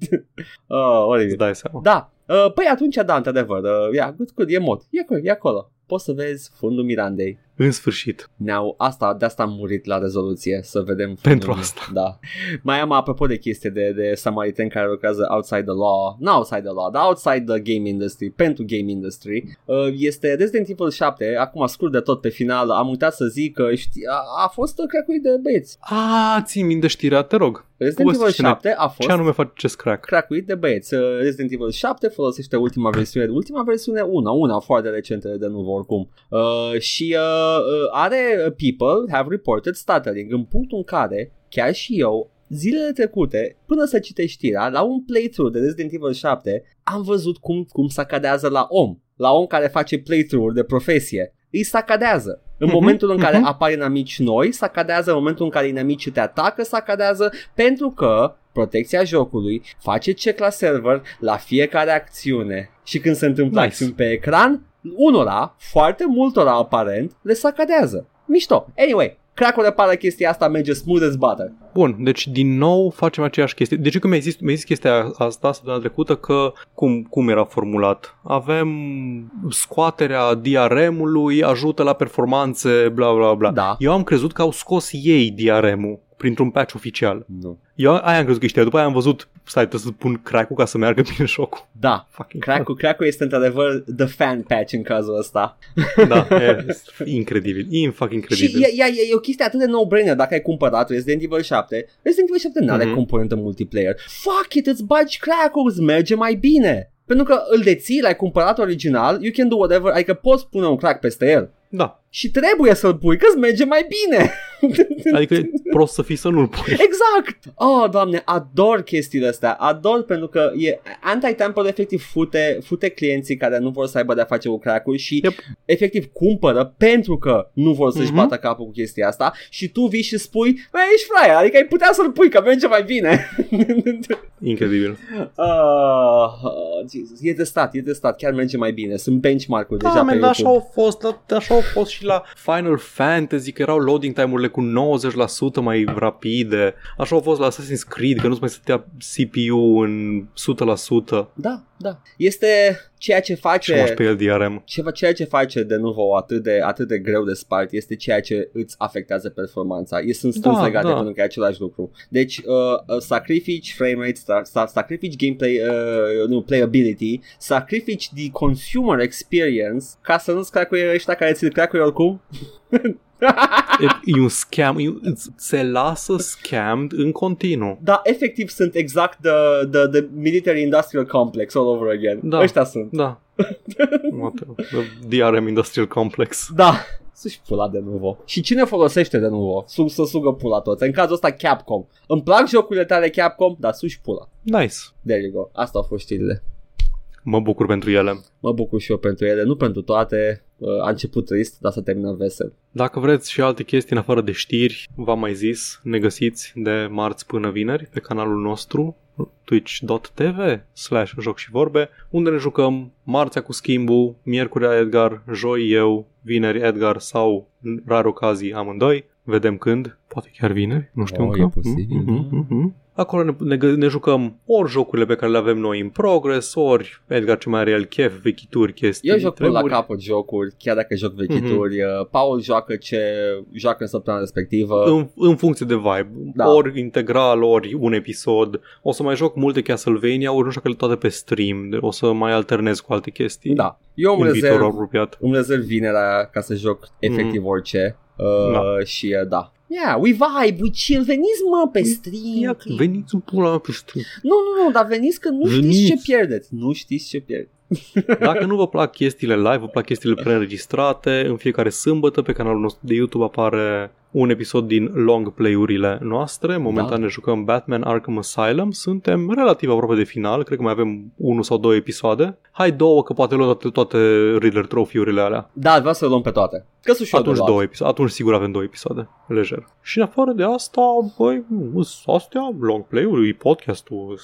[LAUGHS] oh, oribil. Îți dai seama. Da, uh, păi atunci da, într-adevăr, uh, ia, good, good, e mod, e acolo, e acolo. Poți să vezi fundul Mirandei. În sfârșit. Ne-au, asta, de asta am murit la rezoluție, să vedem fundul. Pentru asta. Da. Mai am apropo de chestie de, de samariteni care lucrează outside the law, nu outside the law, dar outside the game industry, pentru game industry. Uh, este Resident Evil 7, acum scurt de tot pe final, am uitat să zic că știi, a, a fost crecuit de băieți. A, ții minte știrea, te rog. Resident Evil Povestește-ne 7 a fost Ce anume face acest crack? cracuit de băieți. Uh, Resident Evil 7 folosește ultima versiune, ultima versiune 1, una foarte recentă de nu oricum. Uh, și uh, uh, are uh, people have reported stuttering în punctul în care chiar și eu zilele trecute, până să citești știrea, la un playthrough de Resident Evil 7, am văzut cum, cum sacadează la om. La om care face playthrough-uri de profesie. Îi sacadează. În Mhm, momentul în care mhm. apar inamici noi, sacadează. În momentul în care inamicii te atacă, sacadează. Pentru că protecția jocului face check la server la fiecare acțiune. Și când se întâmplă Nice. acțiuni pe ecran, unora, foarte multora aparent, le sacadează. Mișto. Anyway, crack-ul repară chestia asta, merge smooth as butter. Bun, deci din nou facem aceeași chestie. Deci când mi-ai zis, mi-ai zis chestia asta săptămâna trecută că cum, cum era formulat? Avem scoaterea DRM-ului, ajută la performanțe, bla bla bla. Da. Eu am crezut că au scos ei DRM-ul printr-un patch oficial. Nu. Eu aia am crezut că știa, după aia am văzut, stai, trebuie să pun crack-ul ca să meargă bine jocul. Da. Fucking Crack-ul, crack-ul este într-adevăr the fan patch în cazul ăsta. Da, e, incredibil, e fucking Și incredibil. e, e, e o chestie atât de no-brainer dacă ai cumpărat Resident Evil 7. Resident Evil 7 nu are Mhm. componentă multiplayer. Fuck it, îți bagi crack-ul, îți merge mai bine. Pentru că îl deții, l-ai cumpărat original, you can do whatever, adică poți pune un crack peste el. Da, Și trebuie să-l pui, că îți merge mai bine. [LAUGHS] adică e prost să fii să nu-l pui. Exact! Oh, doamne, ador chestiile astea. Ador pentru că e anti-tamper efectiv fute, fute clienții care nu vor să aibă de-a face cu crack și Yep. efectiv cumpără pentru că nu vor să-și Mhm. bată capul cu chestia asta și tu vii și spui, băi, ești fraier, adică ai putea să-l pui, că merge mai bine. [LAUGHS] Incredibil. oh, oh, Jesus. E testat, e testat, chiar merge mai bine. Sunt benchmark-uri deja Da, pe man, YouTube. așa au fost, da, așa au fost și la Final Fantasy, că erau loading time-urile cu 90% mai rapide. Așa au fost la Assassin's Creed, că nu-ți mai stătea CPU în 100%. Da, da. Este ceea ce face... Și pe el DRM. Ceva, ceea ce face de nuvo atât de, atât de greu de spart este ceea ce îți afectează performanța. E sunt strâns Da, legate da. pentru că e același lucru. Deci, uh, uh, sacrifici frame rate, sa- sa- sacrifici gameplay, uh, nu, playability, sacrifici the consumer experience ca să nu-ți cracuie ăștia care ți-l cracuie oricum. [LAUGHS] E, e un scam, e, se lasă scammed în continuu. Da, efectiv sunt exact the, the, the military industrial complex all over again. Da. Ăștia sunt. Da. What the- DRM Industrial Complex. Da. Să-și pula de nuvo. Și cine folosește de nuvo? Sug, să sugă pula toți. În cazul ăsta Capcom. Îmi plac jocurile tale Capcom, dar suși pula. Nice. There you go. Asta au fost știrile. Mă bucur pentru ele. Mă bucur și eu pentru ele, nu pentru toate. Uh, A început trist, dar să termină vesel. Dacă vreți și alte chestii în afară de știri, v-am mai zis, ne găsiți de marți până vineri pe canalul nostru twitch.tv slash joc și vorbe, unde ne jucăm marțea cu schimbul, miercurea Edgar, joi eu, vineri Edgar sau în rar ocazii amândoi. Vedem când, poate chiar vineri, nu știu Oh, încă. e posibil, Mhm, mhm. Acolo ne, ne, gă- ne jucăm ori jocurile pe care le avem noi în progress, ori Edgar ce mai are el chef, vechituri, chestii, Eu joc până la treburi. capăt jocuri, chiar dacă joc vechituri. Mm-hmm. Paul joacă ce joacă în săptămâna respectivă. în, în funcție de vibe. Da. Da. Ori integral, ori un episod. O să mai joc multe Castlevania, ori nu știu că toate pe stream. O să mai alternez cu alte chestii. Da. Eu îmi În viitor rezerv, apropiat. îmi rezerv vinerea ca să joc efectiv Mhm. orice. Uh, Da. Și uh, da. Yeah, we vibe, we chill, veniți mă pe stream. Ia, că- veniți în pula mea pe stream. Nu, nu, nu, dar veniți că nu știți Veniți. ce pierdeți. Nu știți ce pierdeți. [LAUGHS] Dacă nu vă plac chestiile live, vă plac chestiile preînregistrate, în fiecare sâmbătă pe canalul nostru de YouTube apare un episod din long play-urile noastre. Momentan Da. ne jucăm Batman Arkham Asylum. Suntem relativ aproape de final. Cred că mai avem unul sau două episoade. Hai două, că poate luăm toate, toate Riddler trophy-urile alea. Da, vreau să le luăm pe toate. Că sunt și eu de Atunci luat. două episoade. Atunci sigur avem două episoade. Lejer. Și în afară de asta, băi, sunt astea, long play-uri, podcastul,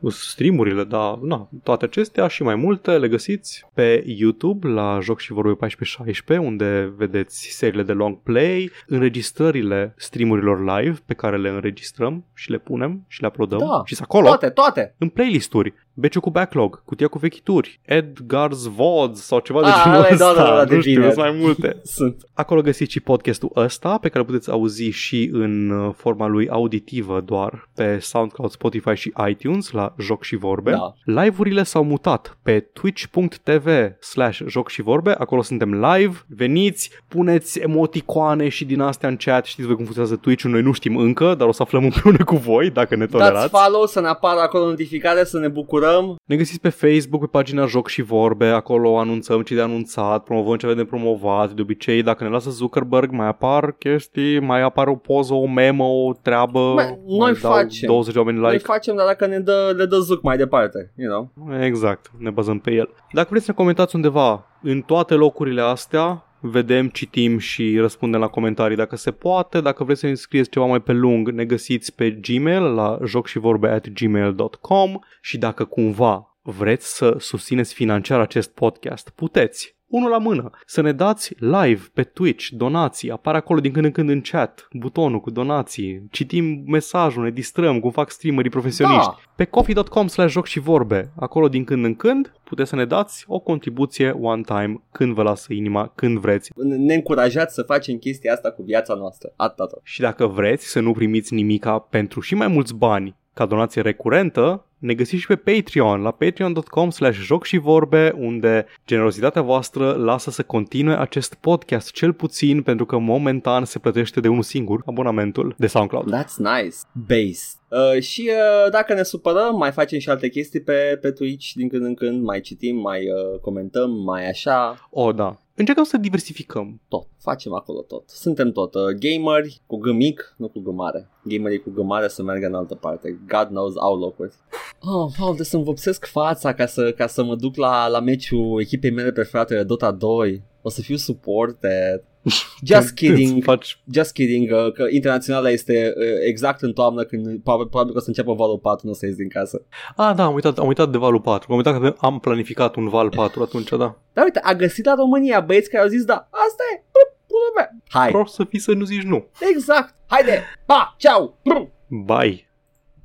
sunt streamurile, da, na, toate acestea și mai multe le găsiți pe YouTube la Joc și Vorbe 1416, unde vedeți seriile de long play, înregistrările streamurilor live pe care le înregistrăm și le punem și le uploadăm Da. și sunt acolo Toate, toate. în playlisturi. Beciu cu backlog, cutia cu vechituri, Edgar's VODs sau ceva de Ah, genul ăla e, da, ăsta. da, da, de nu știu, vineri. sunt mai multe. [LAUGHS] Sunt. Acolo găsiți și podcastul ăsta, pe care îl puteți auzi și în uh, forma lui auditivă doar pe SoundCloud, Spotify și iTunes la Joc și Vorbe. Da. Live-urile s-au mutat pe twitch.tv slash joc și vorbe, acolo suntem live, veniți, puneți emoticoane și din astea în chat, știți voi cum funcționează Twitch-ul, noi nu știm încă, dar o să aflăm împreună cu voi dacă ne Dați tolerați. follow să ne apară acolo notificare, să ne bucurăm. Ne găsiți pe Facebook, pe pagina Joc și Vorbe, acolo anunțăm ce de anunțat, promovăm ce avem de promovat. De obicei, dacă ne lasă Zuckerberg, mai apar chestii, mai apare o poză, o memă, o treabă. Bă, noi mai dau facem. 20 de oameni Noi like. facem, dar dacă ne dă, le dă zuc mai departe, you know. Exact, ne bazăm pe el. Dacă vreți să ne comentați undeva în toate locurile astea, vedem, citim și răspundem la comentarii dacă se poate. Dacă vreți să ne scrieți ceva mai pe lung, ne găsiți pe Gmail la jocșivorbe at gmail.com și dacă cumva vreți să susțineți financiar acest podcast, puteți. Unul la mână, să ne dați live pe Twitch, donații, apare acolo din când în când în chat, butonul cu donații, citim mesajul, ne distrăm, cum fac streamerii profesioniști Da. pe coffee.com slash joc și vorbe. Acolo din când în când puteți să ne dați o contribuție one time când vă lasă inima, când vreți. Ne încurajați să facem chestia asta cu viața noastră. Atâta tot. Și dacă vreți să nu primiți nimica pentru și mai mulți bani ca donație recurentă, ne găsiți și pe Patreon, la patreon.com slash joc și vorbe, unde generozitatea voastră lasă să continue acest podcast, cel puțin pentru că momentan se plătește de unul singur, abonamentul de SoundCloud. That's nice. Base. Uh, și uh, dacă ne supărăm, mai facem și alte chestii pe, pe Twitch din când în când, mai citim, mai uh, comentăm, mai așa, O, da. Încercăm să diversificăm. tot. Facem acolo tot. Suntem tot uh, gameri cu G mic, nu cu G mare. Gamerii cu G mare să meargă în altă parte. God knows au locuri. Oh, Paul, de să-mi vopsesc fața ca să, ca să mă duc la, la meciul echipei mele preferate de Dota 2. O să fiu supported. [LAUGHS] Just kidding. Faci Just kidding, uh, că internaționala este uh, exact în toamnă când probabil, probabil că o să înceapă valul 4, nu o să ies din casă. Ah, da, am uitat, am uitat de valul 4. Am uitat că avem- am planificat un val 4 atunci, da. Dar uite, a găsit la România băieți care au zis, da, asta e, Pă, pula lumea. Hai. Prost să fii să nu zici nu. Exact. Haide. Pa. Ciao. Bye.